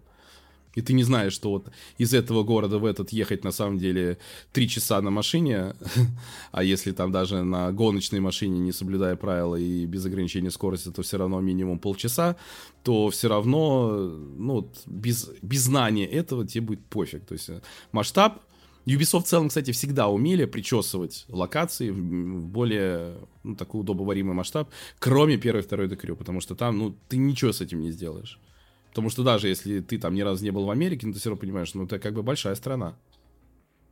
и ты не знаешь, что вот из этого города в этот ехать на самом деле три часа на машине, а если там даже на гоночной машине, не соблюдая правила и без ограничения скорости, то все равно минимум полчаса, то все равно, ну, без, без знания этого тебе будет пофиг. То есть э, масштаб Ubisoft в целом, кстати, всегда умели причесывать локации в более ну, такой удобоваримый масштаб, кроме первой и второй декрю, потому что там, ну, ты ничего с этим не сделаешь. Потому что даже если ты там ни разу не был в Америке, ну, ты все равно понимаешь, ну, это как бы большая страна.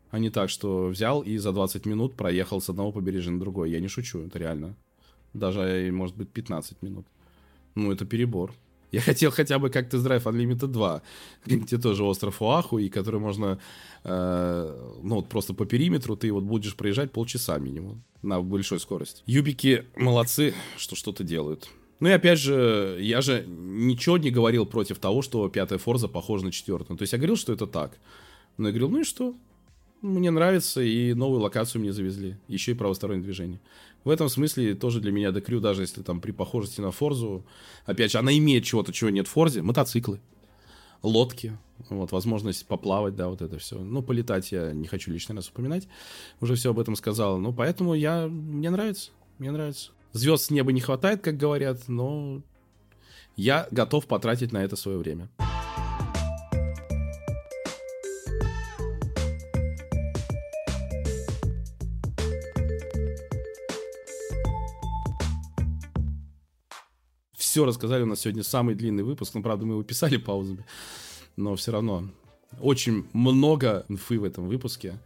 А не так, что взял и за 20 минут проехал с одного побережья на другое. Я не шучу, это реально. Даже, может быть, 15 минут. Ну, это перебор. Я хотел хотя бы как Test Drive Unlimited 2, где тоже остров Уаху, и который можно, э, ну, вот просто по периметру ты вот будешь проезжать полчаса минимум на большой скорости. Юбики молодцы, что что-то делают. Ну и опять же, я же ничего не говорил против того, что пятая Форза похожа на четвертую. То есть я говорил, что это так. Но я говорил, ну и что? Мне нравится, и новую локацию мне завезли. Еще и правостороннее движение. В этом смысле тоже для меня Декрю, даже если там при похожести на Форзу, опять же, она имеет чего-то, чего нет в Форзе, мотоциклы, лодки, вот, возможность поплавать, да, вот это все. Ну, полетать я не хочу лишний раз упоминать, уже все об этом сказал, ну, поэтому я, мне нравится, мне нравится. Звезд с неба не хватает, как говорят, но я готов потратить на это свое время. Все рассказали, у нас сегодня самый длинный выпуск, но, правда, мы его писали паузами, но все равно очень много инфы в этом выпуске.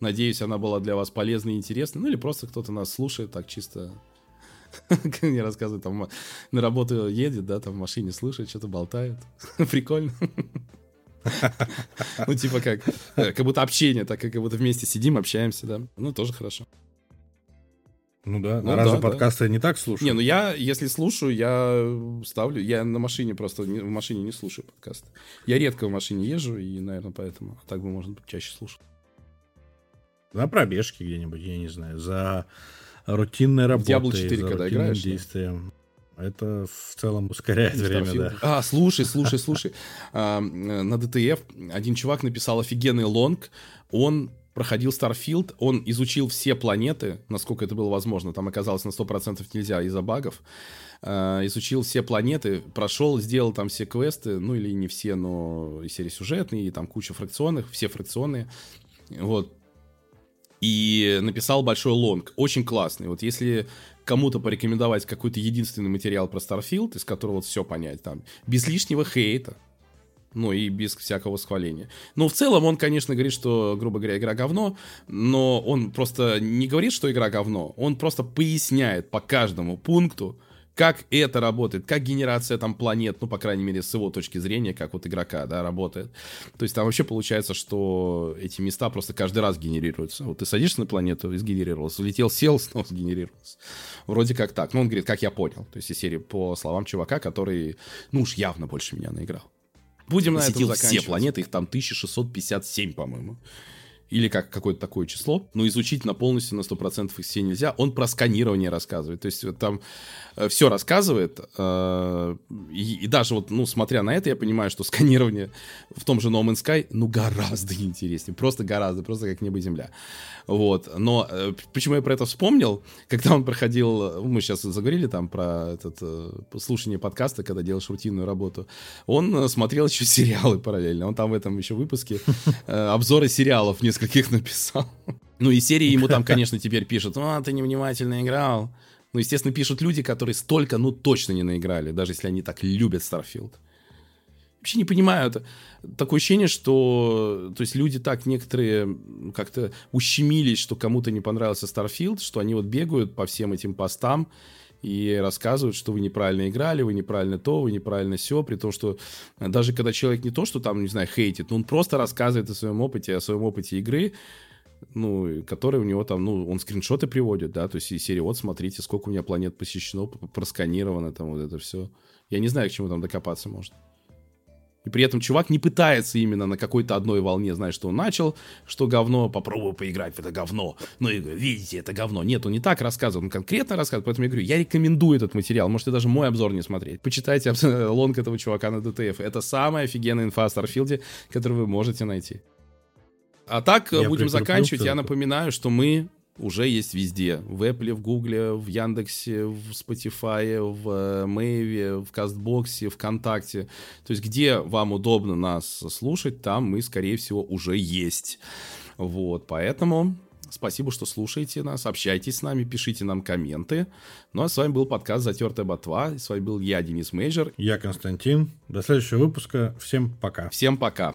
Надеюсь, она была для вас полезной и интересной. Ну или просто кто-то нас слушает так чисто мне рассказывают, там на работу едет, да, там в машине слушает, что-то болтает. Прикольно. Ну, типа как, э, как будто общение, так как будто вместе сидим, общаемся, да. Ну, тоже хорошо. Ну да, Ну разве да, да. подкасты я не так слушаю? Не, ну я, если слушаю, я ставлю... Я на машине просто... В машине не слушаю подкаст. Я редко в машине езжу, и, наверное, поэтому. Так бы, быть, чаще слушать. На пробежке где-нибудь, я не знаю, за рутинной работой, Diablo 4 за когда играешь, действием. Это в целом ускоряет время, да. А, слушай, слушай, слушай. А, На DTF один чувак написал офигенный лонг. Он проходил Starfield, он изучил все планеты, насколько это было возможно. Там оказалось на 100% нельзя из-за багов. А, Изучил все планеты, прошел, сделал там все квесты, ну или не все, но и серии сюжетные, и там куча фракционных, все фракционные. Вот. И написал большой лонг. Очень классный. Вот если кому-то порекомендовать какой-то единственный материал про Starfield, из которого вот все понять, там, без лишнего хейта, ну и без всякого восхваления. Но в целом он, конечно, говорит, что, грубо говоря, игра говно, но он просто не говорит, что игра говно, он просто поясняет по каждому пункту, как это работает, как генерация там планет, ну, по крайней мере, с его точки зрения, как вот игрока, да, работает. То есть там вообще получается, что эти места просто каждый раз генерируются. Вот ты садишься на планету и сгенерировался, улетел, сел, снова сгенерировался. Вроде как так. Ну, он говорит, как я понял. То есть из серии по словам чувака, который, ну уж явно больше меня наиграл. Будем на этом Посетил все заканчивать. планеты, их там 1657, по-моему. Или как какое-то такое число. Но изучить на полностью, на 100% их все нельзя. Он про сканирование рассказывает. То есть там все рассказывает. э, И, и даже вот, ну, смотря на это, я понимаю, что сканирование в том же No Man's Sky, ну, гораздо интереснее. Просто гораздо, просто как небо и земля. Вот. Но э, почему я про это вспомнил? Когда он проходил, мы сейчас заговорили там про этот, э, слушание подкаста, когда делаешь рутинную работу, он э, смотрел еще сериалы параллельно. Он там в этом еще выпуске э, обзоры сериалов нескольких написал. Ну и серии ему там, конечно, теперь пишут, а, ты невнимательно играл. Ну, естественно, пишут люди, которые столько, ну, точно не наиграли, даже если они так любят Starfield. Вообще не понимаю, это такое ощущение, что то есть люди так некоторые как-то ущемились, что кому-то не понравился Starfield, что они вот бегают по всем этим постам и рассказывают, что вы неправильно играли, вы неправильно то, вы неправильно все, при том, что э, даже когда человек не то, что там, не знаю, хейтит, но он просто рассказывает о своем опыте, о своем опыте игры, ну, и который у него там, ну, он скриншоты приводит, да, то есть из серии, вот, смотрите, сколько у меня планет посещено, просканировано, там, вот это все. Я не знаю, к чему там докопаться можно. И при этом чувак не пытается именно на какой-то одной волне, знаешь, что он начал, что говно, попробую поиграть в это говно. Ну и видите, это говно. Нет, он не так рассказывает, он конкретно рассказывает. Поэтому я говорю, я рекомендую этот материал. Можете даже мой обзор не смотреть. Почитайте лонг этого чувака на DTF. Это самая офигенная инфа о Старфилде, которую вы можете найти. А так, Я будем заканчивать. Я напоминаю, что мы уже есть везде. В Apple, в Google, в Яндексе, в Spotify, в Mave, в Кастбоксе, ВКонтакте. То есть, где вам удобно нас слушать, там мы, скорее всего, уже есть. Вот, поэтому спасибо, что слушаете нас, общайтесь с нами, пишите нам комменты. Ну, а с вами был подкаст «Затертая ботва». С вами был я, Денис Мейджор. Я Константин. До следующего выпуска. Всем пока. Всем пока.